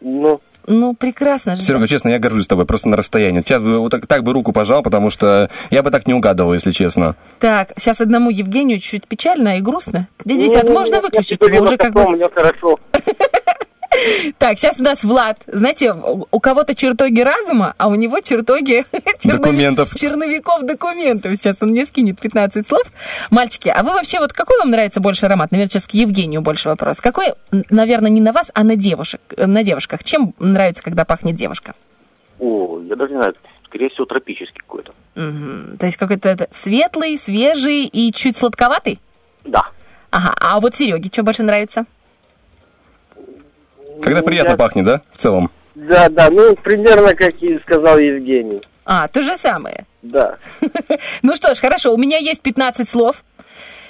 Ну, Ну, прекрасно же. Серега, честно, я горжусь тобой, просто на расстоянии. Сейчас бы вот так, так бы руку пожал, потому что я бы так не угадывал, если честно. Так, сейчас одному Евгению чуть печально и грустно. Дядя а ну, можно выключить его уже как бы? Мне хорошо. (laughs) Так, сейчас у нас Влад. Знаете, у кого-то чертоги разума, а у него чертоги (laughs) Документов. черновиков документов. Сейчас он мне скинет 15 слов. Мальчики, а вы вообще вот какой вам нравится больше аромат? Наверное, сейчас к Евгению больше вопрос. Какой, наверное, не на вас, а на девушек, на девушках? Чем нравится, когда пахнет девушка? О, я даже не знаю, скорее всего, тропический какой-то. Мгм. То есть какой-то светлый, свежий и чуть сладковатый? Да. Ага, а вот Сереге что больше нравится? Когда приятно пахнет, да, в целом? Да, да, ну, примерно, как и сказал Евгений. А, то же самое. Да. (laughs) Ну что ж, хорошо, у меня есть 15 слов.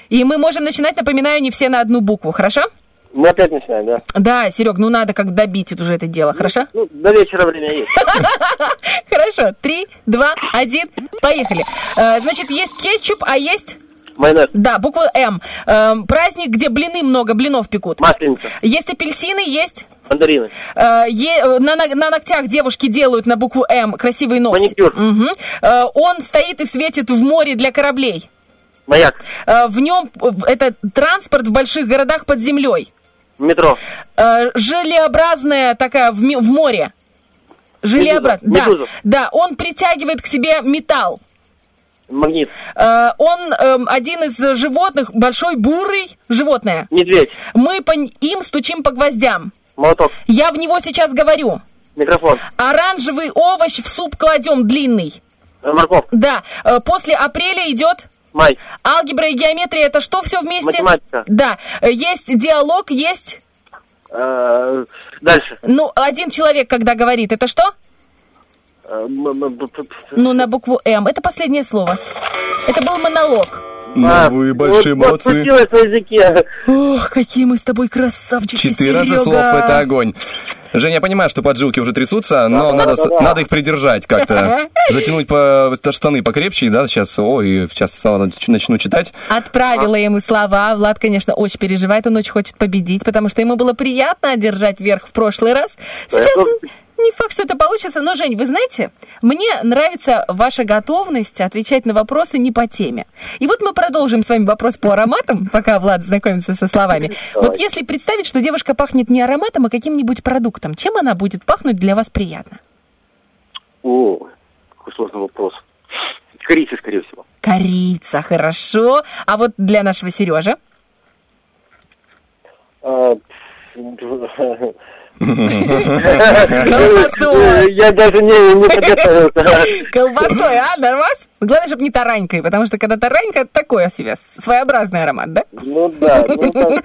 И мы можем начинать, напоминаю, не все на одну букву, хорошо? Мы опять начинаем, да? Да, Серег, ну надо как добить это уже это дело, хорошо? Ну, до вечера время есть. (laughs) Хорошо, три, два, один, поехали. Э, значит, есть кетчуп, а есть... Майонез. Да, буква М. Эм, праздник, где блины много, блинов пекут. Масленица. Есть апельсины, есть... Мандарины. Э, е- э, на, ног- на ногтях девушки делают на букву М красивые ногти. Маникюр. Мгм. Э, он стоит и светит в море для кораблей. Маяк. Э, в нем это транспорт в больших городах под землей. Метро. Э, желеобразная такая в, в море. Желеобразная. Да, да, он притягивает к себе металл. Магнит. Э, он эм, один из животных, большой бурый животное. Медведь. Мы по им стучим по гвоздям. Молоток. Я в него сейчас говорю. Микрофон. Оранжевый овощ в суп кладем длинный. Э, Морковь. Да, э, после апреля идет Май. алгебра и геометрия. Это что все вместе? Математика. Да, есть диалог, есть. Дальше. Ну, один человек, когда говорит, это что? Ну, на букву М. Это последнее слово. Это был монолог. Ну, вы большие вот- вот молодцы. крутилось на языке. Ох, какие мы с тобой красавчики, 14 Серега. слов это огонь. Женя, я понимаю, что поджилки уже трясутся, но Да, надо, да, да. надо их придержать как-то. Затянуть по штаны покрепче, да, сейчас. Ой, сейчас начну читать. Отправила ему слова. Влад, конечно, очень переживает, он очень хочет победить, потому что ему было приятно одержать верх в прошлый раз. Сейчас не факт, что это получится, но, Жень, вы знаете, мне нравится ваша готовность отвечать на вопросы не по теме. И вот мы продолжим с вами вопрос по ароматам, пока Влад знакомится со словами. Давай. Вот если представить, что девушка пахнет не ароматом, а каким-нибудь продуктом, чем она будет пахнуть для вас приятно? О, какой сложный вопрос. Корица, скорее всего. Корица, хорошо. А вот для нашего Сережи? Колбасой. Я даже не, не (laughs) подготовился. Колбасой, а, нормас? Главное, чтобы не таранькой, потому что когда таранька, это такое себе, своеобразный аромат, да? Ну да, ну. (laughs)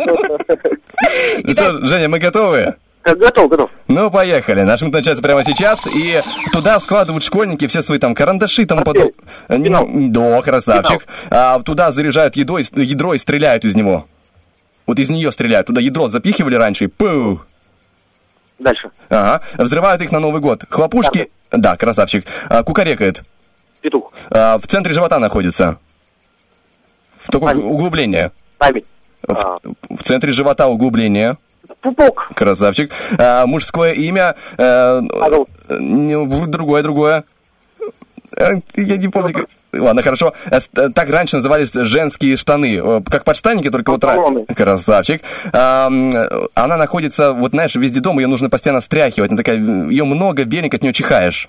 Ну что, Женя, мы готовы? Готов, готов. Ну, поехали. Наш минут начинается прямо сейчас. И туда складывают школьники все свои там карандаши тому подобное. Пенал. Да, красавчик. А, туда заряжают едой, ядро и стреляют из него. Вот из нее стреляют. Туда ядро запихивали раньше и пу. Дальше. Ага. Взрывают их на Новый год. Хлопушки... Да, красавчик. А, кукарекает. Петух. А, в центре живота находится. В такое Память. углубление. Память. В, А, в центре живота углубление. Пупок. Красавчик. А, мужское имя. э, Павел. э, другое, другое. Э, Я не помню. как- Ладно, хорошо. Э, э, Так раньше назывались женские штаны. Как подштанники, только вот... ра- Панталоны. Красавчик. Она находится, вот знаешь, везде дома, ее нужно постоянно стряхивать. Она такая, ее много, беленько, от нее чихаешь.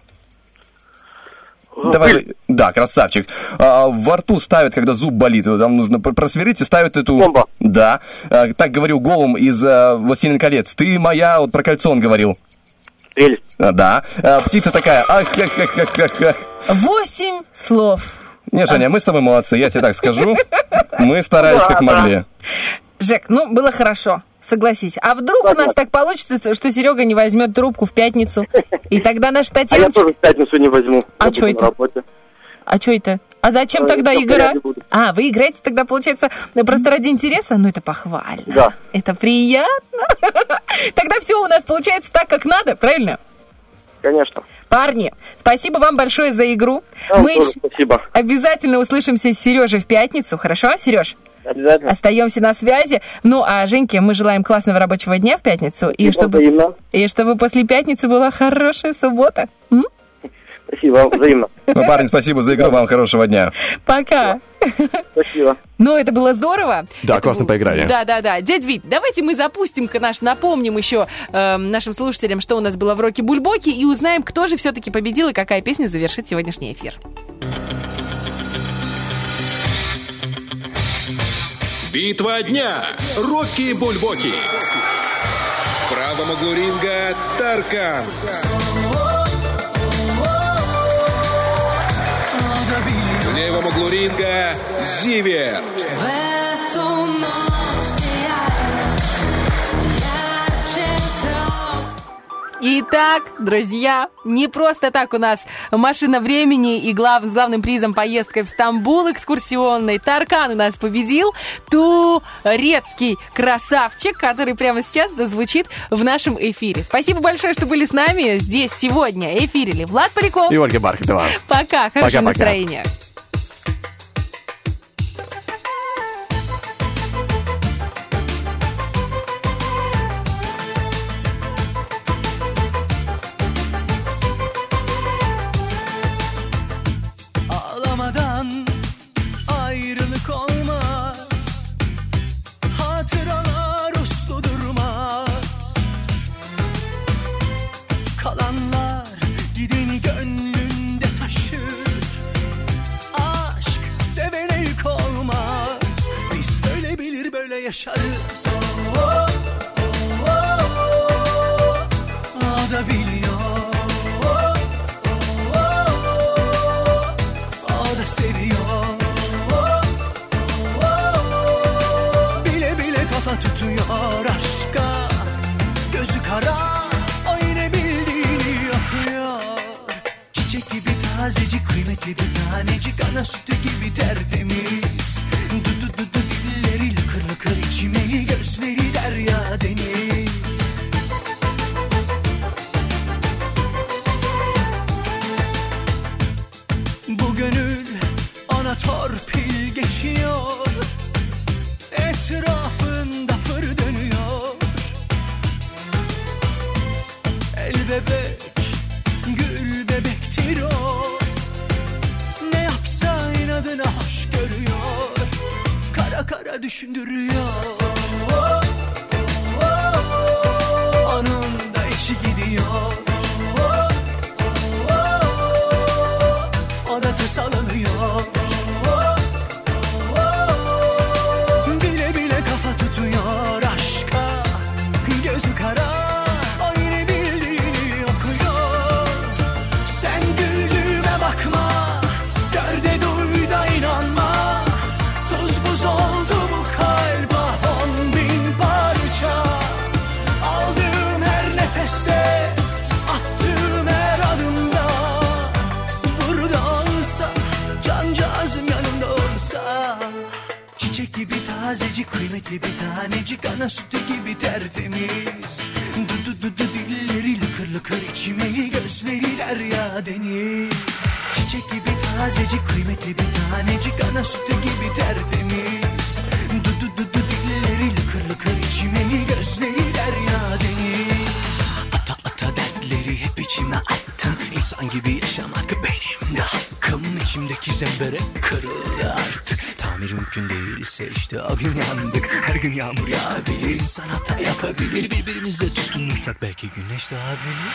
Давай, да, красавчик. А, во рту ставят, когда зуб болит. Там нужно пр- просверлить и ставят эту... Бомба. Да. А, так говорил Голум из а, «Властелин колец». Ты моя... Вот про кольцо он говорил. Прелесть. А, да. А, птица такая... Ах, ах, ах, ах, ах, ах. Восемь слов. Не, Женя, мы с тобой молодцы, я тебе так скажу. (laughs) Мы старались как могли. Жек, ну, было хорошо, согласись. А вдруг у нас так получится, что Серега не возьмет трубку в пятницу, и тогда наш (laughs) А я Татьянчик... тоже в пятницу не возьму. А буду это? работе. А что это? А зачем Э, тогда игра? А, вы играете тогда, получается, ну, просто ради интереса? Ну, это похвально. Да. Это приятно. (laughs) Тогда все у нас получается так, как надо, правильно? Конечно. Парни, спасибо вам большое за игру. Вам Мы тоже спасибо. обязательно услышимся с Сережей в пятницу, хорошо, Сереж? Обязательно. Остаемся на связи. Ну, а Женьке мы желаем классного рабочего дня в пятницу. И, И чтобы, и чтобы после пятницы была хорошая суббота. М? Спасибо, взаимно. Ну, парень, спасибо за игру, вам хорошего дня. Пока. Спасибо. Ну, это было здорово. Да, это классно был... поиграли. Да, да, да. Дядь Вит, давайте мы запустим-ка наш, напомним еще э, нашим слушателям, что у нас было в роке Бульбоки, и узнаем, кто же все-таки победил и какая песня завершит сегодняшний эфир. Битва дня. Рокки Бульбоки. В правом углу ринга Таркан. В левом углу ринга Зиверт. В эту Итак, друзья, не просто так у нас машина времени и глав, с главным призом поездка в Стамбул экскурсионной. Таркан у нас победил. Турецкий красавчик, который прямо сейчас зазвучит в нашем эфире. Спасибо большое, что были с нами здесь сегодня. Эфирили Влад Париков и Ольга Бархатова. Пока, хорошего пока, пока. настроения. işte abinin.